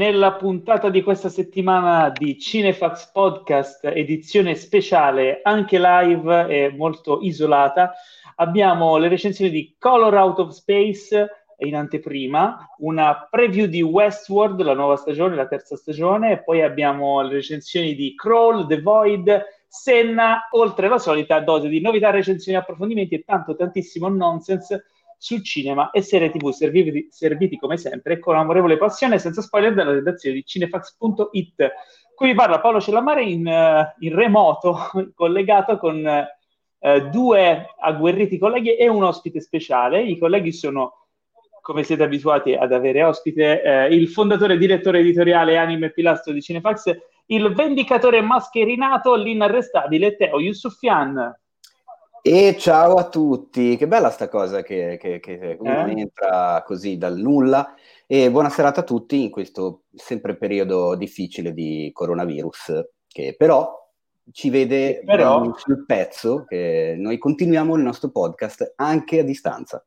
nella puntata di questa settimana di Cinefax Podcast, edizione speciale, anche live e molto isolata. Abbiamo le recensioni di Color Out of Space in anteprima, una preview di Westworld, la nuova stagione, la terza stagione, poi abbiamo le recensioni di Crawl, The Void, Senna, oltre alla solita dose di novità, recensioni, approfondimenti e tanto tantissimo nonsense sul cinema e serie tv serviti, serviti come sempre con amorevole passione senza spoiler dalla redazione di cinefax.it qui vi parla Paolo Cellamare in, uh, in remoto collegato con uh, due agguerriti colleghi e un ospite speciale. I colleghi sono come siete abituati ad avere ospite uh, il fondatore e direttore editoriale anime e pilastro di Cinefax il vendicatore mascherinato l'inarrestabile Teo Yusufian e ciao a tutti, che bella sta cosa che, che, che eh? entra così dal nulla. E buona serata a tutti in questo sempre periodo difficile di coronavirus, che però ci vede però... sul pezzo, che noi continuiamo il nostro podcast anche a distanza.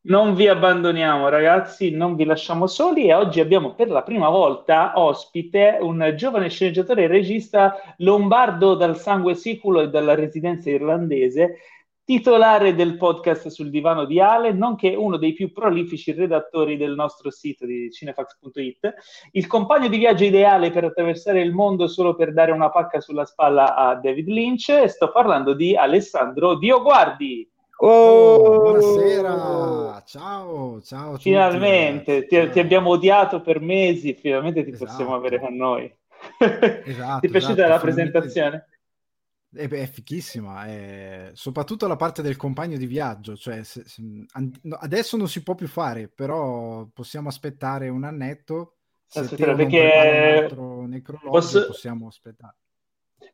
Non vi abbandoniamo ragazzi, non vi lasciamo soli e oggi abbiamo per la prima volta ospite un giovane sceneggiatore e regista lombardo dal sangue siculo e dalla residenza irlandese, titolare del podcast sul divano di Ale, nonché uno dei più prolifici redattori del nostro sito di cinefax.it, il compagno di viaggio ideale per attraversare il mondo solo per dare una pacca sulla spalla a David Lynch, sto parlando di Alessandro Dioguardi. Oh, buonasera, ciao, ciao. Finalmente, ti, ti, abbiamo odiato per mesi, finalmente ti esatto. possiamo avere con noi. Esatto, ti è piaciuta esatto, la presentazione? Eh beh, è fichissima, è... soprattutto la parte del compagno di viaggio, cioè se, se, adesso non si può più fare, però possiamo aspettare un annetto. Se Aspetta, perché posso... possiamo aspettare.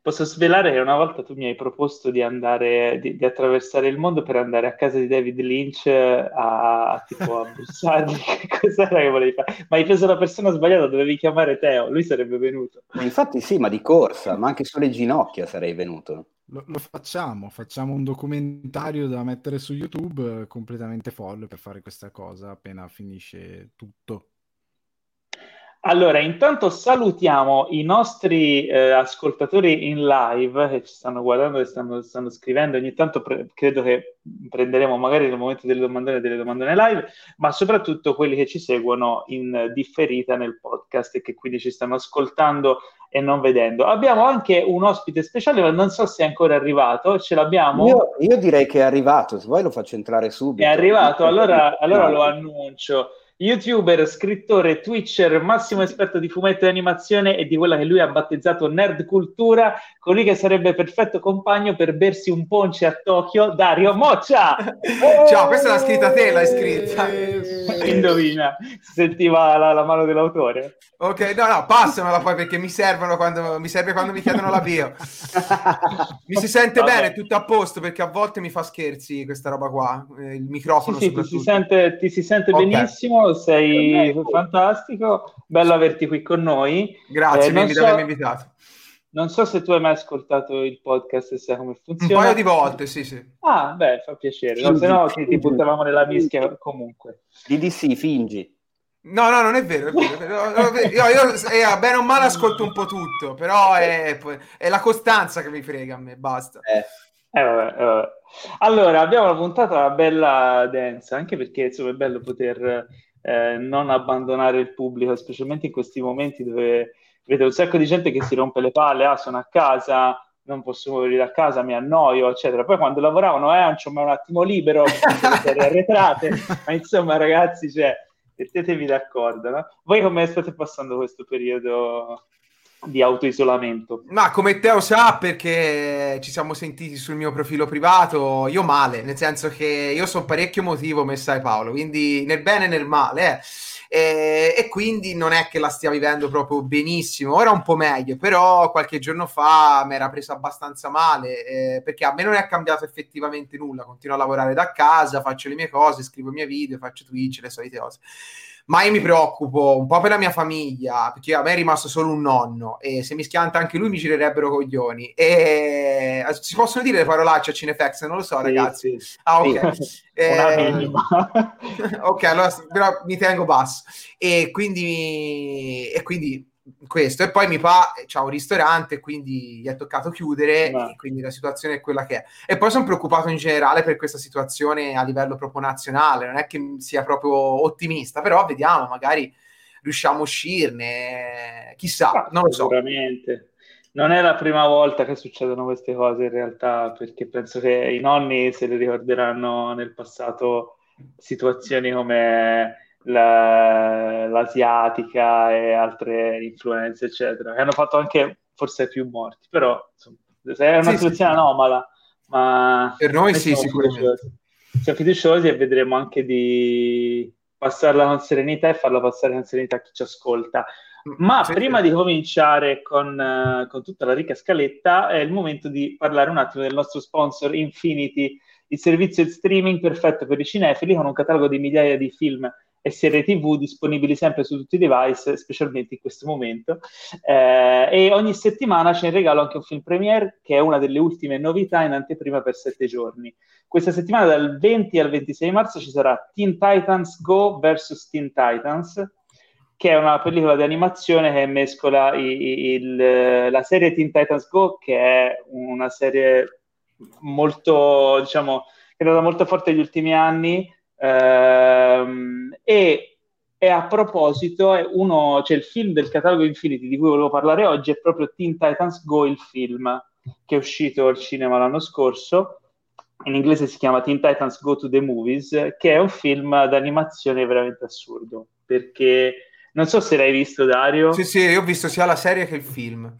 Posso svelare che una volta tu mi hai proposto di andare, di, di attraversare il mondo per andare a casa di David Lynch a, a tipo a bussargli. Cos'era che volevi fare? Ma hai preso la persona sbagliata, dovevi chiamare Teo, lui sarebbe venuto. Ma infatti sì, ma di corsa, ma anche sulle ginocchia sarei venuto. Lo, lo, facciamo, facciamo un documentario da mettere su YouTube eh, completamente folle per fare questa cosa appena finisce tutto. Allora, intanto salutiamo i nostri eh, ascoltatori in live che ci stanno guardando e stanno, stanno scrivendo. Ogni tanto pre- credo che prenderemo magari nel momento delle domandone delle domandone live, ma soprattutto quelli che ci seguono in differita nel podcast e che quindi ci stanno ascoltando e non vedendo. Abbiamo anche un ospite speciale, ma non so se è ancora arrivato. Ce l'abbiamo? Io, io direi che è arrivato, se vuoi lo faccio entrare subito. È arrivato, allora, allora lo annuncio youtuber, scrittore, twitcher, massimo esperto di fumetto e animazione e di quella che lui ha battezzato nerd cultura, colui che sarebbe perfetto compagno per bersi un ponce a Tokyo, Dario Moccia! Ciao, questa l'ha scritta te, l'hai scritta. Indovina, si sentiva la, la, mano dell'autore. Ok, no, no, passamela poi perché mi servono quando mi serve quando mi chiedono la bio. mi si sente Vabbè. bene, tutto a posto perché a volte mi fa scherzi questa roba qua, eh, il microfono sì, sì, ti si sente, ti si sente okay. benissimo sei fantastico, bello averti qui con noi. Grazie, eh, so, avermi invitato. Non so se tu hai mai ascoltato il podcast e sai come funziona. Un paio di volte, sì, sì. Ah, beh, fa piacere. No, se no ti, ti buttavamo nella mischia comunque. DDC, fingi. No, no, non è vero. È vero. Io, io, io, bene o male ascolto un po' tutto, però è, è la costanza che mi frega a me, basta. Eh. Eh, vabbè, eh, vabbè. Allora, abbiamo una puntata bella densa, anche perché insomma, è bello poter eh, non abbandonare il pubblico, specialmente in questi momenti dove vedo un sacco di gente che si rompe le palle, ah sono a casa, non posso venire a casa, mi annoio, eccetera. Poi quando lavoravano, eh, non c'ho mai un attimo libero, serie arretrate, ma insomma ragazzi, cioè, mettetevi d'accordo, no? Voi come state passando questo periodo di autoisolamento. Ma come Teo sa, perché ci siamo sentiti sul mio profilo privato, io male, nel senso che io sono parecchio emotivo, me sai Paolo, quindi nel bene e nel male. Eh. E, e, quindi non è che la stia vivendo proprio benissimo, ora un po' meglio, però qualche giorno fa mi era presa abbastanza male, eh, perché a me non è cambiato effettivamente nulla, continuo a lavorare da casa, faccio le mie cose, scrivo i miei video, faccio Twitch, le solite cose ma io mi preoccupo un po' per la mia famiglia, perché a me è rimasto solo un nonno e se mi schianta anche lui mi girerebbero coglioni. E eh, si possono dire le parolacce a Cinefex? Non lo so, sì, ragazzi. Sì. Ah, ok. Sì. Eh, ok, allora però mi tengo basso. E quindi, e quindi questo e poi mi fa c'ha un ristorante quindi gli è toccato chiudere no. e quindi la situazione è quella che è e poi sono preoccupato in generale per questa situazione a livello proprio nazionale non è che sia proprio ottimista però vediamo magari riusciamo a uscirne chissà Ma, non lo so sicuramente non è la prima volta che succedono queste cose in realtà perché penso che i nonni se le ricorderanno nel passato situazioni come la, l'asiatica e altre influenze, eccetera, che hanno fatto anche forse più morti, però insomma, è una sì, situazione sì. anomala, ma per noi sì, sicuramente. Siamo fiduciosi e vedremo anche di passarla con serenità e farla passare con serenità a chi ci ascolta. Mm, ma sì, prima di cominciare con, uh, con, tutta la ricca scaletta, è il momento di parlare un attimo del nostro sponsor Infinity, il servizio streaming perfetto per i cinefili con un catalogo di migliaia di film e serie TV disponibili sempre su tutti i device, specialmente in questo momento. Eh, e ogni settimana c'è in regalo anche un film premiere, che è una delle ultime novità in anteprima per sette giorni. Questa settimana, dal 20 al 26 marzo, ci sarà Teen Titans Go vs. Teen Titans, che è una pellicola di animazione che mescola il, il, la serie Teen Titans Go, che è una serie molto, diciamo, che è andata molto forte negli ultimi anni, Ehm, e, e, a proposito, uno, cioè il film del catalogo Infinity di cui volevo parlare oggi è proprio Teen Titans Go, il film che è uscito al cinema l'anno scorso. In inglese si chiama Teen Titans Go to the Movies, che è un film d'animazione veramente assurdo. Perché non so se l'hai visto, Dario. Sì, sì, io ho visto sia la serie che il film.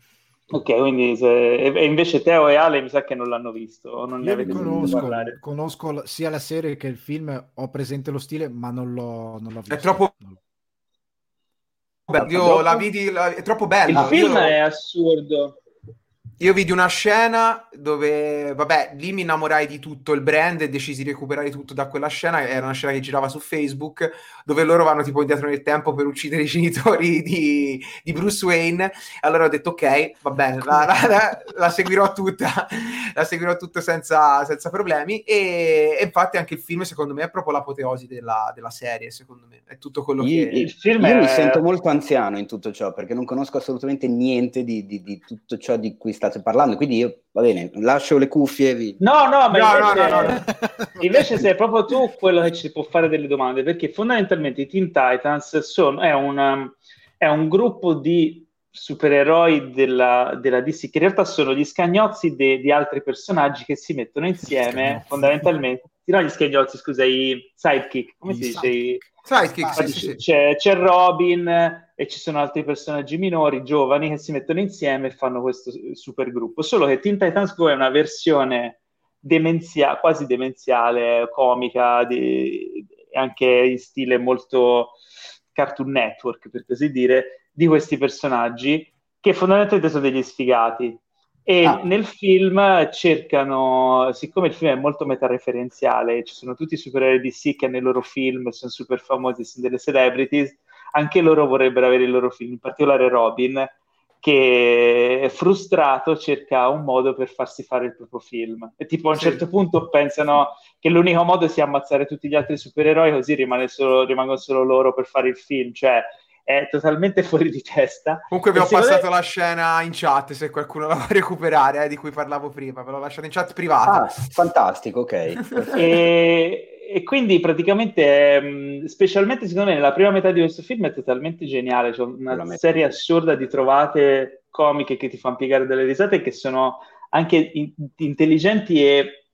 Ok, quindi se... e invece Teo e Ale mi sa che non l'hanno visto o non ne Io avete conosco, parlare. Conosco sia la serie che il film, ho presente lo stile, ma non l'ho, non l'ho visto. È troppo bello. Io la vidi, è troppo bello. Il film Io... è assurdo. Io vidi una scena dove, vabbè, lì mi innamorai di tutto il brand e decisi di recuperare tutto da quella scena. Era una scena che girava su Facebook, dove loro vanno tipo indietro nel tempo per uccidere i genitori di, di Bruce Wayne. Allora ho detto, ok, va bene, la, la, la, la seguirò tutta, la seguirò tutta senza, senza problemi. E, e, infatti anche il film, secondo me, è proprio l'apoteosi della, della serie, secondo me. È tutto quello io, che... Il film io è... mi sento molto anziano in tutto ciò, perché non conosco assolutamente niente di, di, di tutto ciò di cui sta state parlando, quindi io, va bene, lascio le cuffie e vi... No, no, ma no, invece, no, no, invece sei proprio tu quello che ci può fare delle domande, perché fondamentalmente i Teen Titans sono, è, una, è un gruppo di supereroi della, della, DC, che in realtà sono gli scagnozzi de, di altri personaggi che si mettono insieme, fondamentalmente. No, gli scagnozzi, scusa, i sidekick, come I si dice? Sidekick, sì, sì. C'è, c'è Robin e ci sono altri personaggi minori, giovani, che si mettono insieme e fanno questo super gruppo. Solo che Teen Titans Go è una versione demenzia- quasi demenziale, comica, di, anche in stile molto Cartoon Network, per così dire, di questi personaggi che fondamentalmente sono degli sfigati. E ah. nel film cercano, siccome il film è molto metareferenziale, ci sono tutti i supereroi DC che nei loro film sono super famosi, sono delle celebrities, anche loro vorrebbero avere il loro film, in particolare Robin, che è frustrato cerca un modo per farsi fare il proprio film. E tipo a un sì. certo punto pensano che l'unico modo sia ammazzare tutti gli altri supereroi, così solo, rimangono solo loro per fare il film. Cioè, è totalmente fuori di testa. Comunque vi ho passato me... la scena in chat se qualcuno la vuole recuperare, eh, di cui parlavo prima, ve l'ho lasciata in chat privata. Ah, fantastico, ok. e, e, quindi praticamente, mm, specialmente secondo me nella prima metà di questo film è totalmente geniale, c'è una serie assurda di trovate comiche che ti fanno piegare delle risate che sono anche in- intelligenti e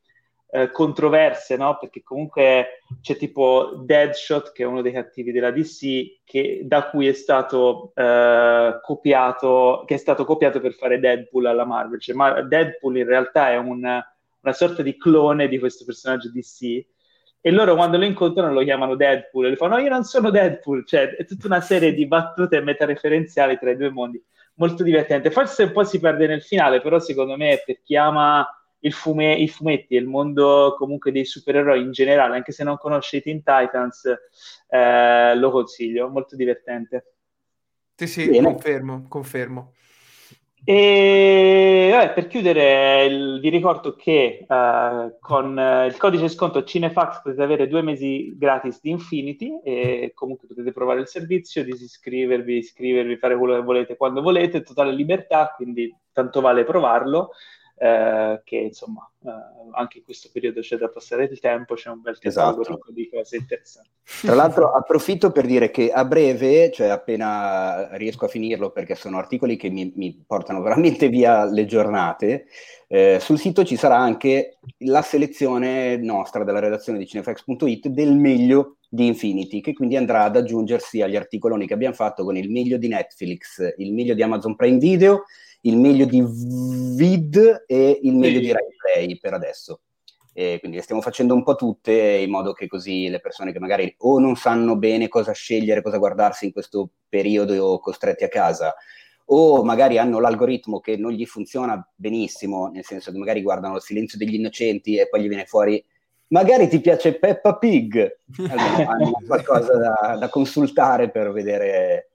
eh, controverse, no? Perché comunque c'è tipo Deadshot, che è uno dei cattivi della DC, che, da cui è stato eh, copiato, che è stato copiato per fare Deadpool alla Marvel. Cioè, ma Deadpool in realtà è un, una sorta di clone di questo personaggio DC. E loro quando lo incontrano lo chiamano Deadpool e le fanno: No, io non sono Deadpool. Cioè, è tutta una serie di battute metareferenziali tra i due mondi molto divertente. Forse un po' si perde nel finale, però secondo me per chi ama il fume- i fumetti e il mondo comunque dei supereroi in generale, anche se non conosci i Teen Titans, eh, lo consiglio, molto divertente. Sì, sì, Bene. confermo, confermo. E vabbè, per chiudere, il, vi ricordo che uh, con uh, il codice sconto Cinefax potete avere due mesi gratis di Infinity e comunque potete provare il servizio, disiscrivervi, iscrivervi, fare quello che volete quando volete, totale libertà, quindi tanto vale provarlo eh, che insomma eh, anche in questo periodo c'è da passare il tempo, c'è un bel catalogo esatto. di cose interessanti. Tra l'altro approfitto per dire che a breve, cioè appena riesco a finirlo perché sono articoli che mi, mi portano veramente via le giornate, eh, sul sito ci sarà anche la selezione nostra della redazione di cinefax.it del meglio di Infinity, che quindi andrà ad aggiungersi agli articoloni che abbiamo fatto con il meglio di Netflix, il meglio di Amazon Prime Video il meglio di Vid e il meglio sì. di RaiPlay per adesso. E quindi le stiamo facendo un po' tutte in modo che così le persone che magari o non sanno bene cosa scegliere, cosa guardarsi in questo periodo costretti a casa, o magari hanno l'algoritmo che non gli funziona benissimo, nel senso che magari guardano il silenzio degli innocenti e poi gli viene fuori magari ti piace Peppa Pig, allora hanno qualcosa da, da consultare per vedere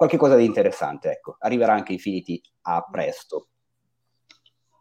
qualche cosa di interessante, ecco. Arriverà anche Infinity a presto.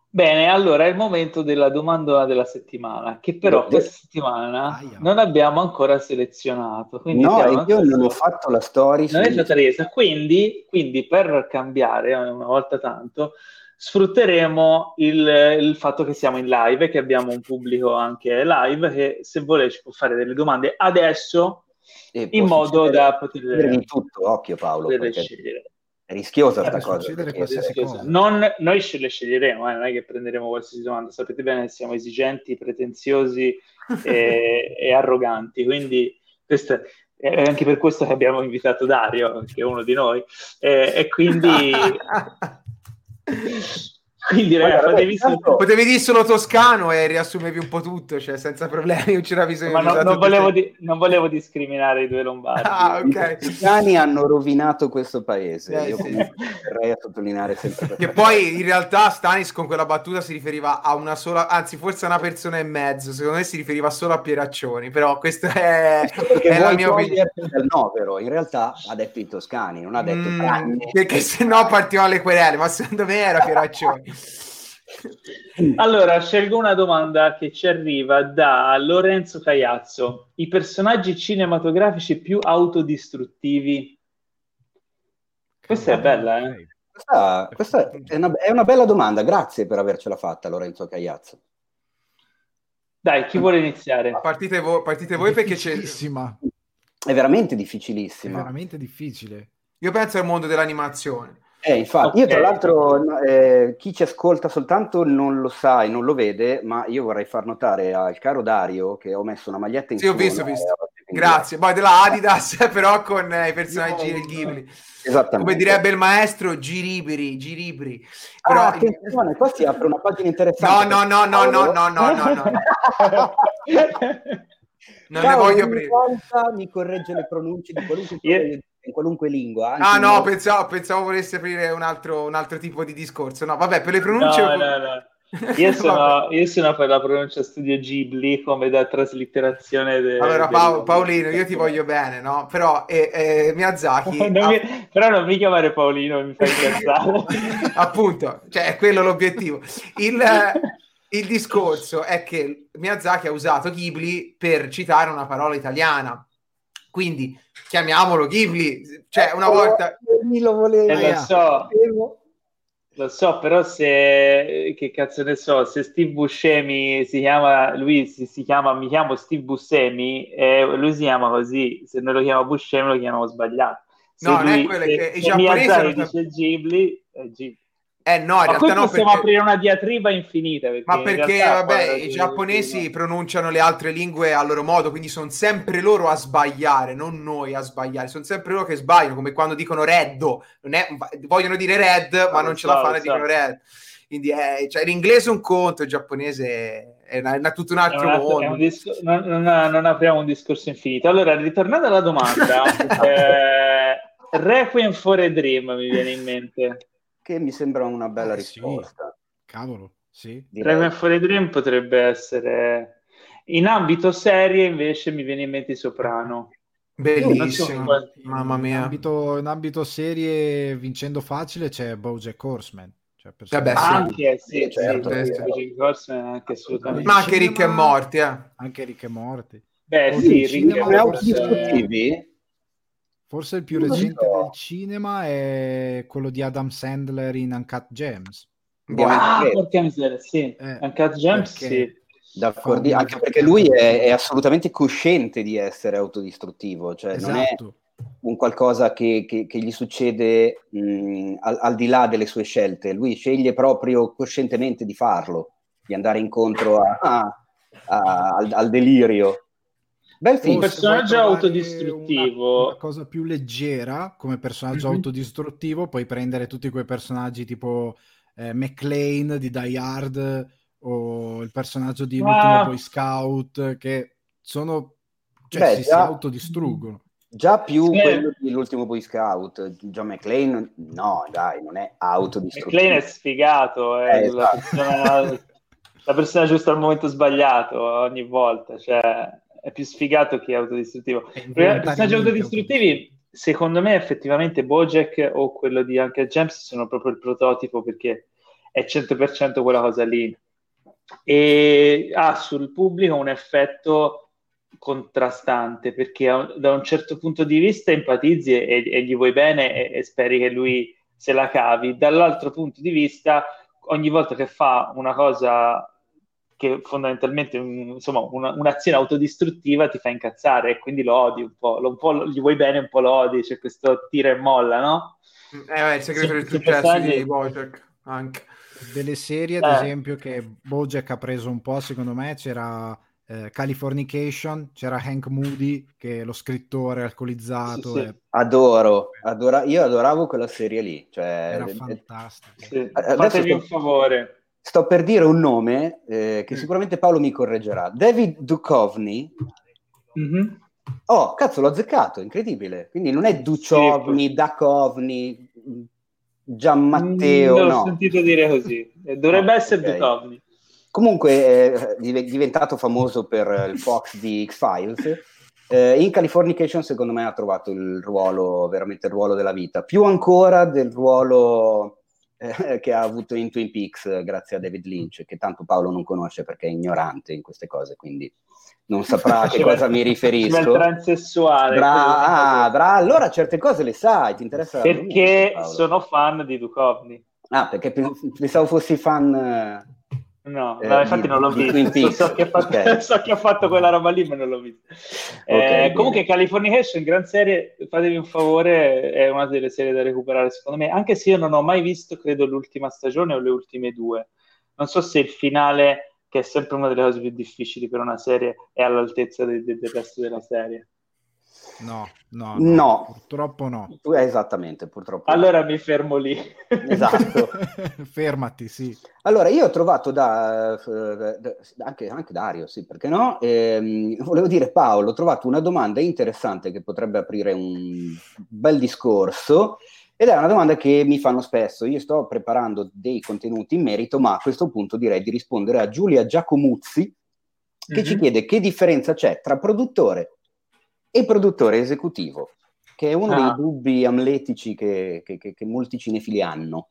Bene, allora è il momento della domanda della settimana, che però De- questa settimana ah, non abbiamo ancora selezionato. no, io non ho fatto la storia. Non è stata resa, quindi, quindi, per cambiare una volta tanto sfrutteremo il, il, fatto che siamo in live che abbiamo un pubblico anche live che se vuole ci può fare delle domande adesso in modo da poter di tutto, occhio Paolo, è rischiosa questa cosa, cosa. Non, noi ce le sceglieremo, eh, non è che prenderemo qualsiasi domanda, sapete bene che siamo esigenti, pretenziosi e, e arroganti, quindi questo è anche per questo che abbiamo invitato Dario, che è uno di noi, e, e quindi Quindi, ragazzi, potevi, solo... potevi dire solo toscano e riassumevi un po' tutto, cioè senza problemi, non c'era bisogno Ma di no, non, volevo di, non volevo discriminare i due lombardi. Ah, ok. I toscani hanno rovinato questo paese. Eh, Io sì. vorrei sottolineare sempre. Che poi in realtà Stanis con quella battuta si riferiva a una sola, anzi, forse a una persona e mezzo. Secondo me si riferiva solo a Pieraccioni, però questa è, è la mia opinione. No, però in realtà ha detto i toscani, non ha detto mm, Perché se no partiamo alle querele, ma secondo me era Pieraccioni. Allora, scelgo una domanda che ci arriva da Lorenzo Cagliazzo. I personaggi cinematografici più autodistruttivi? Questa è bella, eh? Questa, questa è, una, è, una, bella domanda, grazie per avercela fatta, Lorenzo Cagliazzo. Dai, chi vuole iniziare? Partite, vo- partite voi perché c'è... È veramente difficilissima. È veramente difficile. Io penso al mondo dell'animazione. Eh, infatti, okay. io tra l'altro, eh, chi ci ascolta soltanto non lo sa e non lo vede, ma io vorrei far notare al caro Dario che ho messo una maglietta in Sì, ho visto, ho visto. Grazie. Poi della Adidas, però con eh, i personaggi del Ghibli. Esattamente. Come direbbe il maestro, giribri, giribri. Però... Ah, attenzione, qua si apre una pagina interessante. No, no, no, no, no, no, no, no, no. non Ciao, ne voglio aprire. mi corregge le pronunce di qualunque yeah in qualunque lingua. Ah no, pensavo, pensavo volesse aprire un altro, un altro, tipo di discorso. No, vabbè, per le pronunce... No, no, no. Io sono, io sono, per la pronuncia studio Ghibli come da traslitterazione. De, allora, pa- Paolino, io ti voglio bene, no? Però eh, eh, Miyazaki. non mi, però non mi chiamare Paolino, mi fai incazzare. Appunto, cioè, è quello l'obiettivo. Il, il discorso è che Miyazaki ha usato Ghibli per citare una parola italiana. Quindi chiamiamolo Ghibli. Cioè, una volta. Lo volevo. Eh, lo so. Lo so, però se che cazzo ne so, se Steve Buscemi si chiama lui si, si chiama mi chiamo Steve Buscemi e lui si chiama così, se noi lo chiamiamo Buscemi lo chiamiamo sbagliato. Se no, lui, non è quello se, che i giapponesi dice Ghibli, è Ghibli. Eh no, in ma realtà no, possiamo perché... aprire una diatriba infinita. Perché ma perché, vabbè, i giapponesi di... pronunciano le altre lingue a loro modo, quindi sono sempre loro a sbagliare, non noi a sbagliare. Sono sempre loro che sbagliano, come quando dicono reddo. È... vogliono dire red, ma non ce la fanno e dicono red. Quindi è, cioè, l'inglese è un conto, il giapponese è, una, è tutto un altro, un altro mondo. Discor- non, non, non, apriamo un discorso infinito. Allora, ritornando alla domanda, eh, Requiem for a Dream mi viene in mente che mi sembra una bella eh, risposta. Sì. Cavolo. Sì. For a Dream potrebbe essere... In ambito serie invece mi viene in mente Soprano. Bellissimo, so mamma mia. In ambito, in ambito, serie, vincendo facile, c'è Bojack Horseman. Cioè, Vabbè, sì. Anche, sì, sì, certo, sì, anche assolutamente. Ma anche Rick e Morti, eh. Anche Rick e Morti. Beh, o sì, Rick e Morti. Forse, il più recente so. del cinema è quello di Adam Sandler in Uncut Gems. Ah, porca miseria, sì. Eh, Uncut Gems, sì. D'accordo, anche perché lui è, è, assolutamente cosciente di essere autodistruttivo, cioè esatto. non è esatto. un qualcosa che, che, che gli succede mh, al, al, di là delle sue scelte, lui sceglie proprio coscientemente di farlo, di andare incontro a, a, a, al, al, delirio. Bel film. Un personaggio autodistruttivo. Una, una, cosa più leggera come personaggio mm-hmm. autodistruttivo, puoi prendere tutti quei personaggi tipo eh, McLean di Die Hard o il personaggio di Ultimo Boy Scout che sono cioè Beh, si, già, si autodistruggono già più sì. quello dell'ultimo Boy Scout John McClane no dai non è autodistruttivo McClane è sfigato è eh, la, esatto. persona, la, persona, giusta al momento sbagliato ogni volta cioè è più sfigato che autodistruttivo. I personaggi autodistruttivi secondo me effettivamente Bojack o quello di Uncle James sono proprio il prototipo perché è 100% quella cosa lì. E ha sul pubblico un effetto contrastante perché da un certo punto di vista empatizzi e, e gli vuoi bene e, e, speri che lui se la cavi, dall'altro punto di vista ogni volta che fa una cosa che fondamentalmente insomma una, un'azione autodistruttiva ti fa incazzare e quindi lo odi un po', lo, un po' gli vuoi bene un po' lo odi, c'è questo tira e molla no? Eh, beh, il segreto del successo di Wojciech anche delle serie, ad eh. esempio, che Bojack ha preso un po', secondo me, c'era eh, Californication, c'era Hank Moody, che è lo scrittore alcolizzato. Sì, sì. E... Adoro, adora... io adoravo quella serie lì. Cioè... Era fantastico. Sì. Fatevi un favore. Sto per dire un nome eh, che sicuramente Paolo mi correggerà. David Duchovny. Mm-hmm. Oh, cazzo, l'ho azzeccato, incredibile. Quindi non è Duchovny, sì, Gian Matteo. Mm, l'ho no. sentito dire così. Eh, dovrebbe oh, essere okay. Duchovny. Comunque è diventato famoso per il Fox di X-Files. Eh, in Californication secondo me ha trovato il ruolo, veramente il ruolo della vita, più ancora del ruolo eh, che ha avuto in Twin Peaks grazie a David Lynch, che tanto Paolo non conosce perché è ignorante in queste cose, quindi non saprà a che cosa mi riferisco. Il transessuale. Bra- ah, bra- allora certe cose le sai, ti interessa? Perché sono fan di Duchovny. Ah, perché pensavo fossi fan... No, eh, no infatti non l'ho visto. So, che fatto, okay. so, che ha fatto quella roba lì, ma non l'ho visto. Okay, eh, comunque, Californication, gran serie, fatevi un favore, è una delle serie da recuperare, secondo me, anche se io non ho mai visto, credo, l'ultima stagione o le ultime due. Non so se il finale che è sempre una delle cose più difficili per una serie, è all'altezza de- de- del resto della serie. No, no, no, no. purtroppo no. Eh, esattamente, purtroppo. Allora mi fermo lì. Esatto. Fermati, sì. Allora, io ho trovato da, uh, anche, anche, Dario, sì, perché no? Ehm, volevo dire, Paolo, ho trovato una domanda interessante che potrebbe aprire un bel discorso ed è una domanda che mi fanno spesso. Io sto preparando dei contenuti in merito, ma a questo punto direi di rispondere a Giulia Giacomuzzi, che mm-hmm. ci mhm. chiede che differenza c'è tra produttore e produttore esecutivo, che è uno ah. dei dubbi amletici che, che, che, che, molti cinefili hanno.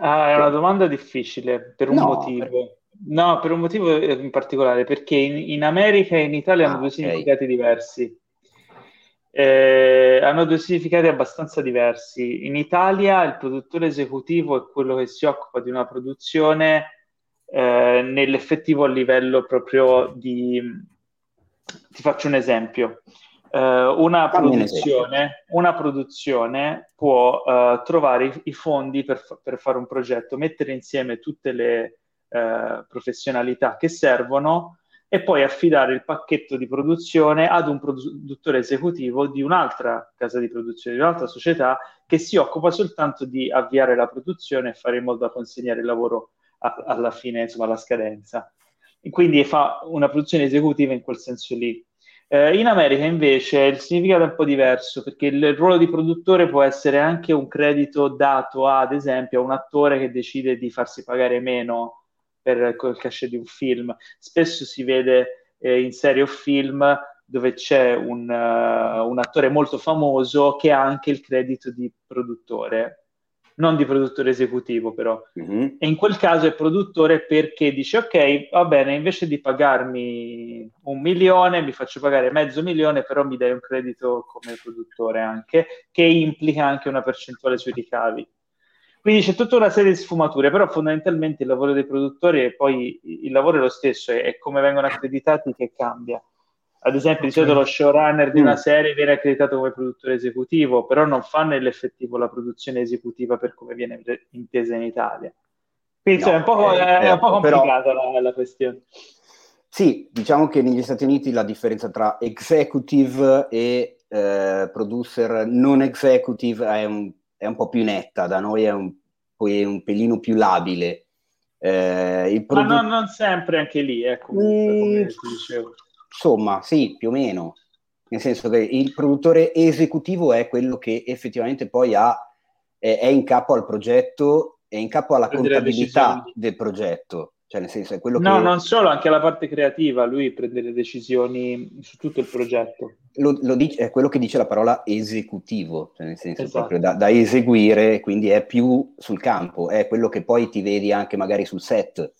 Ah, è una domanda difficile per un no, motivo. Per... No, per un motivo in particolare, perché in, in America e in Italia ah, hanno due okay. significati diversi eh, hanno due significati abbastanza diversi. In Italia il produttore esecutivo è quello che si occupa di una produzione eh, nell'effettivo a livello proprio di... Ti faccio un esempio. Uh, una, produzione, una, produzione, può uh, trovare i, i fondi per, per, fare un progetto, mettere insieme tutte le uh, professionalità che servono e poi affidare il pacchetto di produzione ad un produttore esecutivo di un'altra casa di produzione, di un'altra società che si occupa soltanto di avviare la produzione e fare in modo da consegnare il lavoro a, alla fine, insomma, alla scadenza. E quindi fa una produzione esecutiva in quel senso lì. Eh, in America invece il significato è un po' diverso perché il, ruolo di produttore può essere anche un credito dato ad esempio a un attore che decide di farsi pagare meno per il cachet di un film. Spesso si vede eh, in serie o film dove c'è un, uh, un attore molto famoso che ha anche il credito di produttore non di produttore esecutivo però. Mm-hmm. E in quel caso è produttore perché dice ok, va bene, invece di pagarmi un milione, mi faccio pagare mezzo milione, però mi dai un credito come produttore anche, che implica anche una percentuale sui ricavi. Quindi c'è tutta una serie di sfumature, però fondamentalmente il lavoro dei produttori e poi il lavoro è lo stesso, è, è come vengono accreditati che cambia. Ad esempio, okay. di solito lo showrunner di una mm. serie viene accreditato come produttore esecutivo, però non fa nell'effettivo la produzione esecutiva per come viene intesa in Italia. Quindi no, è, un po', eh, è, un po', complicata però... la, la, questione. Sì, diciamo che negli Stati Uniti la differenza tra executive e eh, producer non executive è un, è un, po' più netta, da noi è un, è un pelino più labile. Eh, produ- Ma non, non, sempre anche lì, eh, comunque, mm, come ti dicevo. Insomma, sì, più o meno. Nel senso che il produttore esecutivo è quello che effettivamente poi ha, è, è in capo al progetto, è in capo alla Prendere contabilità del progetto. Cioè, nel senso, è quello no, che... non solo, anche la parte creativa, lui prende le decisioni su tutto il progetto. Lo, lo dice, è quello che dice la parola esecutivo, cioè nel senso esatto. proprio da, da, eseguire, quindi è più sul campo, è quello che poi ti vedi anche magari sul set,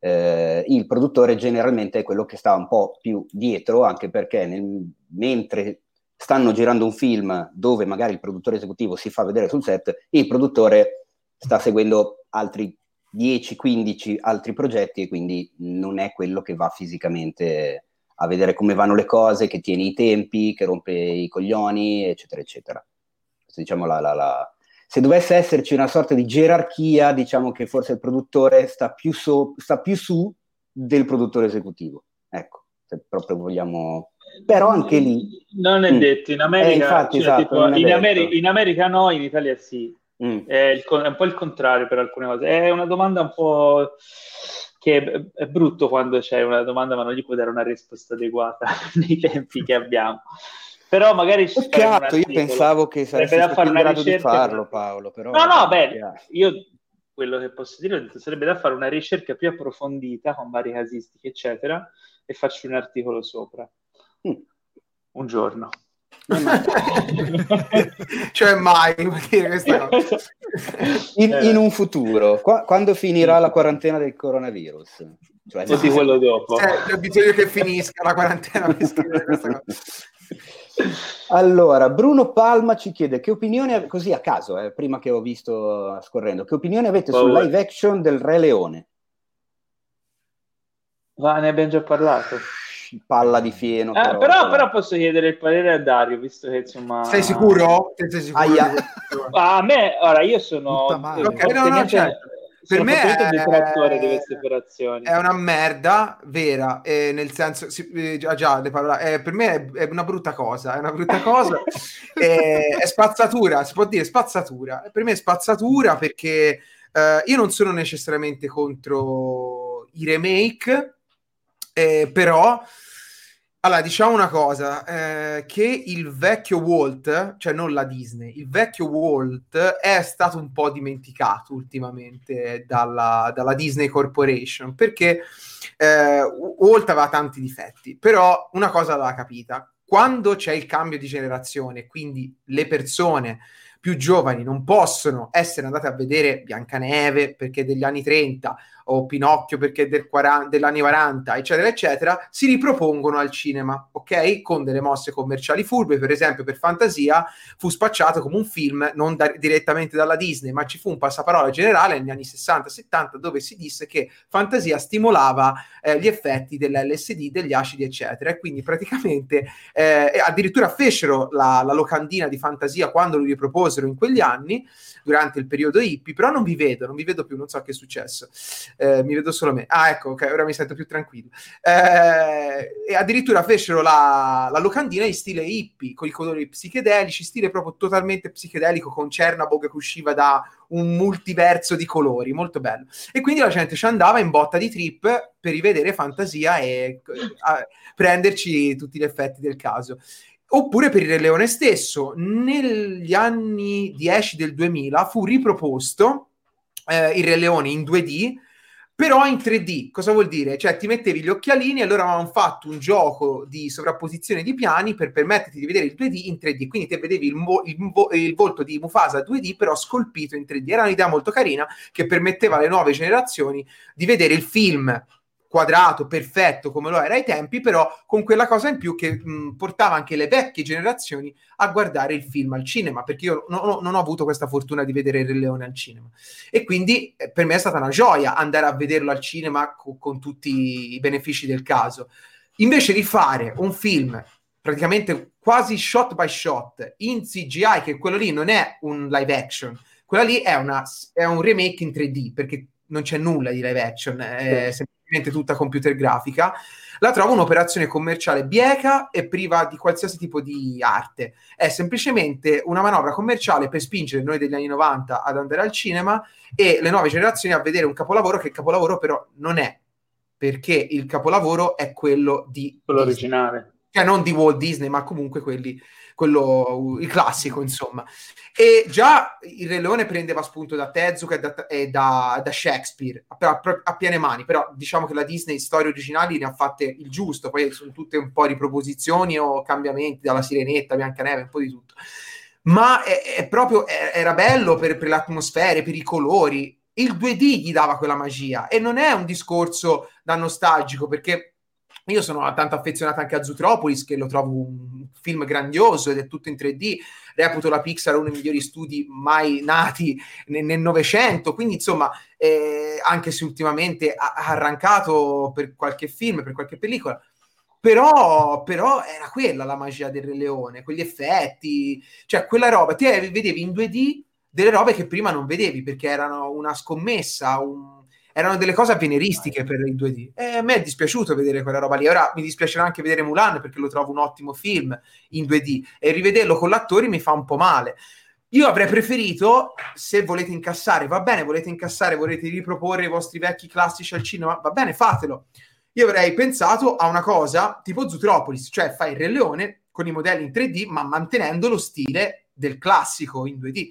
eh, il produttore generalmente è quello che sta un po' più dietro, anche perché nel, mentre stanno girando un film dove magari il produttore esecutivo si fa vedere sul set, il produttore sta seguendo altri 10-15 altri progetti e quindi non è quello che va fisicamente a vedere come vanno le cose, che tiene i tempi, che rompe i coglioni, eccetera, eccetera. Questa, diciamo la, la, la, se dovesse esserci una sorta di gerarchia, diciamo che forse il produttore sta più, so, sta più su del produttore esecutivo. Ecco, se proprio vogliamo... Però anche lì... Non è mm. detto, in America, eh, infatti, cioè, esatto, tipo, in, Ameri- in, America no, in Italia sì. Mm. È, il, è, un po' il contrario per alcune cose. È una domanda un po' che è, è brutto quando c'è una domanda ma non gli puoi dare una risposta adeguata nei tempi che abbiamo. Però magari Peccato, io pensavo che sarebbe da fare una ricerca di farlo, Paolo. Però no, no, beh, io quello che posso dire detto, sarebbe da fare una ricerca più approfondita con varie casistiche, eccetera, e farci un articolo sopra. Mm. Un giorno. cioè mai. In, in un futuro, Qua, quando finirà la quarantena del coronavirus? Cioè, o di quello dopo? Cioè, bisogna che finisca la quarantena per scrivere questa cosa. Allora, Bruno Palma ci chiede che opinione, così a caso, eh, prima che ho visto scorrendo, che opinione avete sul live action del Re Leone? Va, ne abbiamo già parlato. Palla di fieno. Eh, però, però, però, posso chiedere il parere a Dario, visto che insomma... Sei sicuro? Sei sicuro? Ah, a me, ora, io sono... Okay, no, no, certo per me è, è una merda vera, eh, nel senso, sì, eh, già, parole, eh, per me è, è, una brutta cosa, è una brutta cosa, è spazzatura, si può dire spazzatura, per me è spazzatura perché eh, io non sono necessariamente contro i remake, eh, però allora, diciamo una cosa, eh, che il vecchio Walt, cioè non la Disney, il vecchio Walt è stato un po' dimenticato ultimamente dalla, dalla Disney Corporation, perché eh, Walt aveva tanti difetti, però una cosa l'ha capita, quando c'è il cambio di generazione, quindi le persone più giovani non possono essere andate a vedere Biancaneve perché degli anni 30 o Pinocchio perché del 40, dell'anni 40, eccetera, eccetera, si ripropongono al cinema, ok? Con delle mosse commerciali furbe, per esempio per Fantasia fu spacciato come un film non da, direttamente dalla Disney, ma ci fu un passaparola generale negli anni 60-70 dove si disse che Fantasia stimolava eh, gli effetti dell'LSD, degli acidi, eccetera, e quindi praticamente eh, addirittura fecero la, la locandina di Fantasia quando lo riproposero in quegli anni, durante il periodo hippie, però non vi vedo, non vi vedo più, non so che è successo eh, mi vedo solo me. Ah, ecco, ok, ora mi sento più tranquillo. Eh, e addirittura fecero la, la, locandina in stile hippie, con i colori psichedelici, stile proprio totalmente psichedelico, con Cernabog che usciva da un multiverso di colori, molto bello. E quindi la gente ci andava in botta di trip per rivedere fantasia e a, prenderci tutti gli effetti del caso. Oppure per il Re Leone stesso, negli anni 10 del 2000 fu riproposto eh, il Re Leone in 2D però in 3D. Cosa vuol dire? Cioè ti mettevi gli occhialini e allora avevamo fatto un gioco di sovrapposizione di piani per permetterti di vedere il 2D in 3D, quindi te vedevi il, mo- il, vo- il volto di Mufasa 2D però scolpito in 3D. Era un'idea molto carina che permetteva alle nuove generazioni di vedere il film quadrato, perfetto come lo era ai tempi, però con quella cosa in più che mh, portava anche le vecchie generazioni a guardare il film al cinema, perché io no, no, non ho avuto questa fortuna di vedere il Leone al cinema. E quindi eh, per me è stata una gioia andare a vederlo al cinema co- con tutti i benefici del caso. Invece di fare un film praticamente quasi shot by shot in CGI, che quello lì non è un live action, quella lì è, una, è un remake in 3D, perché non c'è nulla di live action, è sì tutta computer grafica, la trovo un'operazione commerciale bieca e priva di qualsiasi tipo di arte. È semplicemente una manovra commerciale per spingere noi degli anni 90 ad andare al cinema e le nuove generazioni a vedere un capolavoro che il capolavoro però non è, perché il capolavoro è quello di... Quello originale. Cioè non di Walt Disney, ma comunque quelli quello, il classico, insomma. E già il Re Leone prendeva spunto da Tezuka e da, e da, da Shakespeare a, a, a, piene mani, però diciamo che la Disney storie originali ne ha fatte il giusto, poi sono tutte un po' riproposizioni o cambiamenti dalla Sirenetta, Biancaneve, un po' di tutto. Ma è, è proprio, è, era bello per, per le atmosfere, per i colori, il 2D gli dava quella magia. E non è un discorso da nostalgico perché io sono tanto affezionato anche a Zootropolis, che lo trovo un film grandioso ed è tutto in 3D. Reputo la Pixar uno dei migliori studi mai nati nel Novecento. Quindi, insomma, eh, anche se ultimamente ha, arrancato per qualche film, per qualche pellicola, però, però, era quella la magia del Re Leone, quegli effetti, cioè quella roba. Te vedevi in 2D delle robe che prima non vedevi perché erano una scommessa, un erano delle cose avveniristiche per il 2D. E a me è dispiaciuto vedere quella roba lì. Ora mi dispiacerà anche vedere Mulan perché lo trovo un ottimo film in 2D e rivederlo con l'attori mi fa un po' male. Io avrei preferito, se volete incassare, va bene, volete incassare, volete riproporre i vostri vecchi classici al cinema, va bene, fatelo. Io avrei pensato a una cosa tipo Zootropolis, cioè fai il Re Leone con i modelli in 3D, ma mantenendo lo stile del classico in 2D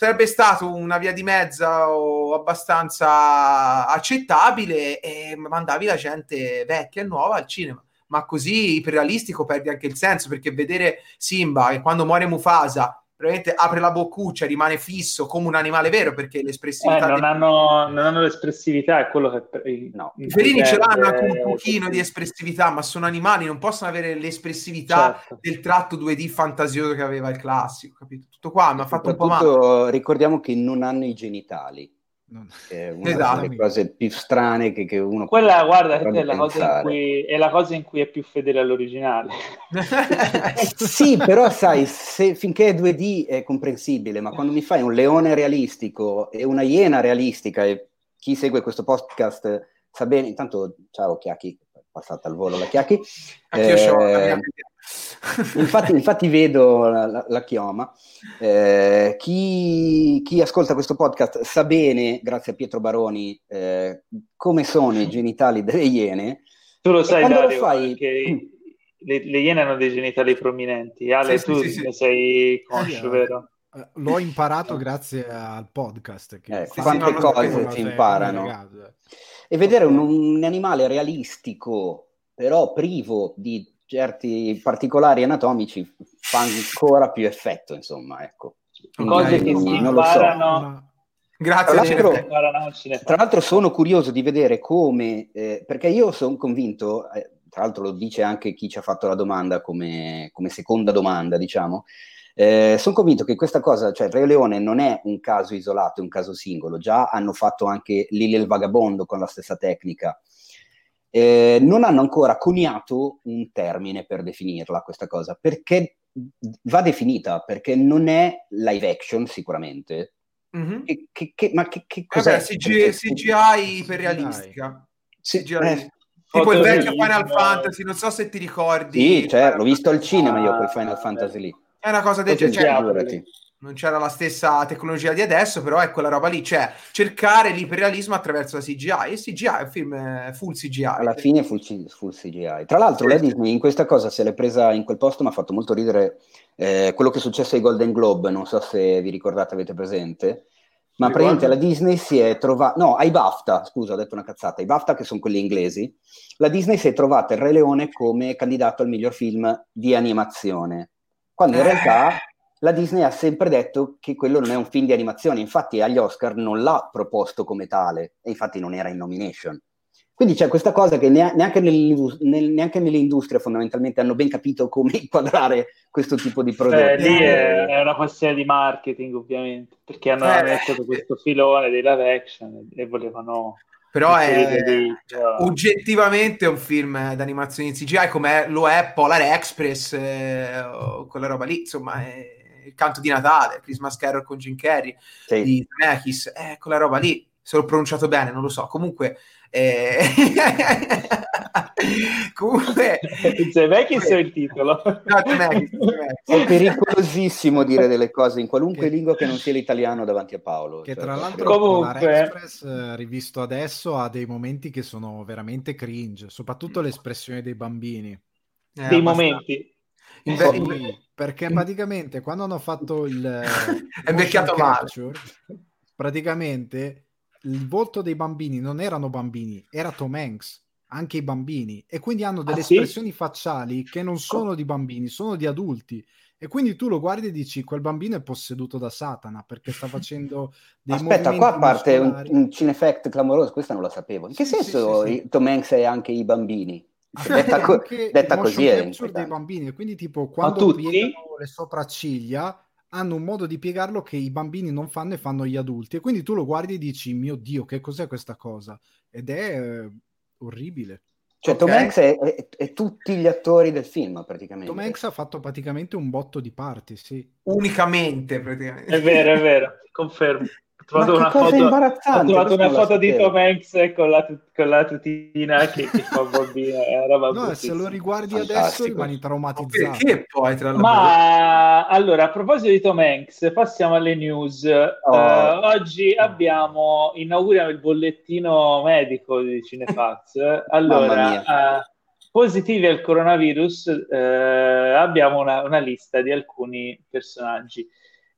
sarebbe stato una via di mezza o abbastanza accettabile e mandavi la gente vecchia e nuova al cinema. Ma così iperrealistico perdi anche il senso perché vedere Simba e quando muore Mufasa veramente apre la boccuccia, rimane fisso come un animale vero perché l'espressività... Eh, non, hanno, non, hanno, l'espressività, è quello che... No. I felini ce l'hanno anche un pochino di espressività, ma sono animali, non possono avere l'espressività certo. del tratto 2D fantasioso che aveva il classico, capito? Tutto qua mi ha fatto un po' male. Ricordiamo che non hanno i genitali. È una esatto. delle cose più strane che, che uno quella guarda è la, cui, è la, cosa in cui è più fedele all'originale. Sì però sai se, finché è 2D è comprensibile ma quando mi fai un leone realistico e una iena realistica e chi segue questo podcast sa bene intanto ciao Chiacchi passata al volo la Chiacchi. Eh, infatti, infatti, vedo la, la, la chioma. Eh, chi, chi, ascolta questo podcast sa bene, grazie a Pietro Baroni, eh, come sono i genitali delle iene. Tu lo sai, Dario, lo fai... che le, le, iene hanno dei genitali prominenti. Ale, sì, tu sì, sì, sei conscio, vero? Eh, l'ho imparato grazie al podcast. Che eh, quante cose si imparano. E vedere un, un animale realistico, però privo di certi particolari anatomici fa ancora più effetto, insomma, ecco. Cose che si imparano... Grazie. Tra l'altro, tra l'altro sono curioso di vedere come, eh, perché io sono convinto, eh, tra l'altro lo dice anche chi ci ha fatto la domanda come, come seconda domanda, diciamo, eh, sono convinto che questa cosa, cioè Re Leone non è un caso isolato, è un caso singolo, già hanno fatto anche Lili il Vagabondo con la stessa tecnica, eh, non hanno ancora coniato un termine per definirla questa cosa, perché va definita, perché non è live action sicuramente. Mm-hmm. Che, che, che, ma che, che cos'è? Vabbè, CGI, CGI iperrealistica. CGI. Eh, tipo il vecchio Final Fantasy, non so se ti ricordi. Sì, cioè, l'ho visto al cinema io quel Final Fantasy lì. È una cosa del genere non c'era la stessa tecnologia di adesso, però è quella roba lì, cioè cercare l'iperrealismo attraverso la CGI. E CGI è un film full CGI. Alla fine full, full CGI. Tra l'altro la Disney in questa cosa se l'è presa in quel posto, mi ha fatto molto ridere eh, quello che è successo ai Golden Globe, non so se vi ricordate, avete presente, Ma praticamente la Disney si è trovata, no, ai BAFTA, scusa, ho detto una cazzata, i BAFTA che sono quelli inglesi, la Disney si è trovata il Re Leone come candidato al miglior film di animazione, quando in eh. realtà la Disney ha sempre detto che quello non è un film di animazione, infatti agli Oscar non l'ha proposto come tale, e infatti non era in nomination. Quindi c'è questa cosa che neanche, neanche nelle industrie fondamentalmente hanno ben capito come inquadrare questo tipo di prodotto. Beh, lì è, è, una questione di marketing ovviamente, perché hanno eh, messo questo filone dei live action e volevano... Però è dei, uh... oggettivamente un film d'animazione in CGI come lo è Polar Express, eh, quella roba lì, insomma, è il canto di Natale, Christmas Carol con Jim Carrey, sì. di Zemeckis, eh, quella roba lì, se l'ho pronunciato bene, non lo so, comunque eh... Comunque, Zemeckis è il titolo. No, Zemeckis, È pericolosissimo dire delle cose in qualunque che... lingua che non sia l'italiano davanti a Paolo. Che cioè, tra l'altro Comunque... Express eh, rivisto adesso ha dei momenti che sono veramente cringe, soprattutto l'espressione dei bambini. Eh, dei momenti. In ver- sì, perché praticamente quando hanno fatto il è invecchiato male praticamente il volto dei bambini non erano bambini, era Tom Hanks, anche i bambini, e quindi hanno delle ah, espressioni sì? facciali che non sono di bambini, sono di adulti. E quindi tu lo guardi e dici: quel bambino è posseduto da Satana perché sta facendo dei Aspetta, qua parte un, un cinefact clamoroso. Questa non la sapevo. In che sì, senso sì, Tom Hanks è anche i bambini? Detta, co- detta così è dei bambini. Quindi, tipo, quando piegano le sopracciglia, hanno un modo di piegarlo che i bambini non fanno e fanno gli adulti. E quindi tu lo guardi e dici, mio Dio, che cos'è questa cosa? Ed è eh, orribile. Cioè, okay. Tom Hanks è, è, è, tutti gli attori del film, praticamente. Tom Hanks ha fatto praticamente un botto di parti, sì. Unicamente, praticamente. È vero, è vero, confermo trovato una foto, ho trovato una foto di Tom Hanks con la, con la tutina che, che fa bambina. no, se lo riguardi Fantastico. adesso rimani traumatizzato. Perché poi, tra Ma allora, a proposito di Tom Hanks, passiamo alle news. Oh. Uh, oggi abbiamo, inauguriamo il bollettino medico di Cinefax. Allora, uh, positivi al coronavirus, uh, abbiamo una, una lista di alcuni personaggi.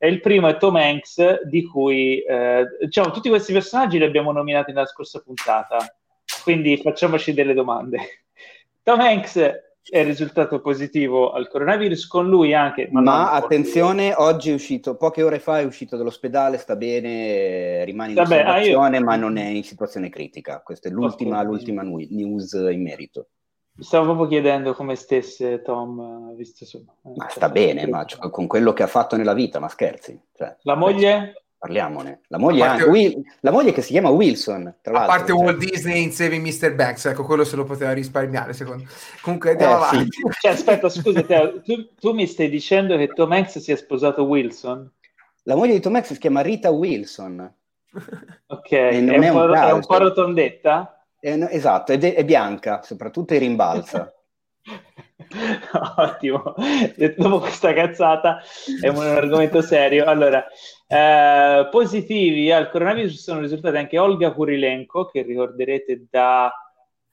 E il primo è Tom Hanks, di cui eh, diciamo tutti questi personaggi li abbiamo nominati nella scorsa puntata, quindi facciamoci delle domande. Tom Hanks è risultato positivo al coronavirus, con lui anche. Ma, ma attenzione, oggi è uscito, poche ore fa è uscito dall'ospedale, sta bene, rimane in Vabbè, osservazione, ah, io... ma non è in situazione critica. Questa è l'ultima, okay. l'ultima news in merito. Mi stavo proprio chiedendo come stesse Tom, visto insomma. Eh, ma sta bene, ma cioè, con quello che ha fatto nella vita, ma scherzi. Cioè, la moglie? Parliamone. La moglie, parte... Will... la moglie che si chiama Wilson, tra l'altro. A parte cioè... Walt Disney in Saving Mr. Banks, ecco, quello se lo poteva risparmiare, secondo Comunque andiamo eh, avanti. Sì. Cioè, aspetta, scusa, Teo, tu, tu, mi stai dicendo che Tom Hanks si è sposato Wilson? La moglie di Tom Hanks si chiama Rita Wilson. Ok, è un, è, un è un po' rotondetta? Eh, no, esatto, ed è, è, bianca, soprattutto e rimbalza. Ottimo, dopo questa cazzata è un argomento serio. Allora, eh, positivi al coronavirus sono risultati anche Olga Kurilenko, che ricorderete da...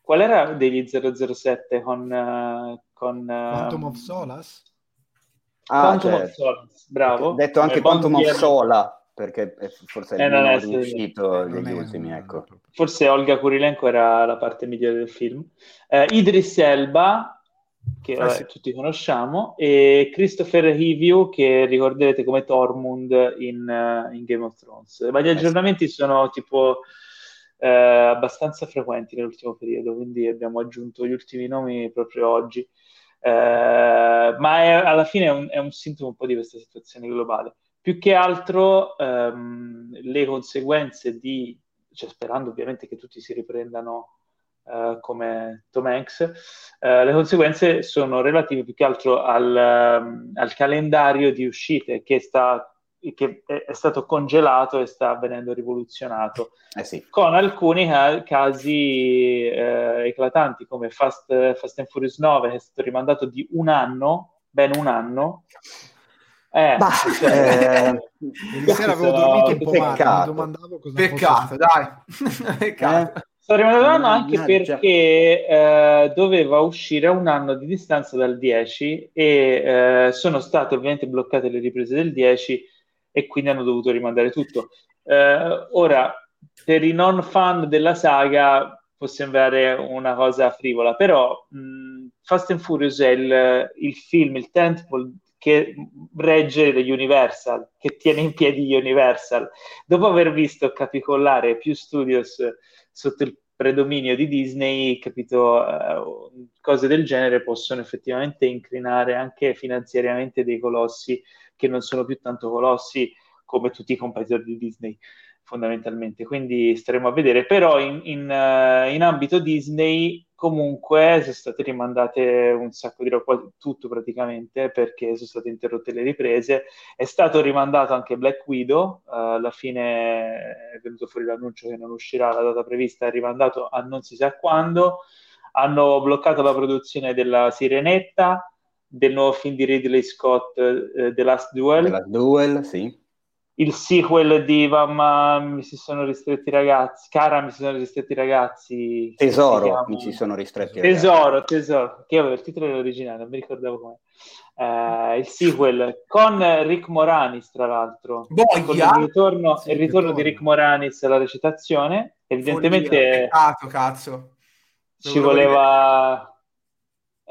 Qual era degli 007 con... Uh, con uh... Quantum of Solace? Ah, Quantum certo. of Solace, bravo. Detto anche Quantum of Sola perché forse è eh, non è riuscito negli ultimi, ecco. Forse Olga Kurilenko era la parte migliore del film. Eh, Idris Elba, che ah, sì. tutti conosciamo, e Christopher Hivio, che ricorderete come Tormund in, uh, in Game of Thrones. Ma gli aggiornamenti eh, sì. sono tipo eh, abbastanza frequenti nell'ultimo periodo, quindi abbiamo aggiunto gli ultimi nomi proprio oggi. Eh, ma è, alla fine è un, è un sintomo un po' di questa situazione globale più che altro ehm, le conseguenze di, cioè sperando ovviamente che tutti si riprendano eh, come Tom Hanks, eh, le conseguenze sono relative più che altro al, um, al calendario di uscite che, sta, che è, è, stato congelato e sta venendo rivoluzionato, eh sì. con alcuni ca- casi eh, eclatanti come Fast, Fast and Furious 9 che è stato rimandato di un anno, ben un anno, eh, bah, cioè, eh, sera avevo dormito un po' peccato. male, peccato, dai. peccato. Eh? Sto rimandando anche Mannaggia. perché eh, doveva uscire a un anno di distanza dal 10 e eh, sono state ovviamente bloccate le riprese del 10 e quindi hanno dovuto rimandare tutto. Eh, ora, per i non fan della saga può sembrare una cosa frivola, però mh, Fast and Furious è il, il film, il tentpole che regge Universal, che tiene in piedi Universal. Dopo aver visto capicollare più studios sotto il predominio di Disney, capito, uh, cose del genere possono effettivamente incrinare anche finanziariamente dei colossi che non sono più tanto colossi come tutti i competitor di Disney fondamentalmente, quindi staremo a vedere, però in, in, uh, in ambito Disney comunque sono state rimandate un sacco di roba, tutto praticamente, perché sono state interrotte le riprese, è stato rimandato anche Black Widow, uh, alla fine è venuto fuori l'annuncio che non uscirà la data prevista, è rimandato a non si sa quando, hanno bloccato la produzione della Sirenetta, del nuovo film di Ridley Scott, uh, The Last Duel. The Last Duel, sì il sequel di Mamma mi si sono ristretti i ragazzi, Cara mi si sono ristretti i ragazzi. Tesoro mi si sono ristretti Tesoro, ragazzi. Tesoro, che avevo il titolo originale, non mi ricordavo come. Uh, il sequel con Rick Moranis, tra l'altro. Boia. Il ritorno, sì, il ritorno di Rick Moranis alla recitazione. Evidentemente... Peccato, cazzo. Ci voleva...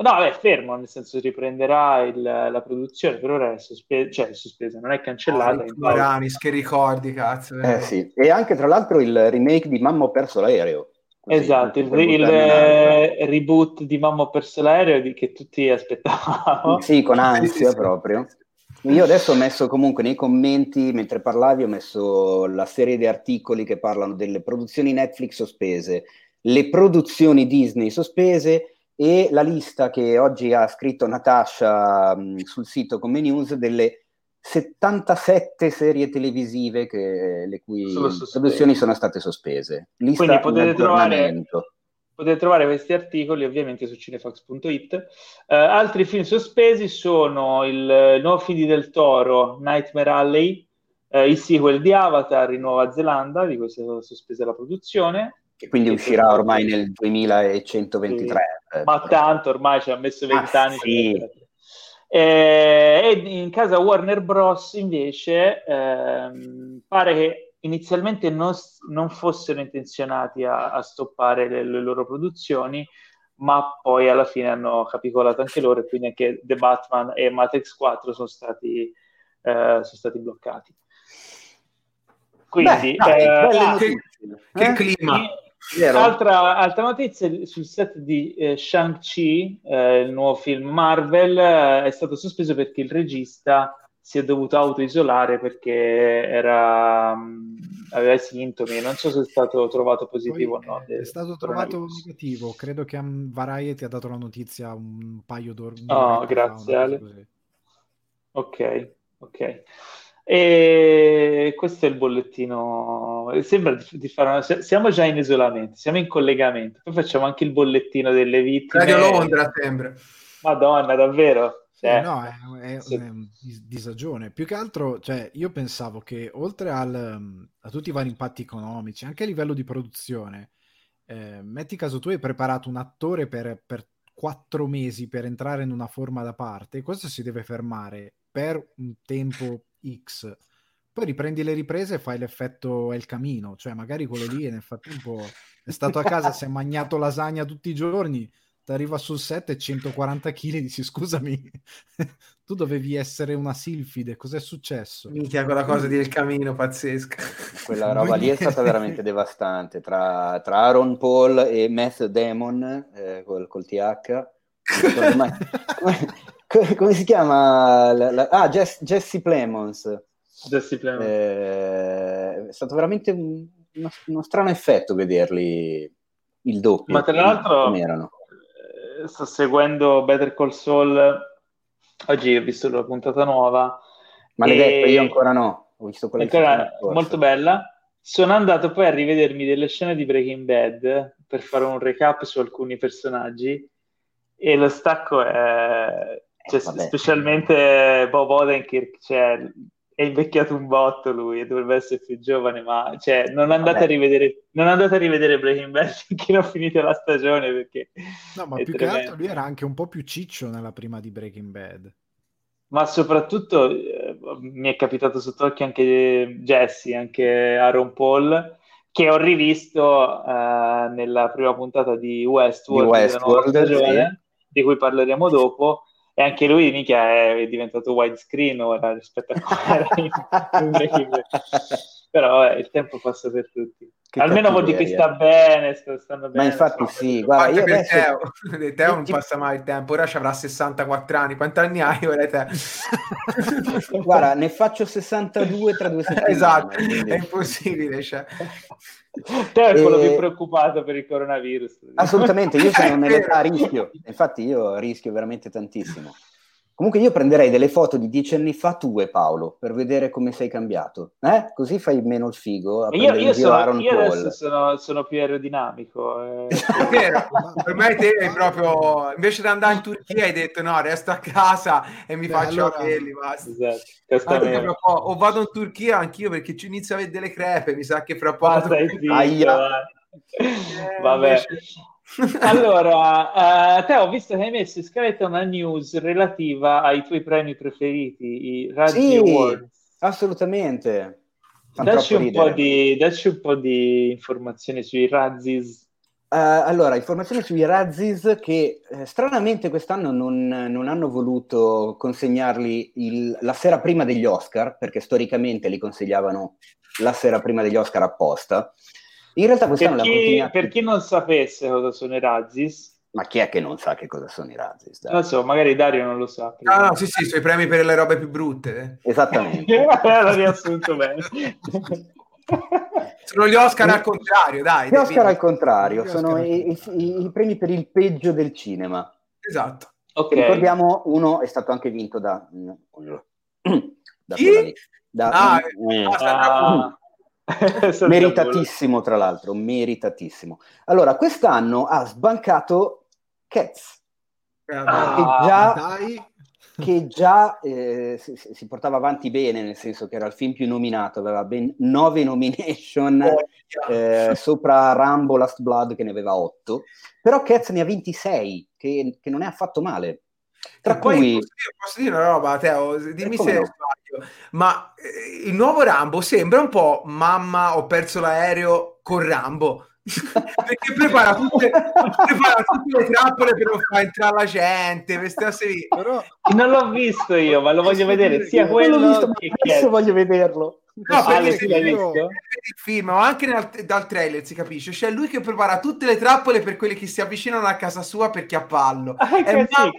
No, è fermo, nel senso riprenderà il, la produzione, per ora è sospesa, cioè è sospesa, non è cancellata. Oh, Moranis, che ricordi, cazzo. Eh sì, e anche tra l'altro il remake di Mamma ho perso l'aereo. Così, esatto, il, il eh, reboot di Mamma ho perso l'aereo di, che tutti aspettavamo. Sì, con ansia sì, sì, proprio. Io adesso ho messo comunque nei commenti, mentre parlavi, ho messo la serie di articoli che parlano delle produzioni Netflix sospese, le produzioni Disney sospese e la lista che oggi ha scritto Natasha mh, sul sito come news delle 77 serie televisive che, le cui produzioni sono state sospese. Lista Quindi potete trovare, potete trovare, questi articoli ovviamente su cinefox.it. Uh, altri film sospesi sono il nuovo film di Del Toro, Nightmare Alley, uh, il sequel di Avatar in Nuova Zelanda, di cui è stata sospesa la produzione, che quindi uscirà ormai nel 2123. Sì. Ma tanto ormai ci ha messo vent'anni. Ah, sì. eh, e in casa Warner Bros. invece ehm, pare che inizialmente non, non fossero intenzionati a, a stoppare le, le, loro produzioni, ma poi alla fine hanno capicolato anche loro e quindi anche The Batman e Matrix 4 sono stati, eh, sono stati bloccati. Quindi, Beh, dai, eh, che, che eh? clima! Altra, altra, notizia sul set di eh, Shang-Chi, eh, il nuovo film Marvel, eh, è stato sospeso perché il regista si è dovuto autoisolare perché era, mh, mm, aveva sintomi. Non so se è stato trovato positivo Poi, o no. È stato trovato negativo. Credo che um, Variety ha dato la notizia un paio d'ore. Oh, grazie Ale. Ok, ok. E questo è il bollettino. Sembra di fare una... Siamo già in isolamento, siamo in collegamento. Poi facciamo anche il bollettino delle vittime. Radio Londra sembra. Madonna, davvero? Cioè, no, è, è, sì. è, un disagione. Più che altro, cioè, io pensavo che oltre al, a tutti i vari impatti economici, anche a livello di produzione, eh, metti caso tu hai preparato un attore per, per quattro mesi per entrare in una forma da parte, questo si deve fermare per un tempo X. Poi riprendi le riprese e fai l'effetto El Camino, cioè magari quello lì nel frattempo è stato a casa, si è mangiato lasagna tutti i giorni, ti arriva sul set e 140 kg e dici scusami, tu dovevi essere una silfide, cos'è successo? Minchia, quella cosa di El Camino, pazzesca. Quella roba lì è stata veramente devastante, tra, tra Aaron Paul e Meth Demon, eh, col, col TH. Come si chiama? La, la, ah, Jess, Jesse Plemons. Jesse Plemons. Eh, è stato veramente un, uno, uno, strano effetto vederli il doppio. Ma tra l'altro eh, sto seguendo Better Call Saul. Oggi ho visto la puntata nuova. Maledetto, e... io ancora no. Ho visto quella ancora molto bella. Sono andato poi a rivedermi delle scene di Breaking Bad per fare un recap su alcuni personaggi e lo stacco è cioè, eh, specialmente Bob Odenkirk, cioè, è invecchiato un botto lui, dovrebbe essere più giovane, ma cioè, non, andate a rivedere, non andate a rivedere Breaking Bad finché non finite la stagione perché No, ma più tremendo. che altro lui era anche un po' più ciccio nella prima di Breaking Bad. Ma soprattutto eh, mi è capitato sotto occhio anche Jesse, anche Aaron Paul, che ho rivisto uh, nella prima puntata di Westworld, di, Westworld, stagione, sì. di cui parleremo dopo. E anche lui, mica, è diventato widescreen ora rispetto a come era in Però vabbè, il tempo passa per tutti. Che Almeno vuol dire che sta bene, stanno bene. Ma infatti so. sì, guarda, io adesso... Teo. Teo non passa mai il tempo, ora ci avrà 64 anni. Quanti anni hai ora te? guarda, ne faccio 62 tra due settimane. Esatto, quindi... è impossibile. Cioè. Te è quello e... più preoccupato per il coronavirus. Assolutamente, io sono nell'età rischio. Infatti io rischio veramente tantissimo. Comunque io prenderei delle foto di dieci anni fa tue, Paolo, per vedere come sei cambiato. Eh? Così fai meno il figo. io, io, sono, io adesso sono, sono, più aerodinamico. Eh. per me te hai proprio... Invece di andare in Turchia hai detto no, resto a casa e mi Beh, faccio allora... capelli, Esatto, o vado in Turchia anch'io perché ci inizio a vedere le crepe, mi sa che fra poco... Ah, eh, Vabbè. Invece allora, uh, te ho visto che hai messo in scaletta una news relativa ai tuoi premi preferiti, i Razzie sì, Awards. Assolutamente. Dacci un, di, dacci un, po di, informazioni sui Razzies. Uh, allora, informazioni sui Razzies che eh, stranamente quest'anno non, non, hanno voluto consegnarli il, la sera prima degli Oscar, perché storicamente li consigliavano la sera prima degli Oscar apposta. In realtà quest'anno per chi, per chi non sapesse cosa sono i Razzis, ma chi è che non sa che cosa sono i Razzis? Non so, magari Dario non lo sa. No, no, sì, sì, sono i premi per le robe più brutte. Eh. Esattamente. L'ho riassunto bene. sono gli Oscar al contrario, dai. Gli Oscar al contrario, gli sono i, i, i, premi per il peggio del cinema. Esatto. Okay. Ricordiamo, uno è stato anche vinto da... da chi? Da, ah, eh, ah, meritatissimo, tra l'altro, meritatissimo. Allora, quest'anno ha sbancato Cats, ah, che già, che già eh, si, si, portava avanti bene, nel senso che era il film più nominato, aveva ben nove nomination oh, eh, sopra Rambo Last Blood che ne aveva otto, però Cats ne ha 26, che, che non è affatto male. Tra e cui... Posso dire, posso dire, una roba, Teo, dimmi se no? Ma eh, il nuovo Rambo sembra un po' mamma ho perso l'aereo con Rambo. perché prepara tutte, prepara tutte, le trappole per non far entrare la gente queste Però... non l'ho visto io ma lo voglio vedere sia quello visto, che adesso voglio vederlo. No, perché se io, il film, ma anche nel, dal trailer si capisce, c'è lui che prepara tutte le trappole per quelli che si avvicinano a casa sua perché ha pallo. Ah, è, mamma,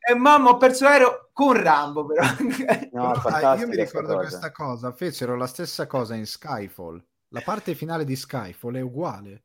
e mamma ho perso l'aereo con Rambo però. No, ah, io mi ricordo cosa. questa cosa, fecero la stessa cosa in Skyfall. La parte finale di Skyfall è uguale.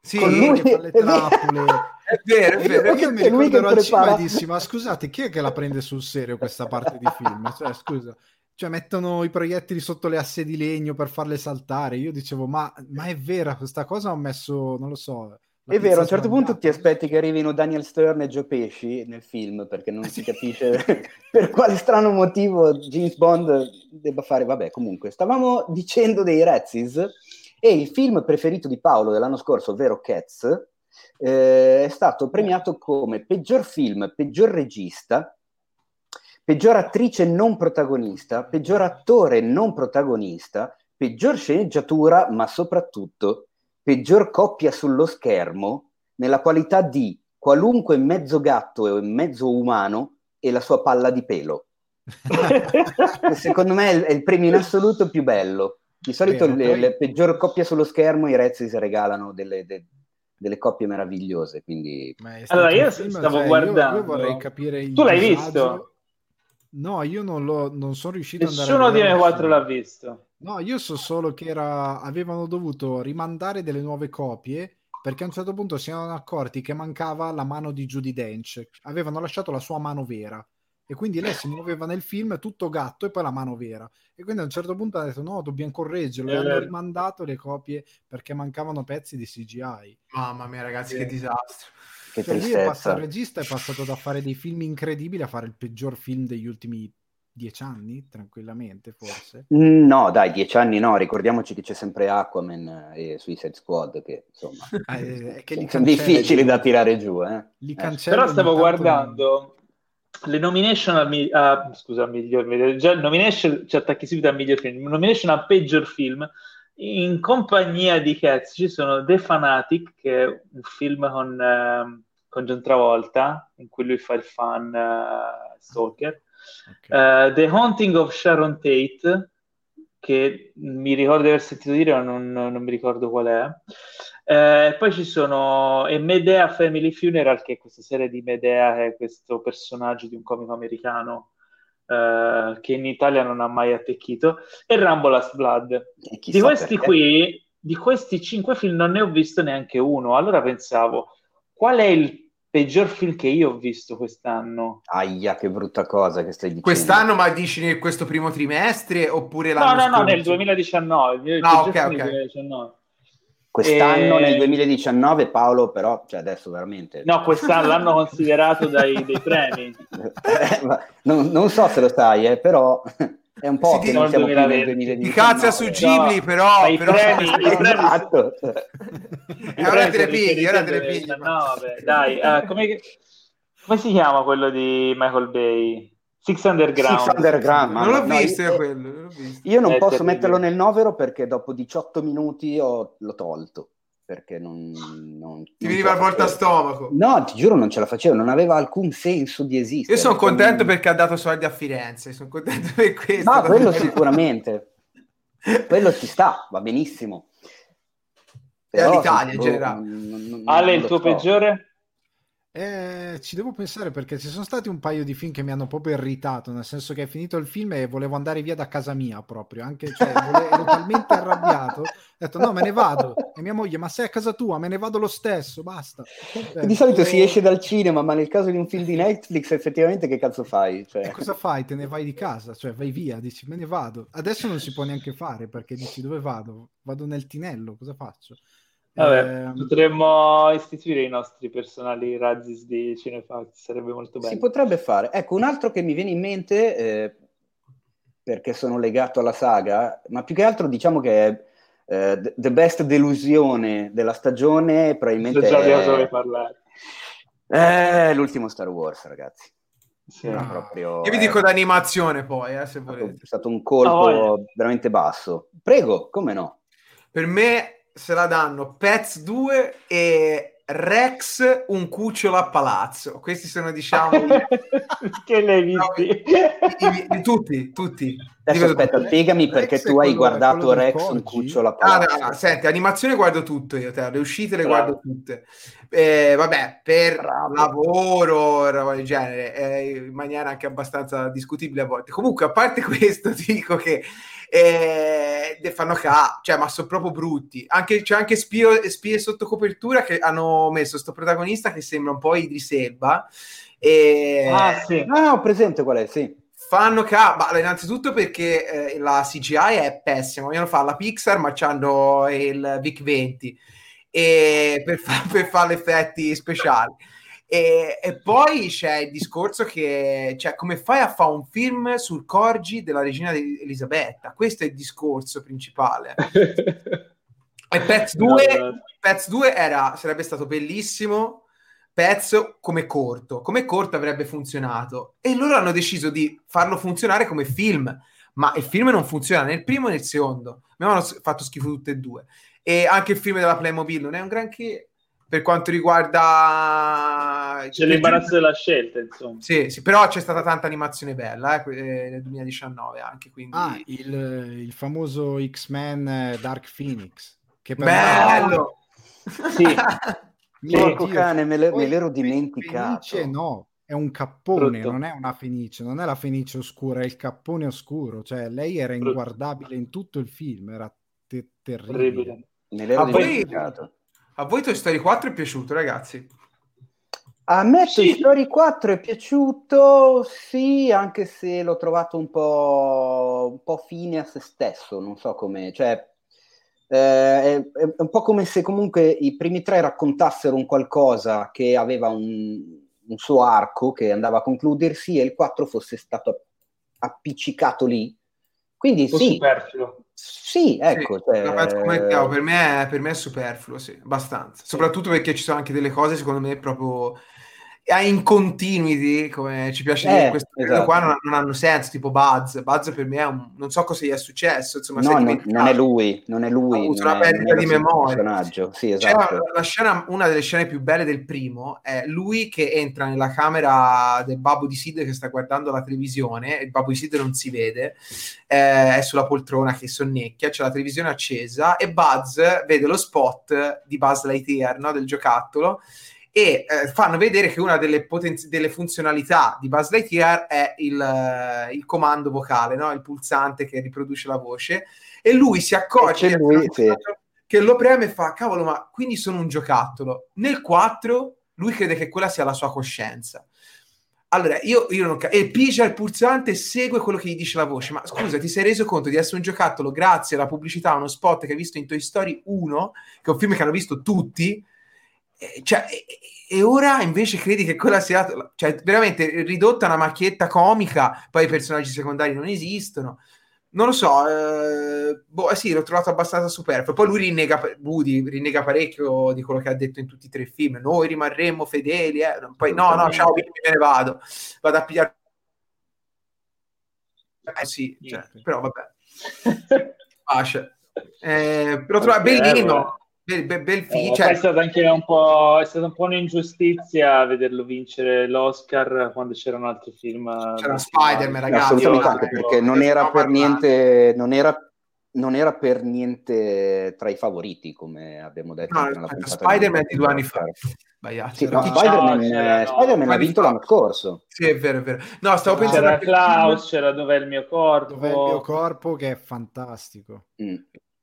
Sì, con lui che fa le trappole. è vero, è vero. Io, io mi ricordo al cinema e dissi, ma scusate, chi è che la prende sul serio questa parte di film? Cioè, scusa, cioè mettono i proiettili sotto le asse di legno per farle saltare. Io dicevo, ma, ma è vera questa cosa? Ho messo, non lo so, è vero, a un certo punto ti aspetti che arrivino Daniel Stern e Joe Pesci nel film perché non si capisce per quale strano motivo James Bond debba fare. Vabbè, comunque, stavamo dicendo dei Razzis e il film preferito di Paolo dell'anno scorso, ovvero Cats, eh, è stato premiato come peggior film, peggior regista, peggior attrice non protagonista, peggior attore non protagonista, peggior sceneggiatura, ma soprattutto peggior coppia sullo schermo nella qualità di qualunque mezzo gatto e mezzo umano e la sua palla di pelo. Secondo me è il premio in assoluto più bello. Di solito Beh, le, le peggior coppia sullo schermo i Rezzi si regalano delle, de, delle coppie meravigliose. Quindi... Allora io film, stavo cioè, guardando. Io, io vorrei capire tu l'hai visto? No, io non, l'ho, non sono riuscito Nessuno ad andare a Nessuno di noi quattro l'ha visto. No, io so solo che era... avevano dovuto rimandare delle nuove copie perché a un certo punto si erano accorti che mancava la mano di Judy Dench. Avevano lasciato la sua mano vera. E quindi lei si muoveva nel film tutto gatto e poi la mano vera. E quindi a un certo punto ha detto: No, dobbiamo correggerlo. E hanno rimandato le copie perché mancavano pezzi di CGI. Mamma mia, ragazzi, che disastro. Che cioè, lui è passato, il regista è passato da fare dei film incredibili a fare il peggior film degli ultimi dieci anni, tranquillamente, forse? No, dai, dieci anni no, ricordiamoci che c'è sempre Aquaman e Suicide Squad, che insomma eh, che sono difficili da tirare giù. Eh. Li eh. Però stavo guardando le nomination al mi- uh, scusa, miglior, già nomination ci attacchi subito a miglior film, nomination a peggior film in compagnia di Cats ci sono The Fanatic che è un film con, uh, con John Travolta in cui lui fa il fan uh, stalker okay. uh, The Haunting of Sharon Tate che mi ricordo di aver sentito dire ma non, non mi ricordo qual è eh, poi ci sono e Medea Family Funeral, che è questa serie di Medea, che è questo personaggio di un comico americano eh, che in Italia non ha mai attecchito, e Rambo Last Blood. Di questi perché. qui, di questi cinque film, non ne ho visto neanche uno. Allora pensavo, qual è il peggior film che io ho visto quest'anno? Aia, che brutta cosa che stai dicendo. Quest'anno, ma dici in questo primo trimestre oppure l'anno No, no, no, nel 2019. Ah, ok, ok. 2019. Quest'anno, e... nel 2019, Paolo, però, cioè adesso veramente... No, quest'anno l'hanno considerato dai, dei premi. eh, non, non, so se lo sai, eh, però è un po' si che non siamo più nel 2019. Di cazzo su Ghibli, no, però... I però... premi... I premi esatto. e ora te le pigli, ora te le pigli. No, vabbè, dai, uh, come, come si chiama quello di Michael Bay? Six Underground. Six Underground. Non l'ho visto io quello. Visto. Io non è posso metterlo nel novero perché dopo 18 minuti ho, l'ho tolto. Perché non... non ti veniva il volta stomaco. No, ti giuro non ce la facevo, non aveva alcun senso di esistere. Io sono contento perché ha dato soldi a Firenze, sono contento per questo. No, quello sicuramente. quello ci sta, va benissimo. Però, e all'Italia in generale. Non, Ale, il tuo so. peggiore? Eh, ci devo pensare perché ci sono stati un paio di film che mi hanno proprio irritato, nel senso che è finito il film e volevo andare via da casa mia proprio, anche cioè, ero talmente arrabbiato, ho detto no me ne vado e mia moglie ma sei a casa tua, me ne vado lo stesso, basta. Cioè, di solito si esce dal cinema, ma nel caso di un film di Netflix effettivamente che cazzo fai? Cioè... cosa fai? Te ne vai di casa, cioè vai via, dici me ne vado. Adesso non si può neanche fare perché dici dove vado? Vado nel tinello, cosa faccio? Vabbè, eh, potremmo istituire i nostri personali razzi di Cinefax, sarebbe molto bello. Si potrebbe fare. Ecco, un altro che mi viene in mente, eh, perché sono legato alla saga, ma più che altro diciamo che è eh, The Best Delusione della stagione, probabilmente... già è... dove parlare. Eh, l'ultimo Star Wars, ragazzi. Sì. Proprio, Io vi dico d'animazione poi, eh, se volete. È stato un colpo oh, veramente basso. Prego, come no? Per me se la danno Pets 2 e Rex un cucciolo a palazzo. Questi sono, diciamo, che le hai visti? No, tutti, tutti. Adesso aspetta, spiegami perché Rex tu hai guardato Rex un cucciolo a palazzo. Ah, no, no, senti, animazione guardo tutto io, te, le uscite le Bravo. guardo tutte. Eh, vabbè, per Bravo. lavoro, roba del genere, eh, in maniera anche abbastanza discutibile a volte. Comunque, a parte questo, ti dico che e fanno ca, cioè, ma sono proprio brutti. Anche, c'è anche spie, spie sotto copertura che hanno messo questo protagonista che sembra un po' Idris Elba. E... Ah, sì. Ah, ho presente qual è, sì. Fanno ca, ma innanzitutto perché eh, la CGI è pessima, vogliono fare la Pixar, ma hanno il VIC 20 e per, fa- per fare effetti speciali. E, e, poi c'è il discorso che, cioè, come fai a fare un film sul Corgi della regina Elisabetta? Questo è il discorso principale. e Pets 2, Pets 2 era, sarebbe stato bellissimo, Pets come corto, come corto avrebbe funzionato. E loro hanno deciso di farlo funzionare come film, ma il film non funziona né il primo né il secondo. Mi hanno fatto schifo tutte e due. E anche il film della Playmobil non è un granché per quanto riguarda... C'è l'imbarazzo della scelta, insomma. Sì, sì, però c'è stata tanta animazione bella eh, eh nel 2019 anche, quindi... Ah, il, il famoso X-Men eh, Dark Phoenix. Che per Bello! Me... sì. Porco cane, me, le, me l'ero dimenticato. Fenice no, è un cappone, Brutto. non è una fenice, non è la fenice oscura, è il cappone oscuro. Cioè, lei era inguardabile in tutto il film, era te- terribile. Me l'ero ah, dimenticato. Poi a voi Toy Story 4 è piaciuto, ragazzi? A me sì. Toy Story 4 è piaciuto, sì, anche se l'ho trovato un po', un po fine a se stesso, non so come, cioè eh, è, è, un po' come se comunque i primi tre raccontassero un qualcosa che aveva un, un suo arco che andava a concludersi e il 4 fosse stato appiccicato lì. Quindi sì, superfluo. Sì, ecco. Sì, cioè... per, me è, per me è superfluo, sì, abbastanza. Soprattutto perché ci sono anche delle cose, secondo me, proprio in continuity, come ci piace eh, dire, questo esatto. qua non, non, hanno senso, tipo Buzz. Buzz per me è un... non so cosa gli è successo, insomma, no, non, non, è lui, non è lui. Ha avuto una perdita di memoria. Sì, esatto. la scena, una delle scene più belle del primo è lui che entra nella camera del babbo di Sid che sta guardando la televisione, il babbo di Sid non si vede, eh, è sulla poltrona che sonnecchia, c'è la televisione accesa e Buzz vede lo spot di Buzz Lightyear, no, del giocattolo, e eh, fanno vedere che una delle, poten- delle, funzionalità di Buzz Lightyear è il, uh, il comando vocale, no? il pulsante che riproduce la voce, e lui si accorge lui, sì. che lo preme e fa, cavolo, ma quindi sono un giocattolo. Nel 4 lui crede che quella sia la sua coscienza. Allora, io, io non capisco. E pigia il pulsante e segue quello che gli dice la voce. Ma scusa, ti sei reso conto di essere un giocattolo grazie alla pubblicità, uno spot che hai visto in Toy Story 1, che è un film che hanno visto tutti, cioè, e, ora invece credi che quella sia cioè, veramente ridotta a una macchietta comica, poi i personaggi secondari non esistono. Non lo so, eh, boh, eh sì, l'ho trovato abbastanza superfluo. Poi lui rinnega, Woody rinnega parecchio di quello che ha detto in tutti e tre i film. Noi rimarremo fedeli, eh. poi no, no, ciao, me ne vado, vado a pigliare. Eh sì, cioè, però vabbè. Pace. Eh, però trova bellino. Bel, bel, bel film. Eh, cioè... È stata anche un po', è stata un po' un'ingiustizia vederlo vincere l'Oscar quando c'erano altri film. C'era Spider-Man, ragazzi. Assolutamente, anche perché non era per niente, non era, non era per niente tra i favoriti, come abbiamo detto. No, nella Spider-Man di due anni fa. Sì, no, Spider-Man, eh, Spider-Man ha vinto l'anno scorso. Sì, è vero, è vero. No, stavo pensando c'era Klaus, c'era Dov'è il mio corpo. Dov'è il mio corpo, che è fantastico. Mm.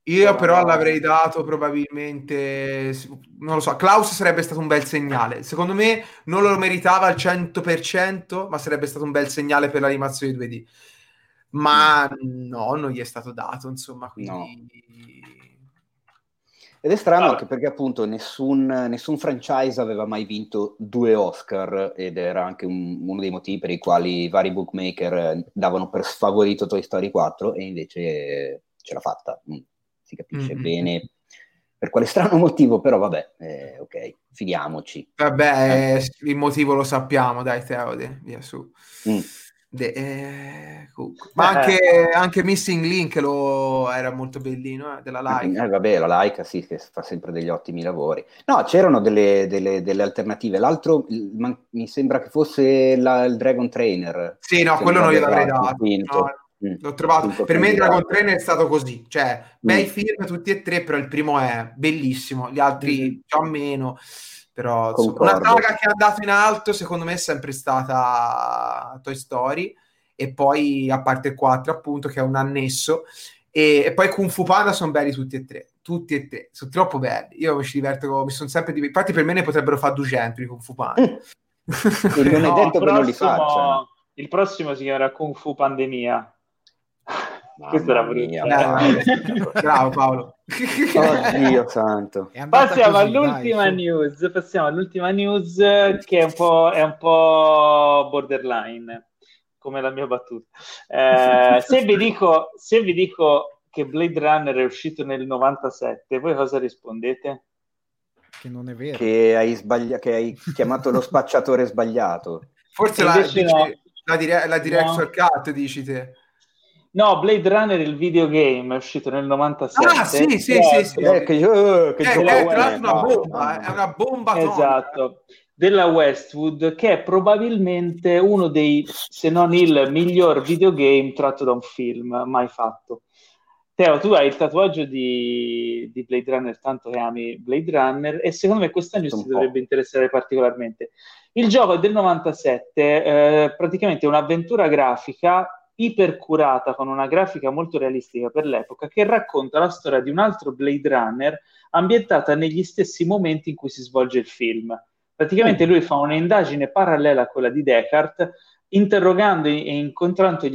Io però l'avrei dato probabilmente, non lo so, Klaus sarebbe stato un bel segnale. Secondo me non lo meritava al 100%, ma sarebbe stato un bel segnale per l'animazione 2D. Ma no, non gli è stato dato, insomma, quindi... No. Ed è strano ah. anche perché appunto nessun, nessun, franchise aveva mai vinto due Oscar ed era anche un, uno dei motivi per i quali i vari bookmaker davano per sfavorito Toy Story 4 e invece ce l'ha fatta. Si capisce mm-hmm. bene per quale strano motivo, però vabbè, eh, ok, fidiamoci. Vabbè, eh. il motivo lo sappiamo, dai Teode, via su. Mm. De, eh, ma anche, anche, Missing Link lo, era molto bellino eh, della Laika. Eh, vabbè, la Laika sì, che fa sempre degli ottimi lavori. No, c'erano delle, delle, delle alternative. L'altro ma, mi sembra che fosse la, il Dragon Trainer. Sì, no, quello non gliel'avrei dato. No. L'ho trovato. Per me Dragon Train è stato così, cioè bei mm. film tutti e tre, però il primo è bellissimo, gli altri mm. già meno. Però insomma, una saga che è andata in alto, secondo me, è sempre stata Toy Story, e poi a parte il 4, appunto, che è un annesso, e, e poi Kung Fu Panda sono belli tutti e tre. Tutti e tre, sono troppo belli. Io mi ci diverto, mi sono sempre divertito. Infatti, per me ne potrebbero fare 200 di Kung Fu Panda. e non è detto che non li facciano. Il prossimo si chiamerà Kung Fu Pandemia. Questo era brutto. Bravo Paolo. Oddio santo. Passiamo così, all'ultima dai, news. Passiamo all'ultima news che è un po', è un po borderline, come la mia battuta. Eh, se, vi dico, se vi dico che Blade Runner è uscito nel 97, voi cosa rispondete? Che non è vero. Che hai, sbaglia- che hai chiamato lo spacciatore sbagliato. Forse la, dici, no. la, dire- la director no. cut, dici te. No, Blade Runner il videogame è uscito nel 97. Ah, sì, sì, sì, sì. Eh, che, uh, che eh, è, è una bomba, è una bomba Esatto. Della Westwood, che è probabilmente uno dei, se non il miglior videogame tratto da un film mai fatto. Teo, tu hai il tatuaggio di, di, Blade Runner, tanto che ami Blade Runner, e secondo me questa news ti dovrebbe interessare particolarmente. Il gioco è del 97, eh, praticamente è un'avventura grafica ipercurata con una grafica molto realistica per l'epoca che racconta la storia di un altro Blade Runner ambientata negli stessi momenti in cui si svolge il film. Praticamente lui fa un'indagine parallela a quella di Descartes, interrogando e incontrando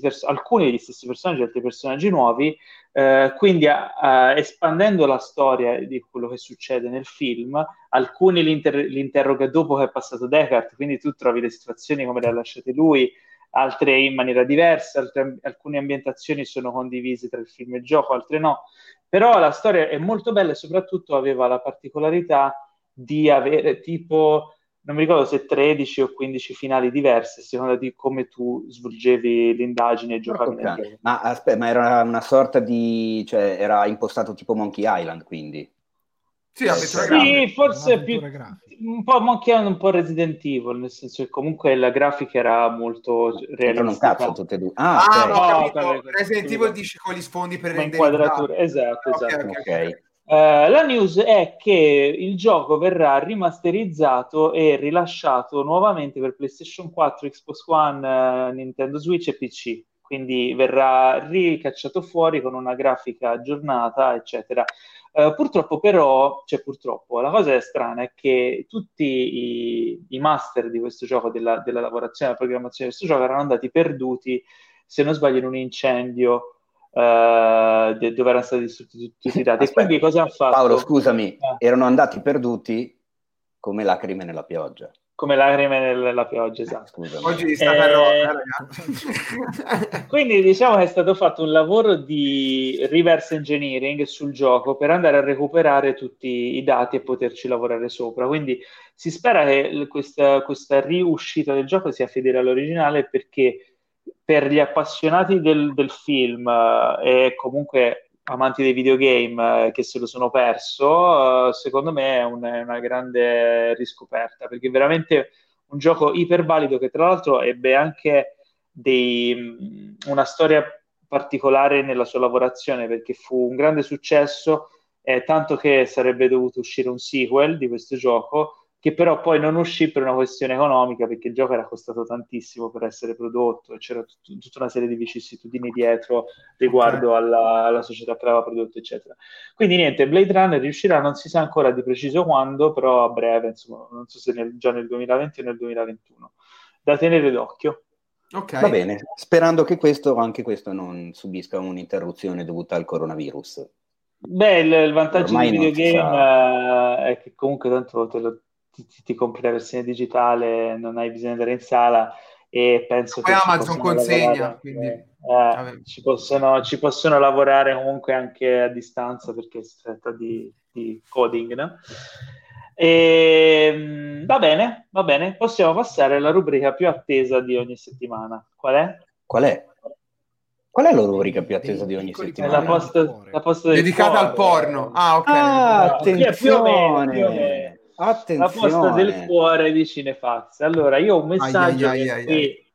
pers- alcuni degli stessi personaggi, altri personaggi nuovi, eh, quindi a, a, espandendo la storia di quello che succede nel film, alcuni li, inter- li interroga dopo che è passato Descartes, quindi tu trovi le situazioni come le ha lasciate lui, altre in maniera diversa, altre, alcune ambientazioni sono condivise tra il film e il gioco, altre no. Però la storia è molto bella e soprattutto aveva la particolarità di avere tipo non mi ricordo se 13 o 15 finali diverse, secondo di come tu svolgevi l'indagine e giocavi. Ma aspetta, ma era una sorta di... cioè era impostato tipo Monkey Island, quindi? Sì, sì forse più, un po' Island, un po' Resident Evil, nel senso che comunque la grafica era molto realistica. Non cazzo tutte e due. Ah, ah okay. no, no, Resident Evil dice con gli sfondi per rendere inquadrature. Esatto, esatto. Okay, okay. Uh, la news è che il gioco verrà rimasterizzato e rilasciato nuovamente per PlayStation 4, Xbox One, uh, Nintendo Switch e PC. Quindi verrà ricacciato fuori con una grafica aggiornata, eccetera. Uh, purtroppo, però, cioè purtroppo, la cosa strana è che tutti i, i master di questo gioco, della, della lavorazione e della programmazione di questo gioco, erano andati perduti, se non sbaglio, in un incendio uh, dove erano stati distrutti tutti i dati. E quindi cosa hanno fatto? Paolo, scusami, eh. erano andati perduti come lacrime nella pioggia. Come lacrime nella pioggia, esatto. Scusami. Oggi sta eh... roba, Quindi diciamo che è stato fatto un lavoro di reverse engineering sul gioco per andare a recuperare tutti i dati e poterci lavorare sopra. Quindi si spera che questa, questa riuscita del gioco sia fedele all'originale perché per gli appassionati del, del film eh, e comunque amanti dei videogame eh, che se lo sono perso, eh, secondo me è, un, è, una grande riscoperta perché è veramente un gioco ipervalido che tra l'altro ebbe anche dei, mm, una storia particolare nella sua lavorazione perché fu un grande successo, eh, tanto che sarebbe dovuto uscire un sequel di questo gioco che però poi non uscì per una questione economica perché il gioco era costato tantissimo per essere prodotto e c'era tut- tutta una serie di vicissitudini dietro riguardo okay. alla, alla, società che l'aveva prodotto eccetera quindi niente Blade Runner riuscirà non si sa ancora di preciso quando però a breve insomma non so se nel, già nel 2020 o nel 2021 da tenere d'occhio Okay. Va bene, sperando che questo, anche questo non subisca un'interruzione dovuta al coronavirus. Beh, il, il vantaggio Ormai del videogame è che comunque tanto te lo, ti, ti, compri la versione digitale, non hai bisogno di andare in sala e penso Poi che Amazon consegna, quindi... eh, ci, possono, ci, possono, lavorare comunque anche a distanza perché si tratta di, di coding, no? E, ehm, va bene, va bene, possiamo passare alla rubrica più attesa di ogni settimana. Qual è? Qual è? Qual è la rubrica più attesa di ogni settimana? La posta, la posta Dedicata cuore. al porno. Ah, ok. Ah, attenzione. Più o meno, più o meno. Attenzione. La posta del cuore di Cinefax. Allora, io ho un messaggio ai, ai, ai,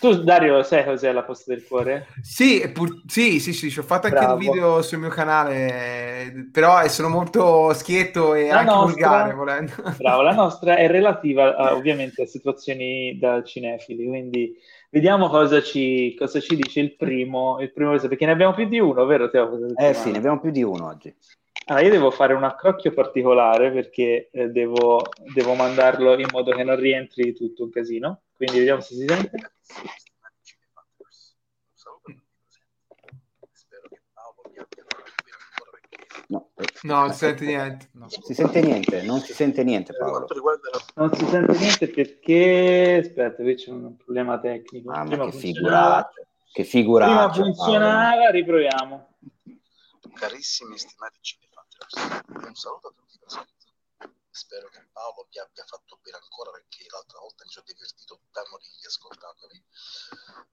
Tu, Dario, sai cos'è la posta del cuore? Sì, pur... sì, sì, sì, ci ho fatto anche Bravo. un video sul mio canale, però sono molto schietto e la anche nostra... volgare, volendo. Bravo, la nostra è relativa a, ovviamente a situazioni da cinefili, quindi vediamo cosa ci, cosa ci dice il primo, il primo, perché ne abbiamo più di uno, vero Teo? Eh sì, ne abbiamo più di uno oggi. Allora, io devo fare un accrocchio particolare perché eh, devo, devo, mandarlo in modo che non rientri tutto un casino. Quindi vediamo se si sente. No, no non si sente niente. No. Si sente niente, non si sente niente Paolo. Non si sente niente perché... Aspetta, qui c'è un problema tecnico. Ah, che figurata. Che figurata. Prima funzionava, Paolo. riproviamo. Carissimi stimati cinefax un saluto a tutti. Spero che Paolo vi abbia fatto bene ancora perché l'altra volta mi sono divertito da morire ascoltandovi.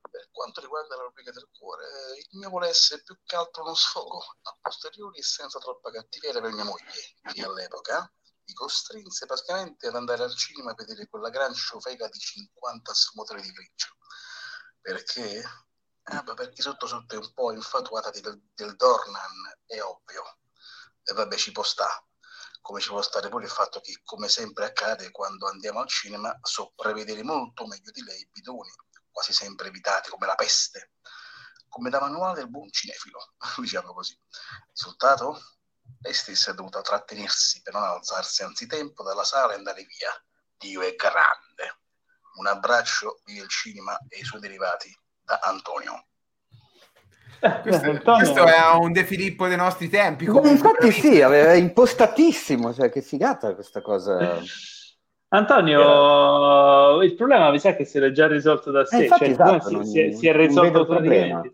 Per quanto riguarda la rubrica del cuore, il mio vuole essere più che altro uno sfogo a posteriori e senza troppa cattiveria per mia moglie, che all'epoca mi costrinse praticamente ad andare al cinema a vedere quella gran ciofega di 50 sfumature di grigio. Perché? Eh, perché sotto sotto è un po' infatuata del, del Dornan, è ovvio. E vabbè ci può stare come ci può stare pure il fatto che come sempre accade quando andiamo al cinema so prevedere molto meglio di lei i bidoni quasi sempre evitati come la peste come da manuale del buon cinefilo diciamo così. Risultato? Lei stessa è dovuta trattenersi per non alzarsi anzitempo dalla sala e andare via. Dio è grande. Un abbraccio via il cinema e i suoi derivati da Antonio questo, questo, è un De Filippo dei nostri tempi. Comunque, infatti, sì, è impostatissimo. Cioè, che figata questa cosa. Antonio, il problema mi sa che se l'è già risolto da sé, eh, cioè, esatto, non, si, si, è risolto praticamente.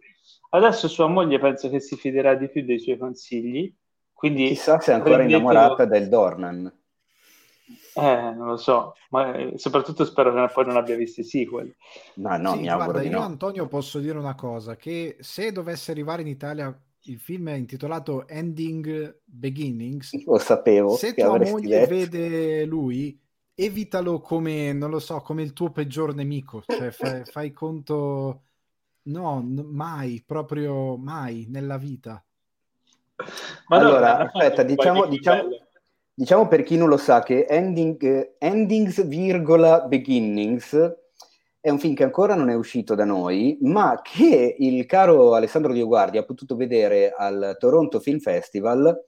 Adesso sua moglie penso che si fiderà di più dei suoi consigli. Quindi Chissà se è ancora innamorata del Dornan. Eh, non lo so, ma eh, soprattutto spero che poi non abbia visto i sequel. No, no, Sì, mi auguro guarda, di io no. Antonio posso dire una cosa, che se dovesse arrivare in Italia il film è intitolato Ending Beginnings, Lo sapevo se che tua moglie detto. vede lui, evitalo come, non lo so, come il tuo peggior nemico, cioè fai, fai conto, no, n- mai, proprio mai nella vita. Madonna, Allora, fatto aspetta, diciamo, diciamo. Diciamo per chi non lo sa che Ending, Endings, virgola, Beginnings è un film che ancora non è uscito da noi, ma che il caro Alessandro Dioguardi ha potuto vedere al Toronto Film Festival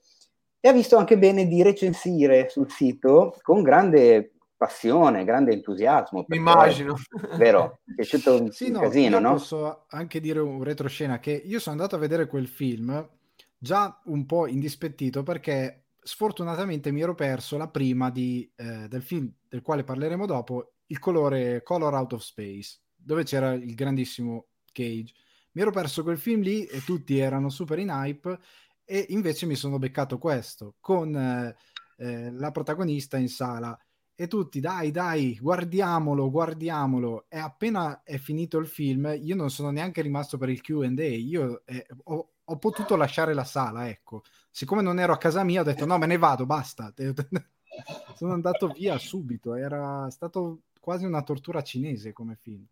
e ha visto anche bene di recensire sul sito con grande passione, grande entusiasmo. Mi immagino. Vero? È piaciuto un, Sì, un no, casino, no? posso anche dire un retroscena che io sono andato a vedere quel film già un po' indispettito perché sfortunatamente mi ero perso la prima di, eh, del film del quale parleremo dopo, il colore Color Out of Space, dove c'era il grandissimo Cage. Mi ero perso quel film lì e tutti erano super in hype e invece mi sono beccato questo con eh, eh, la protagonista in sala. E tutti dai dai guardiamolo guardiamolo. E appena è finito il film io non sono neanche rimasto per il Q&A io eh, ho, ho potuto lasciare la sala ecco siccome non ero a casa mia ho detto no me ne vado basta sono andato via subito era stato quasi una tortura cinese come film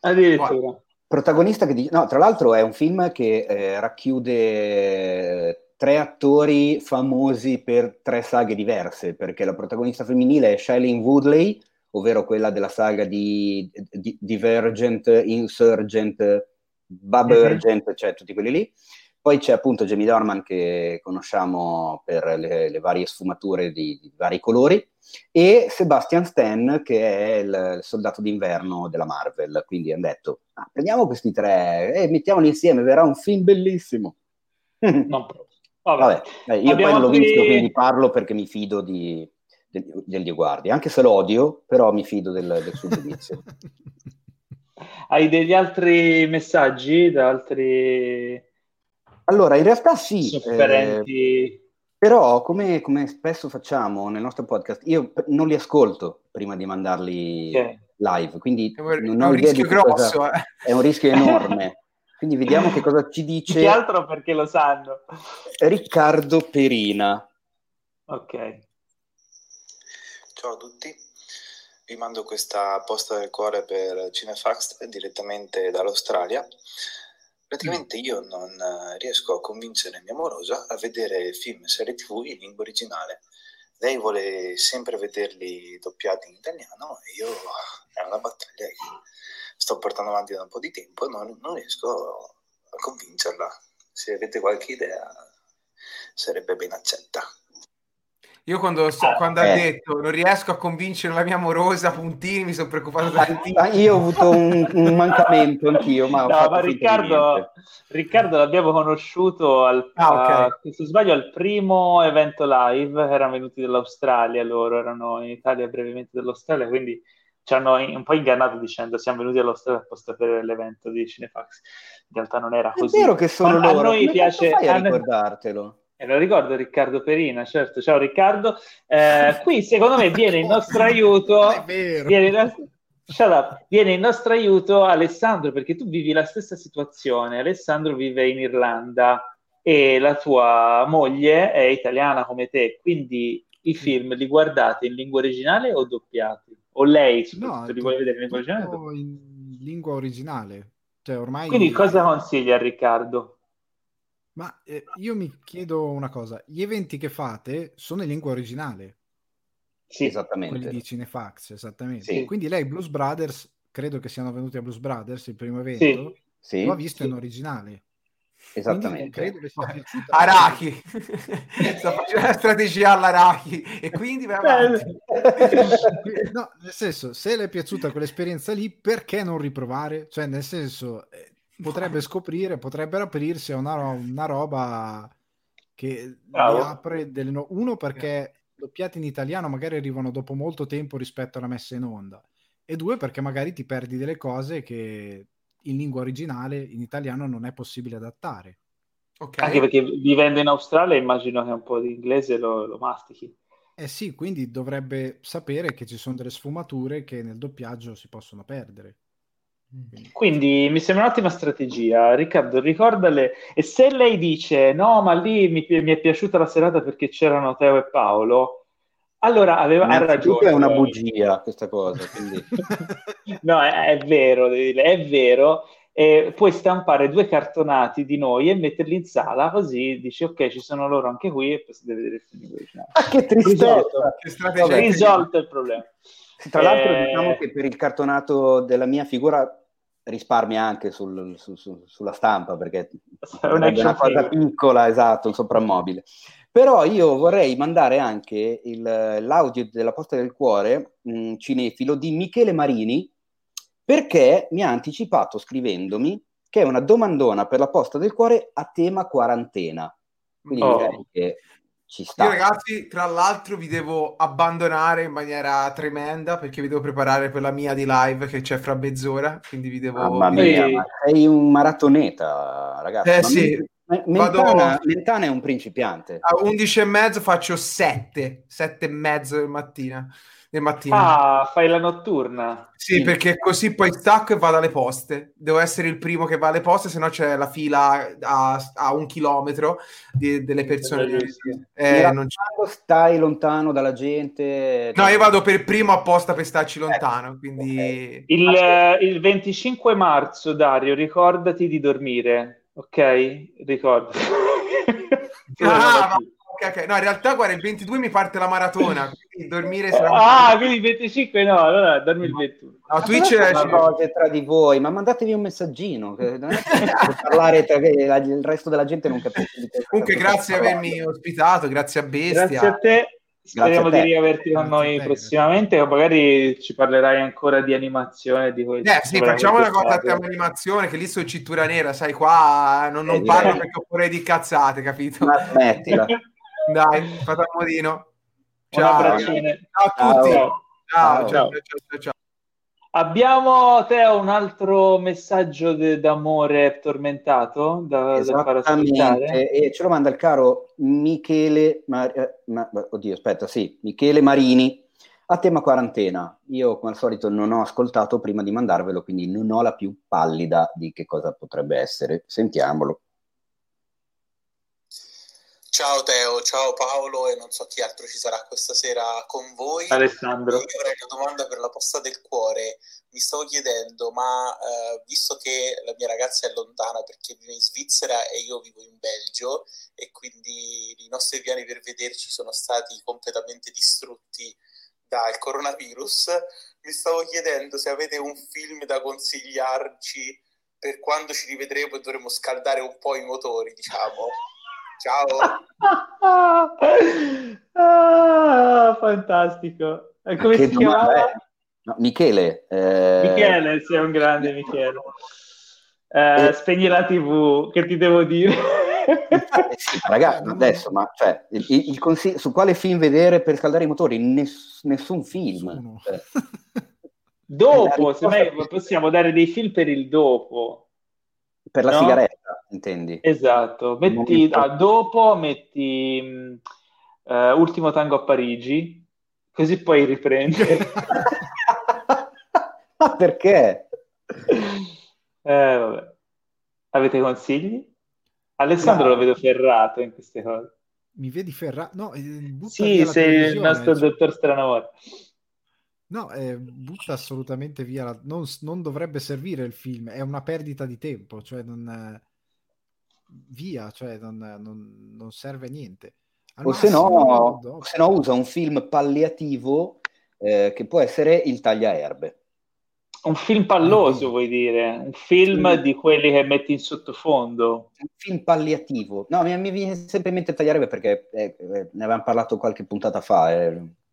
Addirittura. Protagonista che dice... No, tra l'altro è un film che eh, racchiude tre attori famosi per tre saghe diverse, perché la protagonista femminile è Shailene Woodley, ovvero quella della saga di, di Divergent, Insurgent, Bubergent, cioè tutti quelli lì. Poi c'è appunto Jamie Dorman che conosciamo per le, le varie sfumature di, di, vari colori e Sebastian Stan che è il, il soldato d'inverno della Marvel. Quindi hanno detto, ah, prendiamo questi tre e mettiamoli insieme, verrà un film bellissimo. Non proprio. Vabbè. Vabbè, eh, io poi non l'ho altri- visto, quindi parlo perché mi fido di, del, del Dioguardi, anche se lo odio, però mi fido del, del suo giudizio. Hai degli altri messaggi da altri Allora, in realtà sì, eh, sofferenti? però come, come spesso facciamo nel nostro podcast, io p- non li ascolto prima di mandarli Ok. live, quindi È un, non è ho un idea di rischio grosso. cosa- eh. è un rischio enorme. Quindi vediamo che cosa ci dice che altro perché lo sanno. Riccardo Perina. Ok. Ciao a tutti, vi mando questa posta del cuore per Cinefax direttamente dall'Australia. Praticamente io non eh, riesco a convincere mia morosa a vedere film e serie tv in lingua originale. Lei vuole sempre vederli doppiati in italiano e io è una battaglia che sto portando avanti da un po' di tempo e non, non riesco a convincerla. Se avete qualche idea sarebbe ben accetta. Io quando, so- Ah, quando ha eh. detto non riesco a convincere la mia morosa, puntini, mi sono preoccupato tantissimo. ah, io ho avuto un, un mancamento anch'io, ma No, ma Riccardo. Riccardo l'abbiamo conosciuto al, Ah, ok. a- se sbaglio, al primo evento live, erano venuti dall'Australia loro, erano in Italia brevemente dall'Australia, quindi ci hanno un po' ingannato dicendo siamo venuti all'Australia apposta per l'evento di Cinefax. In realtà non era È così. vero che sono Ma a loro, noi come piace... fai a a noi- ricordartelo? E lo ricordo Riccardo Perina, certo. Ciao Riccardo. Eh, qui secondo me viene in nostro aiuto... Viene Shut up. Viene in nostro aiuto Alessandro perché tu vivi la stessa situazione. Alessandro vive in Irlanda e la tua moglie è italiana come te, quindi i film li guardate in lingua originale o doppiati? O lei no li vuole vedere in lingua originale? in lingua originale cioè ormai Quindi cosa consiglia a Riccardo? Ma eh, io mi chiedo una cosa, gli eventi che fate sono in lingua originale, Sì, Esattamente. quelli di Cinefax, esattamente. Sì. Quindi lei Blues Brothers, credo che siano venuti a Blues Brothers il primo evento, Sì, lo ha visto sì. in originale. Quindi esattamente. credo che sia piaciuta. Arachi sta facendo la strategia all'Arachi e quindi vai avanti. No, nel senso, se le è piaciuta quell'esperienza lì, perché non riprovare? Cioè, nel senso, eh, potrebbe scoprire, potrebbero aprirsi a una, ro- una roba che Bravo. li apre delle no- uno perché doppiati in italiano magari arrivano dopo molto tempo rispetto alla messa in onda e due perché magari ti perdi delle cose che in lingua originale in italiano non è possibile adattare. Ok. Anche perché vivendo in Australia immagino che un po' di inglese lo, lo mastichi. Eh sì, quindi dovrebbe sapere che ci sono delle sfumature che nel doppiaggio si possono perdere. Quindi, quindi mi sembra un'ottima strategia. Riccardo, ricordale. E se lei dice no, ma lì mi, mi è piaciuta la serata perché c'erano Teo e Paolo, allora aveva ha ragione. È una bugia questa cosa. Quindi... no, è, è, vero, è vero. E puoi stampare due cartonati di noi e metterli in sala, così dici ok, ci sono loro anche qui e poi si deve vedere il film. Ah, che tristezza! Risolto, che risolto il problema. Tra l'altro, eh... diciamo che per il cartonato della mia figura risparmia anche sul, su, su, sulla stampa perché è una cosa piccola, esatto, un soprammobile. Però io vorrei mandare anche il, l'audio della Posta del Cuore, mh, cinefilo, di Michele Marini, perché mi ha anticipato scrivendomi che è una domandona per la Posta del Cuore a tema quarantena. Quindi oh. direi che ci sta. Io ragazzi, tra l'altro vi devo abbandonare in maniera tremenda perché vi devo preparare per la mia di live che c'è fra mezz'ora, quindi vi devo... Mamma mia, ma sei un maratoneta, ragazzi. Eh sì. Mentana, è un principiante. A 11 e mezzo faccio 7, 7 e mezzo del mattino. Del mattino. Ah, fai la notturna. Sì, sì, perché così poi stacco e vado alle poste. Devo essere il primo che va alle poste, se no c'è la fila a, a un chilometro di, delle persone. Eh, non stai lontano dalla gente. No, io vado per primo apposta per starci lontano. Eh, quindi... Okay. Il, eh, il 25 marzo, Dario, ricordati di dormire ok? Ricordo. ah, ok, ok. No, in realtà, guarda, il 22 mi parte la maratona, quindi dormire sarà... Ah, quindi il 25 no, allora dormi il 21. No, Twitch è cose tra di voi, ma mandatevi un messaggino, che non è per parlare tra che il resto della gente non capisce. Comunque, grazie di avermi ospitato, grazie a Bestia. Grazie a te. Speriamo di riaverti con noi prossimamente, o magari ci parlerai ancora di animazione. Di questo. Eh sì, facciamo una cosa a tema animazione, che lì sono cintura nera, sai, qua non, non eh, parlo direi. perché oppure di cazzate, capito? Ma smettila. Dai, fate un modino. Ciao. Ciao a tutti. Ciao, ciao, ciao. ciao, ciao. Abbiamo Teo un altro messaggio de- d'amore tormentato da, da far ascoltare. E ce lo manda il caro Michele, Mar- eh, ma- oddio, aspetta, sì, Michele Marini a tema quarantena. Io come al solito non ho ascoltato prima di mandarvelo, quindi non ho la più pallida di che cosa potrebbe essere. Sentiamolo. Ciao Teo, ciao Paolo e non so chi altro ci sarà questa sera con voi. Alessandro. Io avrei una domanda per la posta del cuore. Mi stavo chiedendo, ma eh, visto che la mia ragazza è lontana perché vive in Svizzera e io vivo in Belgio e quindi i nostri piani per vederci sono stati completamente distrutti dal coronavirus, mi stavo chiedendo se avete un film da consigliarci per quando ci rivedremo e dovremo scaldare un po' i motori, diciamo. Ciao. ah, fantastico. E come si chiama? No, Michele. Eh... Michele, sei un grande Michele. Eh, eh... Spegni la TV, che ti devo dire? Eh ragazzi, adesso, ma cioè, il, il consiglio, su quale film vedere per scaldare i motori? Ness, nessun film. Cioè. dopo, se mai possiamo dare dei film per il dopo. Per la no? sigaretta, intendi? Esatto. Metti, ah, dopo metti uh, Ultimo Tango a Parigi, così poi riprende. Ma perché? Eh, vabbè. Avete consigli? Alessandro no. lo vedo ferrato in queste cose. Mi vedi ferrato? No, eh, sì, sei il nostro cioè... dottor Stranamore. No, eh, butta assolutamente via. La... Non, non, dovrebbe servire il film, è una perdita di tempo, cioè non... Via, cioè non, non, non serve a niente. Al o se no, se no, usa un film palliativo eh, che può essere il tagliaerbe. Un film palloso, vuoi dire? Un film sì. di quelli che metti in sottofondo? Un film palliativo. No, mi, mi viene sempre in mente tagliaerbe perché eh, eh, ne avevamo parlato qualche puntata fa.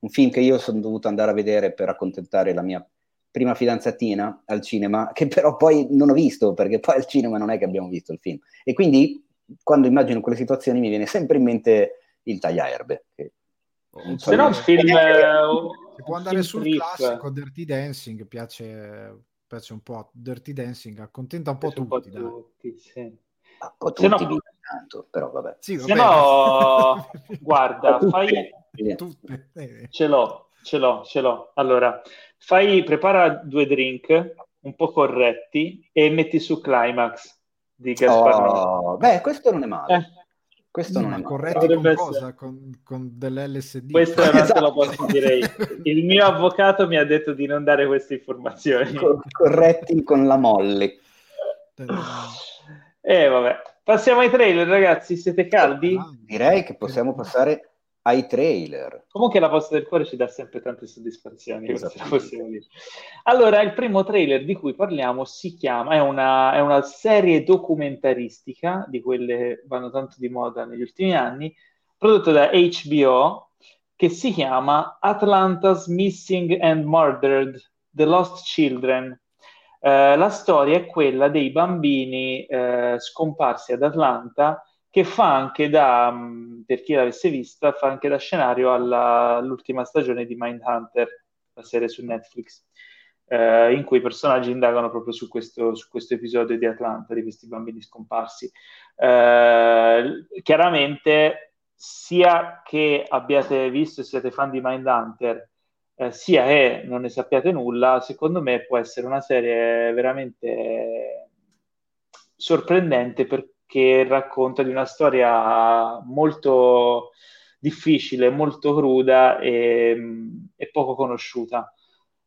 Un film che io sono dovuto andare a vedere per accontentare la mia prima fidanzatina al cinema, che però poi non ho visto, perché poi al cinema non è che abbiamo visto il film. E quindi quando immagino quelle situazioni mi viene sempre in mente il tagliaerbe. Che, Se no il film... Eh, si può andare sul trip. classico Dirty Dancing, piace, piace un po'. Dirty Dancing accontenta un po' tutti. Un po tutti, sì. un po tutti. No, tanto, però vabbè. Sì, vabbè. Se no, guarda, fai... Tutte. Eh. Ce l'ho, ce l'ho, ce l'ho. Allora, fai, prepara due drink un po' corretti e metti su Climax di Gaspar. Oh, beh, questo non è male. Eh. Questo non è corretti con cosa? Con, con dell'LSD? Questo non esatto. te lo posso dire io. Il mio avvocato mi ha detto di non dare queste informazioni. corretti con la molle. E eh, vabbè. Passiamo ai trailer, ragazzi. Siete caldi? Direi che possiamo passare ai trailer. Comunque la posta del cuore ci dà sempre tante soddisfazioni. Allora, il primo trailer di cui parliamo si chiama, è una, è una serie documentaristica, di quelle che vanno tanto di moda negli ultimi anni, prodotto da HBO, che si chiama Atlanta's Missing and Murdered, The Lost Children. Uh, la storia è quella dei bambini uh, scomparsi ad Atlanta che fa anche da, mm, per chi l'avesse vista, fa anche da scenario alla, all'ultima stagione di Mindhunter, la serie su Netflix, eh, in cui i personaggi indagano proprio su questo, su questo, episodio di Atlanta, di questi bambini scomparsi. Eh, chiaramente, sia che abbiate visto e siate fan di Mindhunter, eh, sia che non ne sappiate nulla, secondo me può essere una serie veramente sorprendente per che racconta di una storia molto difficile, molto cruda e, e poco conosciuta.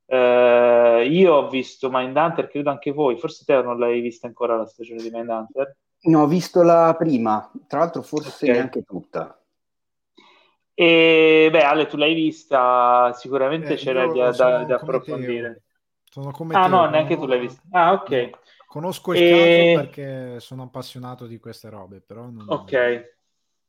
Uh, io ho visto Mindhunter, credo anche voi, forse te non l'hai vista ancora la stagione di Mindhunter? No, ho visto la prima, tra l'altro forse okay. neanche tutta. E beh, Ale, tu l'hai vista, sicuramente eh, c'era da, da, da approfondire. Ah, te, no, neanche tu l'hai vista. Ah, ok. Conosco il e... caso perché sono appassionato di queste robe, però non... Ok.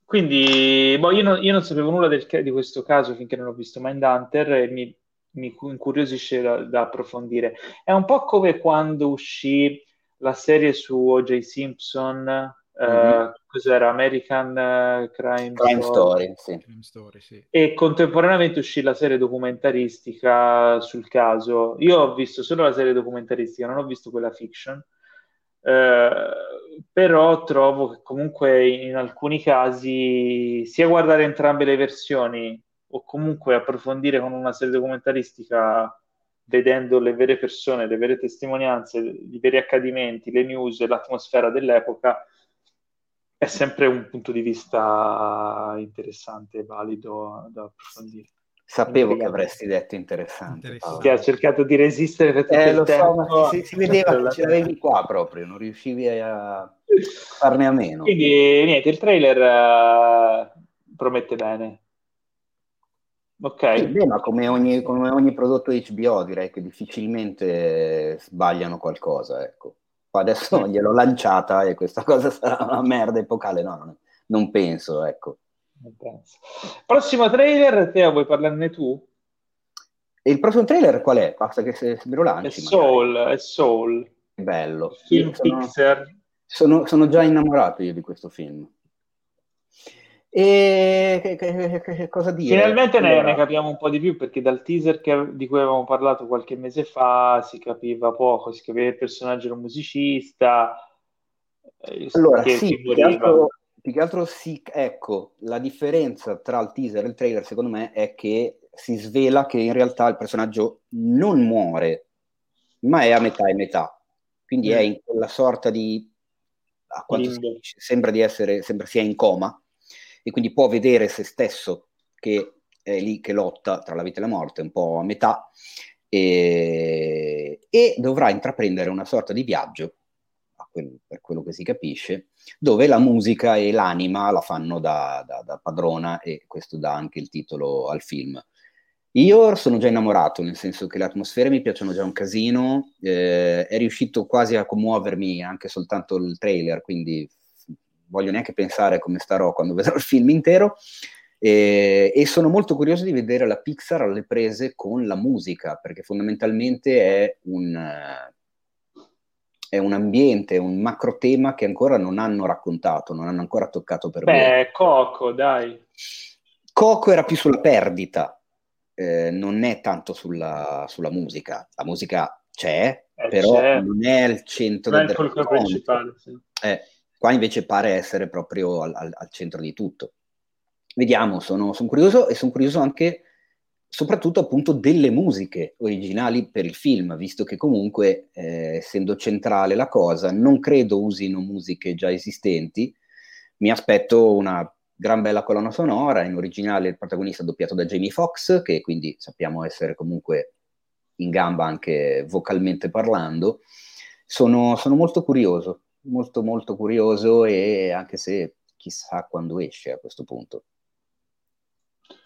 Quindi, boh, io, non, io non sapevo nulla del, di questo caso finché non ho visto Mindhunter e mi, mi incuriosisce da, da, approfondire. È un po' come quando uscì la serie su O.J. Simpson, mm-hmm. uh, cos'era? American uh, Crime, Crime Story, sì. Crime Story sì. E contemporaneamente uscì la serie documentaristica sul caso. Io ho visto solo la serie documentaristica, non ho visto quella fiction. Uh, però trovo che comunque in alcuni casi sia guardare entrambe le versioni o comunque approfondire con una serie documentaristica vedendo le vere persone, le vere testimonianze, i veri accadimenti, le news e l'atmosfera dell'epoca è sempre un punto di vista interessante e valido da approfondire. Sapevo che avresti detto interessante. interessante. Che ha cercato di resistere per tutto eh, il tempo. So, si, si, vedeva che ce l'avevi qua proprio, non riuscivi a farne a meno. Quindi niente, il trailer uh, promette bene. Ok. Sì, beh, ma come ogni, come ogni prodotto HBO direi che difficilmente sbagliano qualcosa, ecco adesso gliel'ho lanciata e questa cosa sarà una merda epocale. No, non, non penso, ecco. Non penso. Prossimo trailer, Teo, vuoi parlarne tu? E il prossimo trailer qual è? Basta che se, se me lo lanci. È Soul, magari. è Soul. Bello. Film sono, Pixar. Sono, sono già innamorato io di questo film. E che, che, che, cosa dire? Finalmente allora... ne, ne, capiamo un po' di più perché dal teaser che, di cui avevamo parlato qualche mese fa si capiva poco, si capiva il personaggio era un musicista. Eh, allora, sì, più che, altro, più che altro sì, ecco, la differenza tra il teaser e il trailer secondo me è che si svela che in realtà il personaggio non muore, ma è a metà e metà. Quindi mm. è in quella sorta di... A quanto si, sembra di essere, sembra sia in coma e quindi può vedere se stesso che è lì che lotta tra la vita e la morte, un po' a metà, e, e dovrà intraprendere una sorta di viaggio, per quello che si capisce, dove la musica e l'anima la fanno da, da, da padrona e questo dà anche il titolo al film. Io sono già innamorato, nel senso che le atmosfere mi piacciono già un casino, eh, è riuscito quasi a commuovermi anche soltanto il trailer, quindi voglio neanche pensare come starò quando vedrò il film intero. E, e, sono molto curioso di vedere la Pixar alle prese con la musica, perché fondamentalmente è un, è un ambiente, un macro tema che ancora non hanno raccontato, non hanno ancora toccato per me. Beh, Coco, dai. Coco era più sulla perdita, eh, non è tanto sulla, sulla, musica. La musica c'è, eh, però c'è. non è il centro non del è il principale. Sì. Eh, Qua invece pare essere proprio al, al, al centro di tutto. Vediamo, sono, sono curioso e sono curioso anche soprattutto appunto delle musiche originali per il film, visto che comunque, eh, essendo centrale la cosa, non credo usino musiche già esistenti, mi aspetto una gran bella colonna sonora, in originale il protagonista doppiato da Jamie Foxx, che quindi sappiamo essere comunque in gamba anche vocalmente parlando. Sono, sono molto curioso, molto molto curioso e anche se chissà quando esce a questo punto.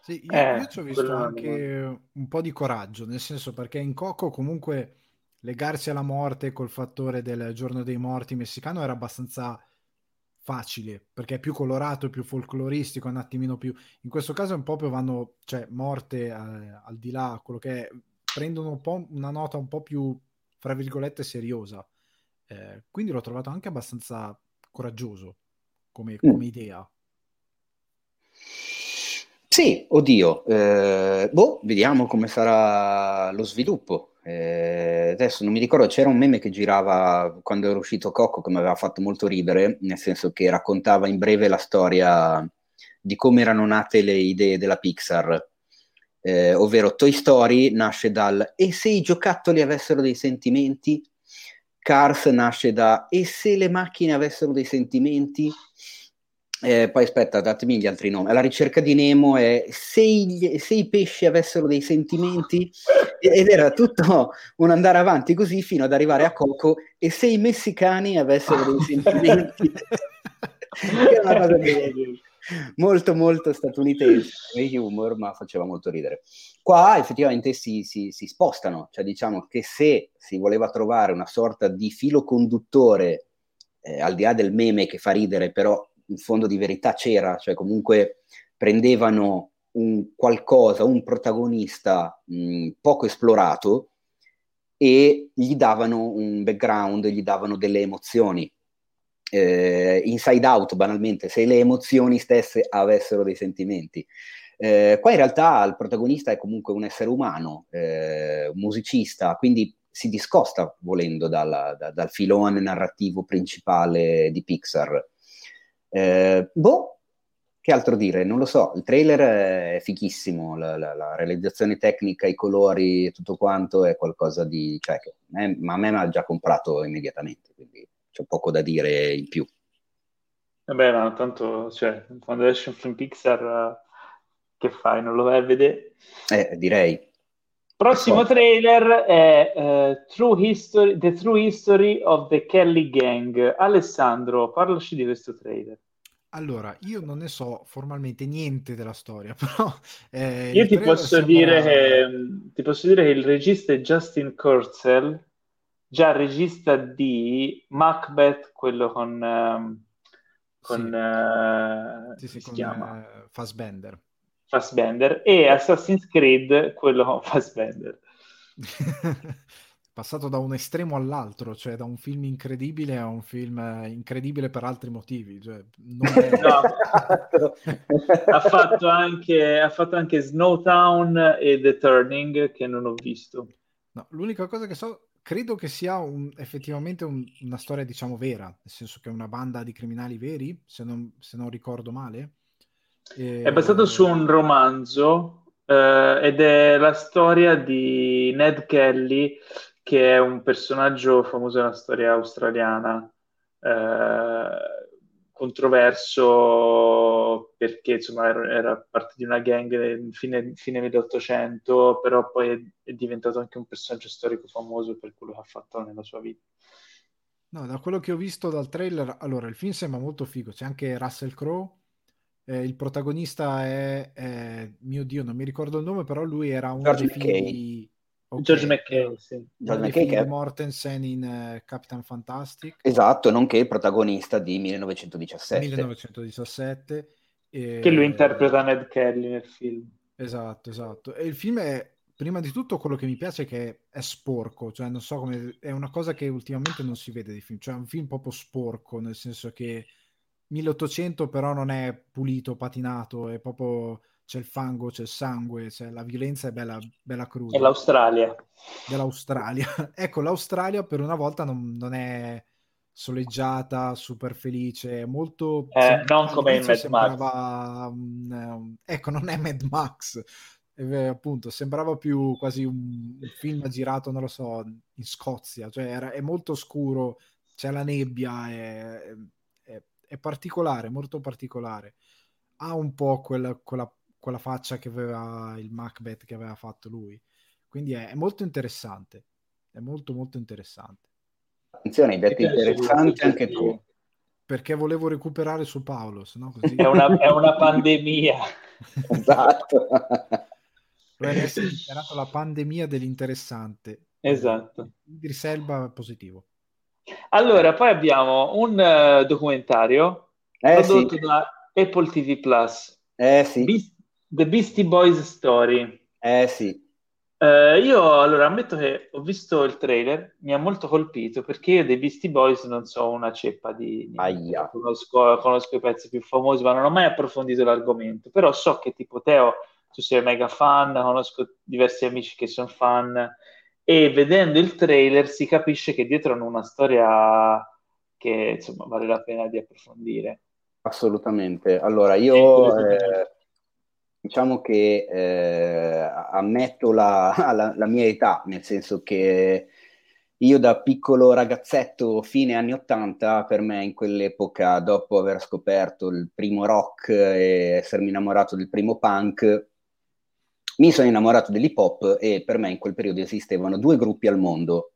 Sì, io, eh, io ci ho visto anche un po' di coraggio, nel senso perché in Coco comunque legarsi alla morte col fattore del giorno dei morti messicano era abbastanza facile perché è più colorato, più folcloristico, un attimino più. In questo caso è un po' più vanno, cioè morte eh, al di là, quello che è, prendono un po' una nota un po' più, fra virgolette, seriosa. Eh, quindi l'ho trovato anche abbastanza coraggioso come, mm. come idea. Sì, oddio, eh, boh, vediamo come sarà lo sviluppo. Eh, adesso non mi ricordo, c'era un meme che girava quando era uscito Cocco che mi aveva fatto molto ridere, nel senso che raccontava in breve la storia di come erano nate le idee della Pixar. Eh, ovvero Toy Story nasce dal e se i giocattoli avessero dei sentimenti? Cars nasce da e se le macchine avessero dei sentimenti? Eh, poi aspetta, datemi gli altri nomi. La ricerca di Nemo è se, gli, se, i pesci avessero dei sentimenti, ed era tutto un andare avanti così fino ad arrivare a Coco, e se i messicani avessero dei sentimenti. è una cosa che molto molto statunitense humor, ma faceva molto ridere. Qua effettivamente si, si, si spostano, cioè diciamo che se si voleva trovare una sorta di filo conduttore, eh, al di là del meme che fa ridere, però un fondo di verità c'era, cioè comunque prendevano un qualcosa, un protagonista mh, poco esplorato e gli davano un background, gli davano delle emozioni. Eh, inside out, banalmente, se le emozioni stesse avessero dei sentimenti. Eh, qua in realtà il protagonista è comunque un essere umano, eh, un musicista, quindi si discosta volendo dalla, da, dal filone narrativo principale di Pixar. Eh, boh, che altro dire? Non lo so, il trailer è fichissimo, la, la, la realizzazione tecnica, i colori, tutto quanto è qualcosa di... Cioè, che, eh, ma a me mi ha già comprato immediatamente, quindi c'è poco da dire in più. Vabbè, ma tanto, cioè, quando esce un film Pixar, che fai? Non lo vai a vedere? Eh, direi. Prossimo trailer è uh, True History, The True History of the Kelly Gang. Alessandro, parlaci di questo trailer. Allora, io non ne so formalmente niente della storia, però... Eh, io ti posso, sembra... dire che, ti posso dire che il regista è Justin Kurzel, già regista di Macbeth, quello con... Um, con sì. Uh, sì, sì, si con, chiama? Uh, Fassbender. Fassbender e Assassin's Creed, quello con Fassbender. Passato da un estremo all'altro, cioè da un film incredibile a un film eh, incredibile per altri motivi. Cioè, è... no. ha, fatto anche, ha fatto anche Snowtown e The Turning che non ho visto. No, l'unica cosa che so, credo che sia un, effettivamente un, una storia, diciamo, vera, nel senso che è una banda di criminali veri, se non, se non ricordo male e... È basato su un romanzo eh, ed è la storia di Ned Kelly, che è un personaggio famoso nella storia australiana, eh, controverso perché insomma era, era, parte di una gang nel fine, fine 1800, però poi è, è diventato anche un personaggio storico famoso per quello che ha fatto nella sua vita. No, da quello che ho visto dal trailer, allora il film sembra molto figo, c'è anche Russell Crowe eh, il protagonista è, è, mio dio, non mi ricordo il nome, però lui era un George McKay. Okay. George McKay, sì. George McKay che Mortensen in uh, Capitan Fantastic. Esatto, nonché il protagonista di 1917. 1917. E... Che lui interpreta Ned Kelly nel film. Esatto, esatto. E il film è, prima di tutto, quello che mi piace è che è sporco, cioè non so come... È una cosa che ultimamente non si vede di film, cioè è un film proprio sporco, nel senso che 1800 però non è pulito, patinato, è proprio c'è il fango, c'è il sangue, c'è la violenza è bella, bella cruda. È l'Australia. Dell'Australia. ecco, l'Australia per una volta non, non, è, soleggiata, super felice, molto... Eh, non come in Mad sembrava, Max. Um, ecco, non è Mad Max, eh, appunto, sembrava più quasi un, un, film girato, non lo so, in Scozia, cioè era, è molto scuro, c'è la nebbia, è, è, particolare, molto particolare. Ha un po' quella, quella, quella, faccia che aveva il Macbeth che aveva fatto lui, quindi è, è molto interessante, è molto molto interessante. Attenzione, hai detto interessante anche tu. Perché volevo recuperare su Paolo, sennò così... è, una, è una pandemia. esatto. Dovrebbe essere dichiarato la pandemia dell'interessante. Esatto. Idris Elba positivo. Allora, poi abbiamo un uh, documentario eh, prodotto sì. da Apple TV Plus. Eh sì. Beast, The Beastie Boys Story. Eh sì. Uh, io allora ammetto che ho visto il trailer, mi ha molto colpito perché io dei Beastie Boys non so una ceppa di... Aia. Conosco, conosco, i pezzi più famosi, ma non ho mai approfondito l'argomento. Però so che tipo Teo, tu sei mega fan, conosco diversi amici che sono fan e vedendo il trailer si capisce che dietro hanno una storia che insomma vale la pena di approfondire. Assolutamente. Allora io... Eh diciamo che eh, ammetto la, la, la, mia età, nel senso che io da piccolo ragazzetto, fine anni 80, per me in quell'epoca, dopo aver scoperto il primo rock e essermi innamorato del primo punk, mi sono innamorato dell'hip hop e per me in quel periodo esistevano due gruppi al mondo,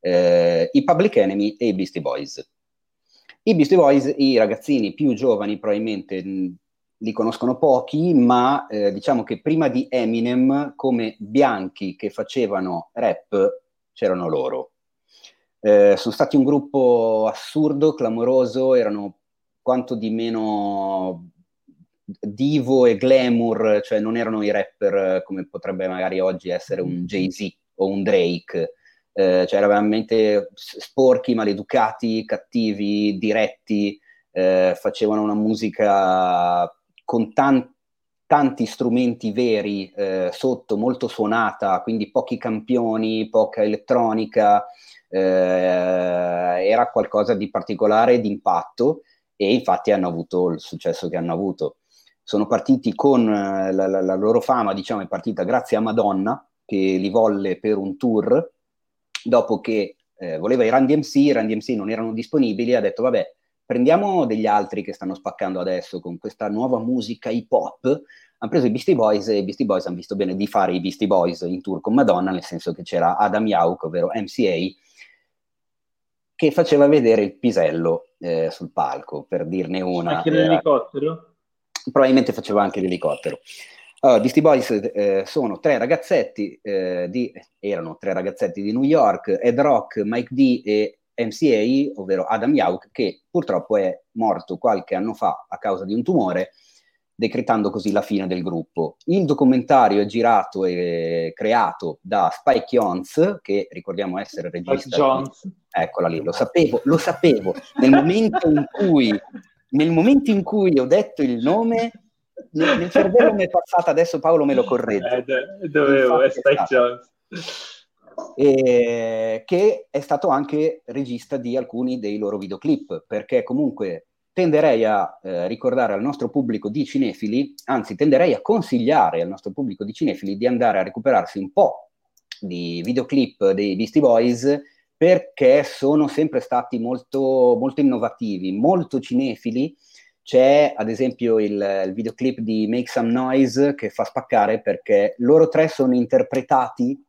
eh, i Public Enemy e i Beastie Boys. I Beastie Boys, i ragazzini più giovani probabilmente li conoscono pochi, ma eh, diciamo che prima di Eminem, come bianchi che facevano rap, c'erano loro. Eh, sono stati un gruppo assurdo, clamoroso, erano quanto di meno divo e glamour, cioè non erano i rapper come potrebbe magari oggi essere un Jay-Z o un Drake, eh, cioè erano veramente sporchi, maleducati, cattivi, diretti, eh, facevano una musica con tan- tanti strumenti veri eh, sotto, molto suonata, quindi pochi campioni, poca elettronica, eh, era qualcosa di particolare, di impatto e infatti hanno avuto il successo che hanno avuto. Sono partiti con eh, la, la, la loro fama, diciamo, è partita grazie a Madonna che li volle per un tour dopo che eh, voleva i Run DMC, i Run DMC non erano disponibili, ha detto vabbè, prendiamo degli altri che stanno spaccando adesso con questa nuova musica hip hop, hanno preso i Beastie Boys e i Beastie Boys hanno visto bene di fare i Beastie Boys in tour con Madonna, nel senso che c'era Adam Yauk, ovvero MCA, che faceva vedere il pisello eh, sul palco, per dirne una. Anche l'elicottero? Probabilmente faceva anche l'elicottero. Allora, Beastie Boys eh, sono tre ragazzetti, eh, di, erano tre ragazzetti di New York, Ed Rock, Mike D e MCA, ovvero Adam Yauk, che purtroppo è morto qualche anno fa a causa di un tumore, decretando così la fine del gruppo. Il documentario è girato e creato da Spike Jones, che ricordiamo essere regista. Spike Jones. Eccola lì, lo sapevo, lo sapevo. Nel momento in cui, nel momento in cui ho detto il nome, nel, nel cervello mi è passata, adesso Paolo me lo corregge. Eh, dovevo, è Spike Jones e che è stato anche regista di alcuni dei loro videoclip, perché comunque tenderei a eh, ricordare al nostro pubblico di cinefili, anzi tenderei a consigliare al nostro pubblico di cinefili di andare a recuperarsi un po' di videoclip dei Beastie Boys perché sono sempre stati molto, molto innovativi, molto cinefili. C'è ad esempio il, il videoclip di Make Some Noise che fa spaccare perché loro tre sono interpretati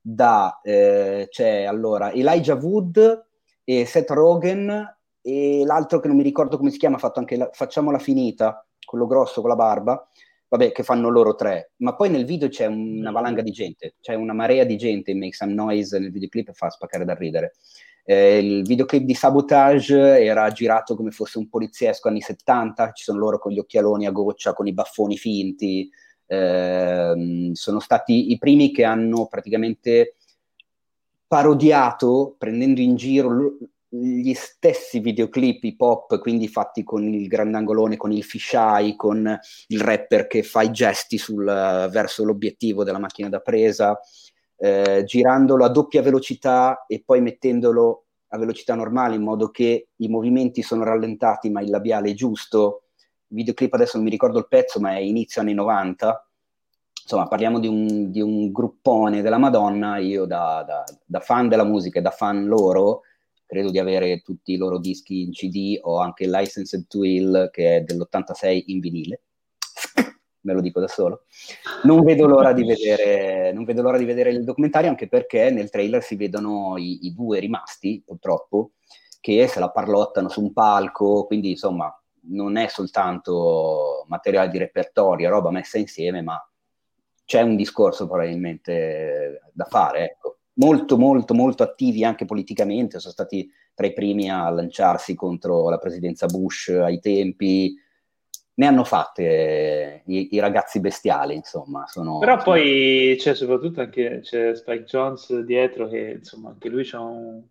da eh, c'è allora Elijah Wood e Seth Rogen e l'altro che non mi ricordo come si chiama, ha fatto anche la, Facciamola finita, quello grosso con la barba, vabbè, che fanno loro tre. Ma poi nel video c'è una valanga di gente, c'è una marea di gente in Make Some Noise nel videoclip fa spaccare da ridere. Eh, il videoclip di Sabotage era girato come fosse un poliziesco anni 70, ci sono loro con gli occhialoni a goccia, con i baffoni finti, eh, sono stati i primi che hanno praticamente parodiato, prendendo in giro gli stessi videoclip hip hop, quindi fatti con il grandangolone, con il fisheye, con il rapper che fa i gesti sul, verso l'obiettivo della macchina da presa, eh, girandolo a doppia velocità e poi mettendolo a velocità normale in modo che i movimenti sono rallentati ma il labiale è giusto. Il videoclip adesso non mi ricordo il pezzo, ma è inizio anni 90. Insomma, parliamo di un, di un gruppone della Madonna. Io, da, da, da, fan della musica e da fan loro, credo di avere tutti i loro dischi in CD o anche Licensed to Ill, che è dell'86 in vinile me lo dico da solo. Non vedo l'ora di vedere, vedo l'ora di vedere il documentario, anche perché nel trailer si vedono i, i, due rimasti, purtroppo, che se la parlottano su un palco, quindi insomma non è soltanto materiale di repertorio, roba messa insieme, ma c'è un discorso probabilmente da fare, ecco. Molto, molto, molto attivi anche politicamente, sono stati tra i primi a lanciarsi contro la presidenza Bush ai tempi, ne hanno fatte i, i ragazzi bestiali, insomma. Sono, Però sono... poi c'è soprattutto anche c'è Spike Jones dietro che, insomma, anche lui c'ha un.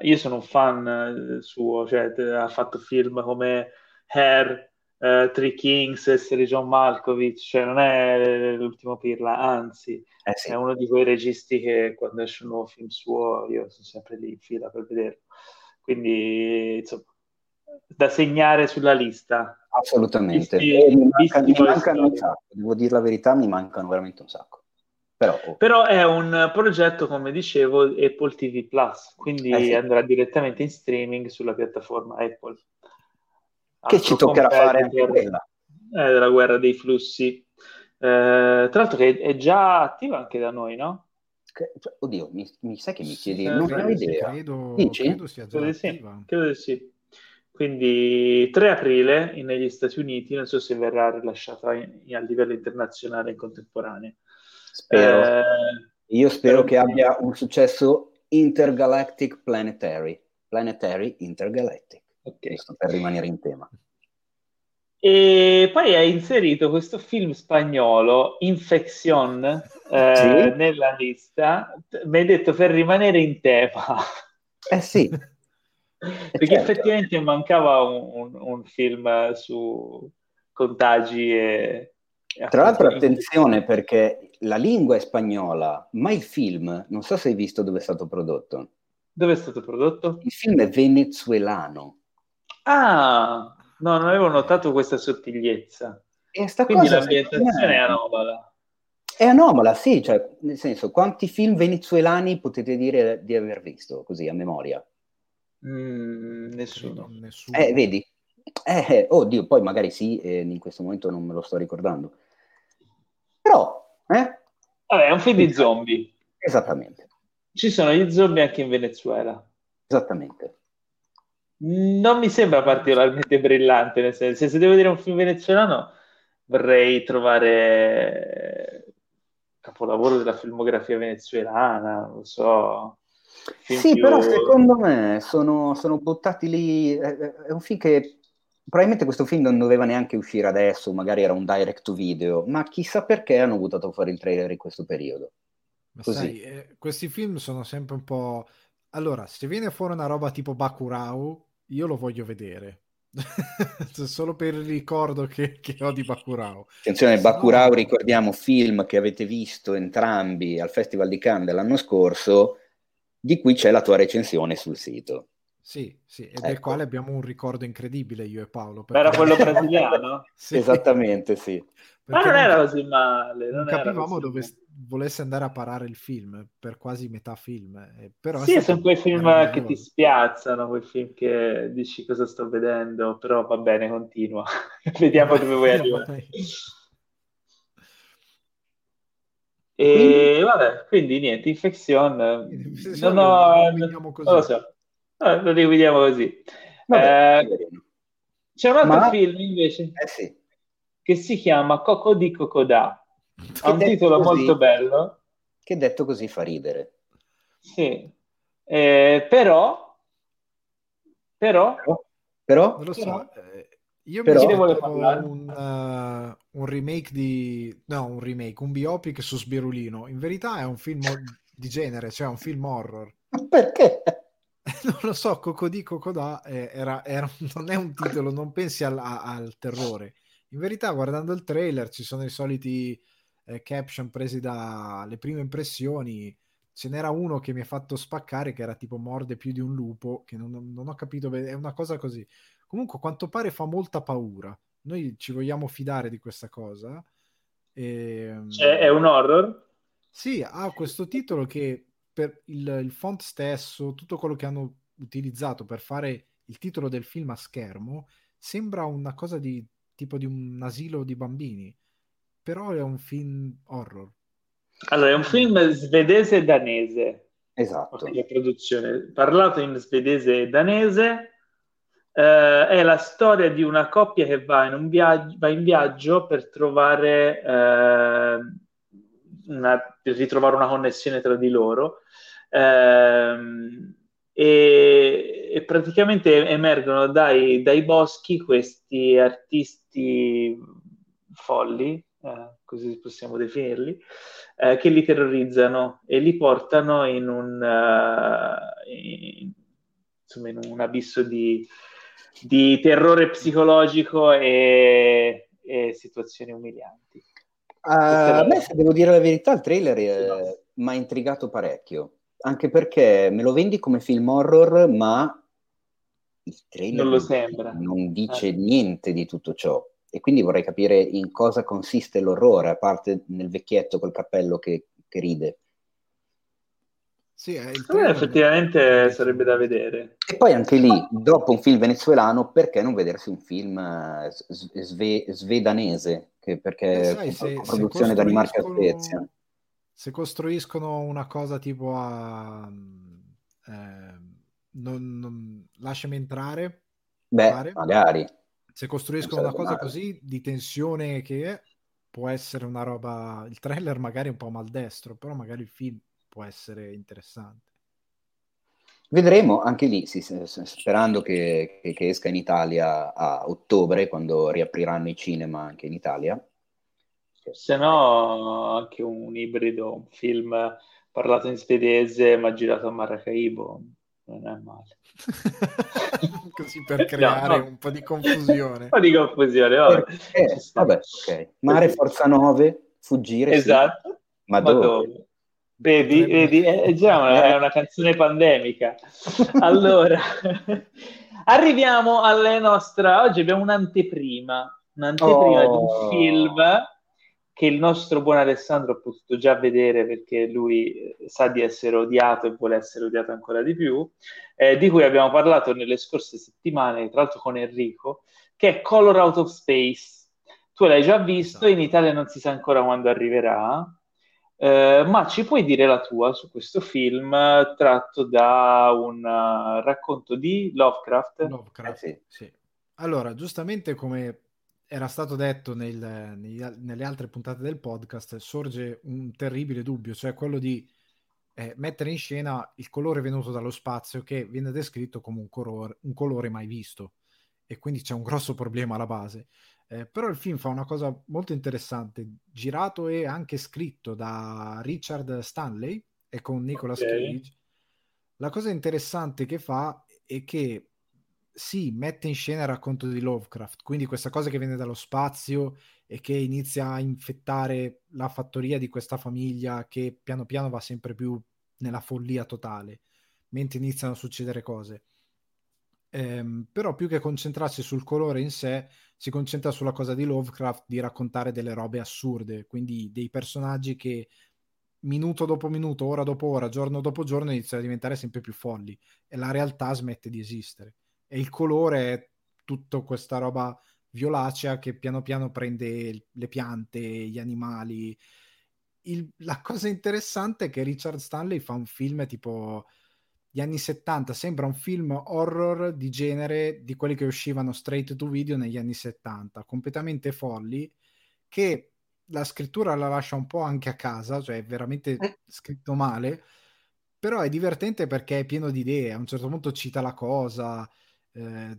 Io sono un fan suo, cioè ha fatto film come Hair, uh, Three Kings, essere John Malkovich, cioè non è l'ultimo pirla, anzi eh sì. è uno di quei registi che quando esce un nuovo film suo io sono sempre lì in fila per vederlo. Quindi, insomma, da segnare sulla lista. Assolutamente. Visti, mi, manca, mi mancano un sacco, devo dire la verità, mi mancano veramente un sacco. Però, oh. Però è un progetto, come dicevo, Apple TV Plus, quindi eh sì. andrà direttamente in streaming sulla piattaforma Apple. Che ci toccherà fare anche quella. È della guerra dei flussi. Eh, tra l'altro che è già attiva anche da noi, no? Che, cioè, oddio, mi, mi, sai che mi chiedi? non ho idea. Credo, credo sia già credo attiva. Sì, credo di sì. Quindi 3 aprile negli Stati Uniti, non so se verrà rilasciata in, in, a livello internazionale in contemporanea. Spero. Eh, Io spero che abbia un successo intergalactic planetary. Planetary intergalactic. Ok. per rimanere in tema. E poi hai inserito questo film spagnolo, Infection, eh, sì? nella lista. Mi hai detto per rimanere in tema. Eh sì. Perché certo. effettivamente mancava un, un, un, film su contagi e... e Tra l'altro attenzione perché la lingua è spagnola, ma il film, non so se hai visto dove è stato prodotto. Dove è stato prodotto? Il film è venezuelano. Ah, no, non avevo notato questa sottigliezza. Quindi l'ambientazione è anomala. È anomala, sì, cioè, nel senso, quanti film venezuelani potete dire di aver visto, così, a memoria? Mm, nessuno. nessuno. Eh, vedi? Eh, eh, oddio, poi magari sì, eh, in questo momento non me lo sto ricordando. Però, eh? Vabbè, è un film di zombie. Esattamente. Ci sono gli zombie anche in Venezuela. Esattamente. Non mi sembra particolarmente brillante, nel senso, se devo vedere un film venezuelano vorrei trovare capolavoro della filmografia venezuelana, non lo so. Sì, più... però secondo me sono, sono, buttati lì. È un film che probabilmente questo film non doveva neanche uscire adesso, magari era un direct to video, ma chissà perché hanno buttato fuori il trailer in questo periodo. Ma Così. sai, eh, questi film sono sempre un po'. Allora, se viene fuori una roba tipo Bakurau, io lo voglio vedere. Solo per il ricordo che, che, ho di Bakurau. Attenzione, Bakurau, no... ricordiamo, film che avete visto entrambi al Festival di Cannes dell'anno scorso di cui c'è la tua recensione sul sito. Sì, sì, e ecco. del quale abbiamo un ricordo incredibile io e Paolo. Perché... Era quello brasiliano? sì. Esattamente, sì. Ma non era così male. Non, non capivamo dove male. volesse andare a parare il film, per quasi metà film. Eh, però sì, sono quei film che ti spiazzano, quei film che dici cosa sto vedendo, però va bene, continua. Vediamo dove vuoi arrivare. E vabbè, quindi niente, infection. non ho, non, lo so, lo dividiamo così. Vabbè, eh, c'è un altro Ma... film invece eh sì. che si chiama Coco di Cocodà. Ha un titolo così, molto bello. Che detto così fa ridere. Sì, eh, però, però, però, non lo so. Però, eh, io Però, mi chiedevo un, uh, un remake di... no, un remake, un biopic su Sbirulino. In verità è un film di genere, cioè un film horror. Perché? non lo so, Cocodì Cocodà eh, era, era, non è un titolo, non pensi al, al, terrore. In verità, guardando il trailer, ci sono i soliti eh, caption presi dalle prime impressioni. ce n'era uno che mi ha fatto spaccare che era tipo morde più di un lupo, che non, non ho capito, è una cosa così. Comunque, a quanto pare fa molta paura. Noi ci vogliamo fidare di questa cosa. E... Ehm, cioè, è un horror? Sì, ha questo titolo che per il, il font stesso, tutto quello che hanno utilizzato per fare il titolo del film a schermo, sembra una cosa di tipo di un asilo di bambini, però è un film horror. Allora, è un film svedese e danese. Esatto. La produzione, parlato in svedese e danese, eh, è la storia di una coppia che va in, viaggio, va in viaggio per trovare eh, una, ritrovare una connessione tra di loro. Eh, e, e, praticamente emergono dai, dai, boschi questi artisti folli, eh, così possiamo definirli, eh, che li terrorizzano e li portano in un, uh, in, insomma, in un abisso di, di terrore psicologico e, e situazioni umilianti. Uh, a me, se devo dire la verità, il trailer eh, mi ha intrigato parecchio, anche perché me lo vendi come film horror, ma il trailer non, lo sembra. non dice eh. niente di tutto ciò. E quindi vorrei capire in cosa consiste l'orrore, a parte nel vecchietto col cappello che, che ride. Sì, il trailer... effettivamente sarebbe da vedere. E poi anche lì, dopo un film venezuelano, perché non vedersi un film eh, sve- svedanese? Che perché eh sai, se, produzione se Danimarca e Svezia. Se costruiscono una cosa tipo a... Eh, non, non, lasciami entrare. Beh, fare. magari. Se costruiscono una cosa male. così di tensione che è, può essere una roba... Il trailer magari è un po' maldestro, però magari il film può essere interessante. Vedremo anche lì, sì, sperando che, che, che, esca in Italia a ottobre, quando riapriranno i cinema anche in Italia. Se no, anche un ibrido, un film parlato in svedese ma girato a Maracaibo, non è male. Così per creare no, no. un po' di confusione. un po' di confusione, oh. eh, vabbè, ok. Mare Forza 9, fuggire. Esatto. Sì. Ma, ma dove? dove? Vedi, vedi, è già una, è una canzone pandemica. Allora, arriviamo alla nostra. Oggi abbiamo un'anteprima, un'anteprima oh. di un oh. film che il nostro buon Alessandro ha potuto già vedere perché lui eh, sa di essere odiato e vuole essere odiato ancora di più, eh, di cui abbiamo parlato nelle scorse settimane, tra l'altro con Enrico, che è Color Out of Space. Tu l'hai già visto, in Italia non si sa ancora quando arriverà. Eh, ma ci puoi dire la tua su questo film tratto da un uh, racconto di Lovecraft? Lovecraft, eh sì. sì. Allora, giustamente come era stato detto nel, negli, nelle altre puntate del podcast, sorge un terribile dubbio, cioè quello di eh, mettere in scena il colore venuto dallo spazio che viene descritto come un colore, un colore mai visto. E quindi c'è un grosso problema alla base. Eh, però il film fa una cosa molto interessante, girato e anche scritto da Richard Stanley e con Nicolas okay. Cage. La cosa interessante che fa è che sì, mette in scena il racconto di Lovecraft, quindi questa cosa che viene dallo spazio e che inizia a infettare la fattoria di questa famiglia che piano piano va sempre più nella follia totale, mentre iniziano a succedere cose. Ehm, però più che concentrarsi sul colore in sé, si concentra sulla cosa di Lovecraft di raccontare delle robe assurde, quindi dei personaggi che minuto dopo minuto, ora dopo ora, giorno dopo giorno iniziano a diventare sempre più folli e la realtà smette di esistere. E il colore è tutta questa roba violacea che piano piano prende le piante, gli animali. Il, la cosa interessante è che Richard Stanley fa un film tipo gli anni 70 sembra un film horror di genere di quelli che uscivano straight to video negli anni 70, completamente folli, che la scrittura la lascia un po' anche a casa, cioè è veramente eh. scritto male, però è divertente perché è pieno di idee, a un certo punto cita la cosa, eh,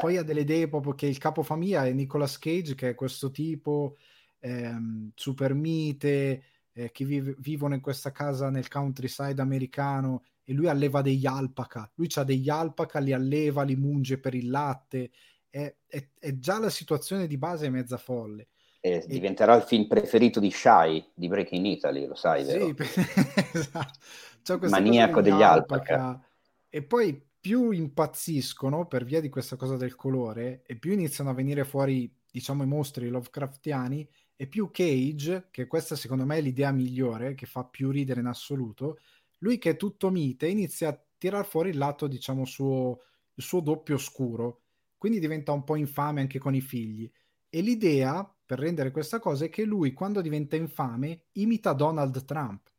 poi ha delle idee proprio che il capofamiglia è Nicolas Cage, che è questo tipo ehm, super mite, eh, che vive, vivono in questa casa nel countryside americano e lui alleva degli alpaca. Lui ha degli alpaca, li alleva, li munge per il latte. È, è, è, già la situazione di base mezza folle. E diventerà il film preferito di Shy di Breaking Italy, lo sai, vero? Sì, esatto. Maniaco degli alpaca. alpaca. E poi più impazziscono per via di questa cosa del colore e più iniziano a venire fuori, diciamo, i mostri Lovecraftiani e più Cage, che questa secondo me è l'idea migliore, che fa più ridere in assoluto, lui che è tutto mite inizia a tirar fuori il lato, diciamo, suo, il suo doppio oscuro, quindi diventa un po' infame anche con i figli. E l'idea, per rendere questa cosa, è che lui, quando diventa infame, imita Donald Trump.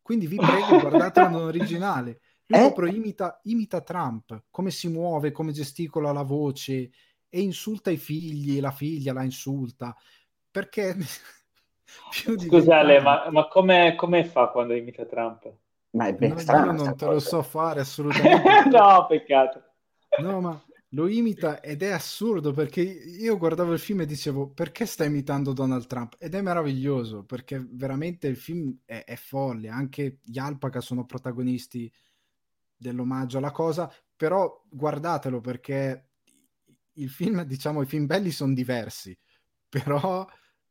Quindi vi prego, guardate l'originale. Lui eh? proprio imita, imita Trump, come si muove, come gesticola la voce e insulta i figli, la figlia la insulta perché... Scusate, ma, ma come, come, fa quando imita Trump? Ma è ben no, strano. Non te cosa. lo so fare assolutamente. no, peccato. No, ma lo imita ed è assurdo perché io guardavo il film e dicevo perché sta imitando Donald Trump ed è meraviglioso perché veramente il film è, è folle anche gli alpaca sono protagonisti dell'omaggio alla cosa però guardatelo perché il film diciamo i film belli sono diversi però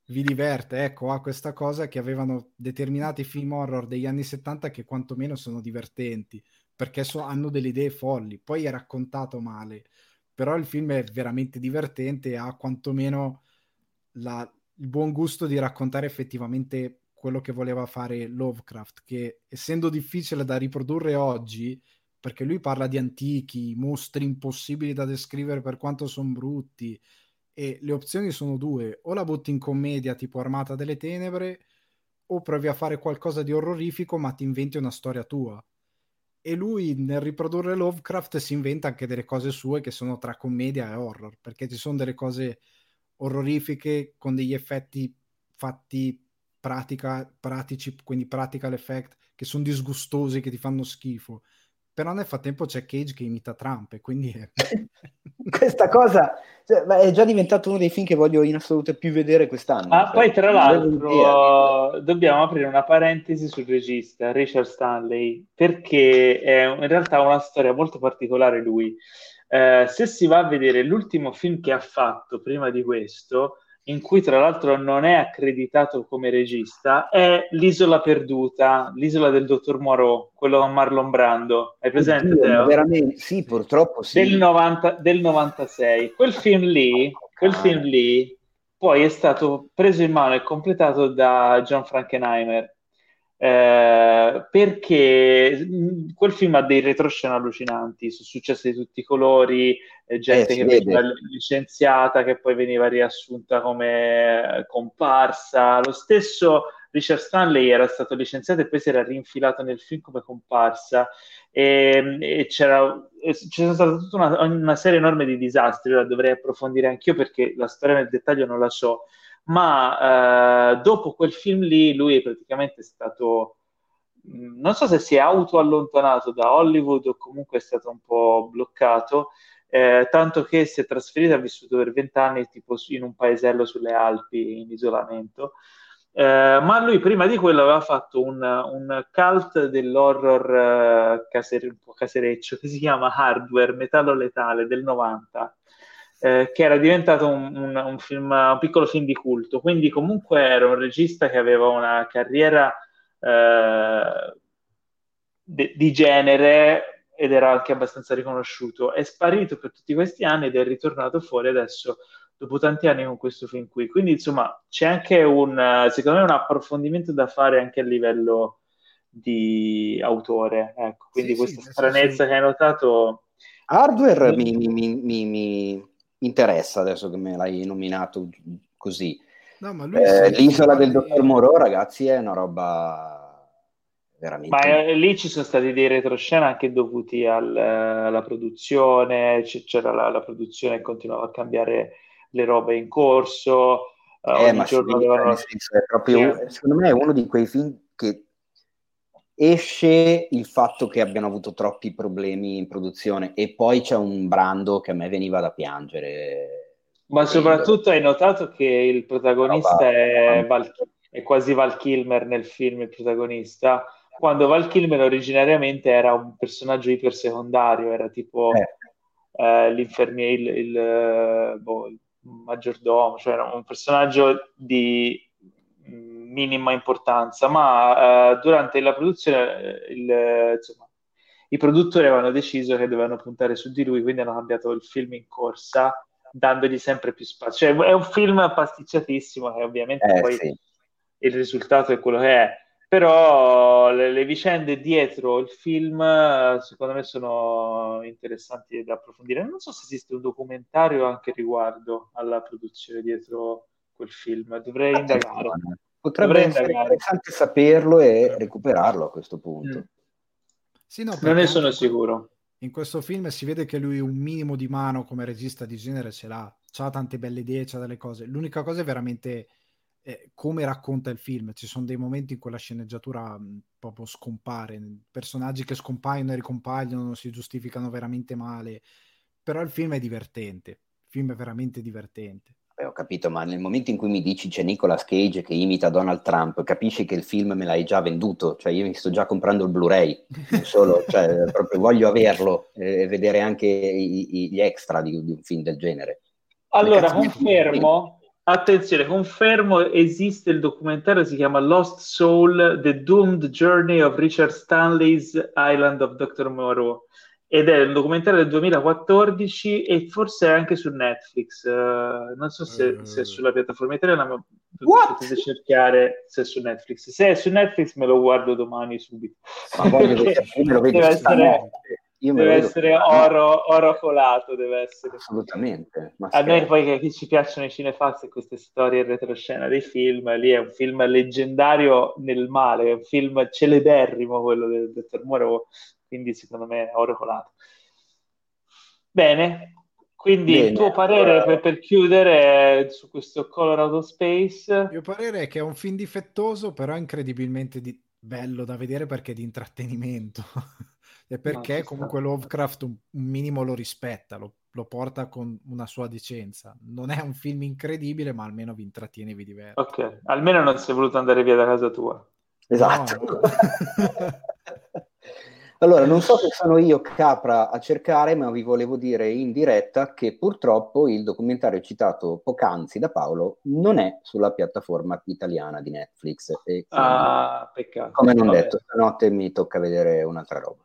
vi diverte, ecco, ha questa cosa che avevano determinati film horror degli anni 70 che quantomeno sono divertenti, perché so, hanno delle idee folli, poi è raccontato male, però il film è veramente divertente e ha quantomeno la, il buon gusto di raccontare effettivamente quello che voleva fare Lovecraft, che essendo difficile da riprodurre oggi, perché lui parla di antichi, mostri impossibili da descrivere per quanto sono brutti, e le opzioni sono due, o la butti in commedia tipo Armata delle Tenebre, o provi a fare qualcosa di orrorifico ma ti inventi una storia tua. E lui nel riprodurre Lovecraft si inventa anche delle cose sue che sono tra commedia e horror, perché ci sono delle cose orrorifiche con degli effetti fatti pratica, pratici, quindi practical effect, che sono disgustosi, che ti fanno schifo però nel frattempo c'è Cage che imita Trump e quindi è... questa cosa cioè, è già diventato uno dei film che voglio in assoluto più vedere quest'anno ah, cioè, poi tra l'altro dobbiamo aprire una parentesi sul regista Richard Stanley perché è in realtà una storia molto particolare lui. Eh, se si va a vedere l'ultimo film che ha fatto prima di questo in cui tra l'altro non è accreditato come regista, è L'isola perduta, l'isola del dottor Moreau, quello con Marlon Brando. Hai presente? Oddio, veramente? Sì, purtroppo sì. Del, 90, del 96. Quel film lì, quel film lì poi è stato preso in mano e completato da John Frankenheimer eh, perché quel film ha dei retroscena allucinanti, sono successe di tutti i colori, eh, gente eh, che veniva licenziata, che poi veniva riassunta come eh, comparsa, lo stesso Richard Stanley era stato licenziato e poi si era rinfilato nel film come comparsa. E, e c'era, c'è stata tutta una, una, serie enorme di disastri, ora dovrei approfondire anch'io perché la storia nel dettaglio non la so, ma eh, dopo quel film lì lui è praticamente stato mm, non so se si è auto allontanato da Hollywood o comunque è stato un po' bloccato eh, tanto che si è trasferito ha vissuto per vent'anni tipo in un paesello sulle Alpi in isolamento. Eh, ma lui prima di quello aveva fatto un, un cult dell'horror eh, caser- un po' casereccio che si chiama Hardware, Metallo Letale del 90 eh, che era diventato un, un, un, film, un, piccolo film di culto, quindi comunque era un regista che aveva una carriera eh, de, di genere ed era anche abbastanza riconosciuto. È sparito per tutti questi anni ed è ritornato fuori adesso dopo tanti anni con questo film qui. Quindi insomma c'è anche un, secondo me, un approfondimento da fare anche a livello di autore. Ecco, quindi sì, questa sì, stranezza sì. che hai notato... Hardware mi, mi, mi, interessa adesso che me l'hai nominato così. No, eh, l'isola del dottor Moreau, ragazzi, è una roba veramente. Ma eh, lì ci sono stati dei retroscena anche dovuti al, alla produzione, c- c'era la, la, produzione che continuava a cambiare le robe in corso. Uh, eh, ma giorno sì, avevano... senso, è proprio, sì. secondo me è uno di quei film che esce il fatto che abbiano avuto troppi problemi in produzione e poi c'è un brando che a me veniva da piangere. Ma soprattutto hai notato che il protagonista è, Val, è, quasi Val Kilmer nel film, il protagonista, quando Val Kilmer originariamente era un personaggio ipersecondario, era tipo eh. eh, l'infermiere, il, il, boh, maggiordomo, cioè era un personaggio di minima importanza, ma uh, durante la produzione il, insomma, i produttori avevano deciso che dovevano puntare su di lui, quindi hanno cambiato il film in corsa, dandogli sempre più spazio. Cioè, è un film pasticciatissimo, che ovviamente eh, poi sì. il risultato è quello che è, però le, le, vicende dietro il film secondo me sono interessanti da approfondire. Non so se esiste un documentario anche riguardo alla produzione dietro quel film, dovrei indagare. Potrebbe Dovrei essere indagare. interessante saperlo e recuperarlo a questo punto. Mm. Sì, no, non ne sono sicuro. In questo film si vede che lui un minimo di mano come regista di genere ce l'ha, ha tante belle idee, c'ha delle cose. L'unica cosa è veramente eh, come racconta il film. Ci sono dei momenti in cui la sceneggiatura mh, mm, proprio scompare, personaggi che scompaiono e ricompaiono, si giustificano veramente male, però il film è divertente, il film è veramente divertente. Beh, ho capito, ma nel momento in cui mi dici c'è Nicolas Cage che imita Donald Trump, capisci che il film me l'hai già venduto, cioè io mi sto già comprando il Blu-ray, solo, cioè, proprio voglio averlo e vedere anche i, i, gli extra di, di, un film del genere. Allora, confermo, attenzione, confermo, esiste il documentario, si chiama Lost Soul, The Doomed Journey of Richard Stanley's Island of Dr. Moreau ed è un documentario del 2014 e forse è anche su Netflix. Uh, non so se, uh, se, è sulla piattaforma italiana, ma What? potete cercare se è su Netflix. Se è su Netflix me lo guardo domani subito. Ma voglio deve essere, deve essere oro, oro, colato, deve essere. Assolutamente. A noi poi che, che ci piacciono i cinefazzi e queste storie in retroscena dei film, lì è un film leggendario nel male, è un film celeberrimo quello del dottor Moreau quindi secondo me oro colato. Bene, quindi Bene, il tuo parere allora... per, per, chiudere su questo Color Out of Space? Il mio parere è che è un film difettoso, però incredibilmente di... bello da vedere perché è di intrattenimento. e perché comunque Lovecraft un, un, minimo lo rispetta, lo, lo, porta con una sua decenza. Non è un film incredibile, ma almeno vi intrattiene e vi diverte. Ok, almeno non sei voluto andare via da casa tua. Esatto. No, no. Allora, non so se sono io capra a cercare, ma vi volevo dire in diretta che purtroppo il documentario citato poc'anzi da Paolo non è sulla piattaforma italiana di Netflix. E ah, peccato. Come non Vabbè. detto, stanotte mi tocca vedere un'altra roba.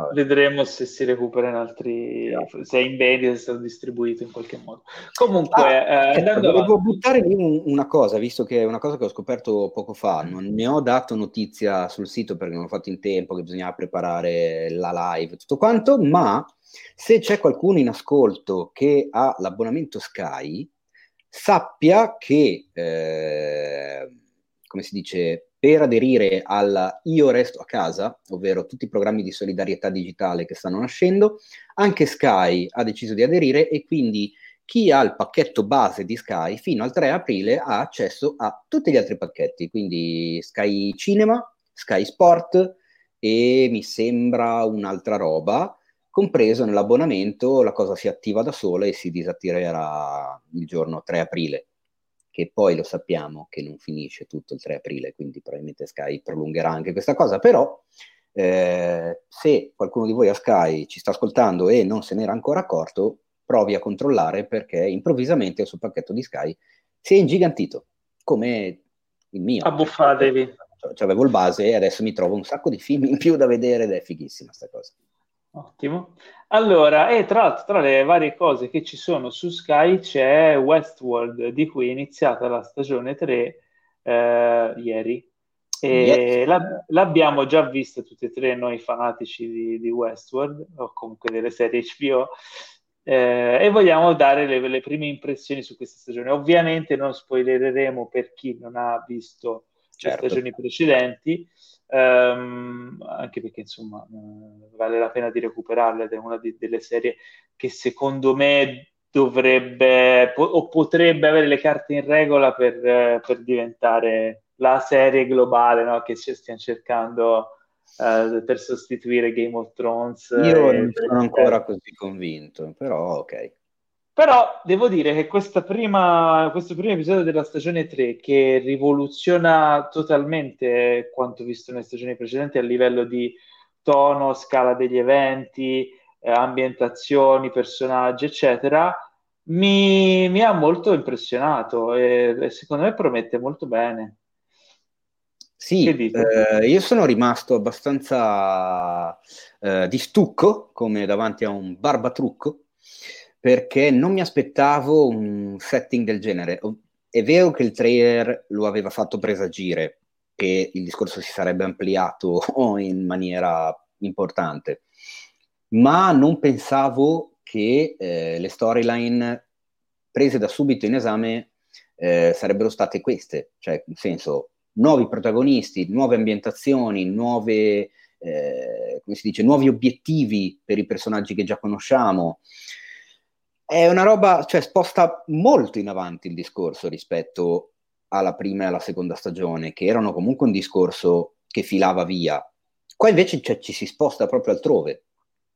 Vabbè. Vedremo se si recupera in altri, yeah. se è in vendita, se è stato distribuito in qualche modo. Comunque, ah, eh, ecco, volevo buttare lì un, una cosa, visto che è una cosa che ho scoperto poco fa. Non ne ho dato notizia sul sito perché non ho fatto in tempo, che bisognava preparare la live, tutto quanto, ma se c'è qualcuno in ascolto che ha l'abbonamento Sky, sappia che, eh, come si dice, per aderire al Io resto a casa, ovvero tutti i programmi di solidarietà digitale che stanno nascendo, anche Sky ha deciso di aderire e quindi chi ha il pacchetto base di Sky fino al 3 aprile ha accesso a tutti gli altri pacchetti, quindi Sky Cinema, Sky Sport e mi sembra un'altra roba, compreso nell'abbonamento la cosa si attiva da sola e si disattiverà il giorno 3 aprile che poi lo sappiamo che non finisce tutto il 3 aprile, quindi probabilmente Sky prolungherà anche questa cosa, però eh, se qualcuno di voi a Sky ci sta ascoltando e non se n'era ancora accorto, provi a controllare perché improvvisamente il suo pacchetto di Sky si è ingigantito, come il mio. Abbuffatevi. Cioè, avevo il base e adesso mi trovo un sacco di film in più da vedere ed è fighissima sta cosa. Ottimo. Allora, e tra l'altro, tra le varie cose che ci sono su Sky c'è Westworld, di cui è iniziata la stagione 3 eh, ieri. E yes. la, l'abbiamo già vista tutti e tre noi fanatici di, di Westworld, o comunque delle serie HBO, eh, e vogliamo dare le, le, prime impressioni su questa stagione. Ovviamente non spoilereremo per chi non ha visto certo. le stagioni precedenti, Um, anche perché insomma uh, vale la pena di recuperarla ed è una di, delle serie che secondo me dovrebbe po- o potrebbe avere le carte in regola per, uh, per diventare la serie globale no? che ci stiamo cercando uh, per sostituire Game of Thrones. Io non sono ancora così convinto, però ok. Però devo dire che prima, questo primo episodio della stagione 3, che rivoluziona totalmente quanto visto nelle stagioni precedenti a livello di tono, scala degli eventi, eh, ambientazioni, personaggi, eccetera, Mi, mi ha molto impressionato e, e, secondo me promette molto bene. Sì, eh, io sono rimasto abbastanza eh, di stucco, come davanti a un barbatrucco, perché non mi aspettavo un setting del genere. È vero che il trailer lo aveva fatto presagire che il discorso si sarebbe ampliato in maniera importante, ma non pensavo che eh, le storyline prese da subito in esame eh, sarebbero state queste, cioè nel senso nuovi protagonisti, nuove ambientazioni, nuove, eh, come si dice, nuovi obiettivi per i personaggi che già conosciamo. È una roba, cioè sposta molto in avanti il discorso rispetto alla prima e alla seconda stagione, che erano comunque un discorso che filava via. Qua invece cioè, ci si sposta proprio altrove.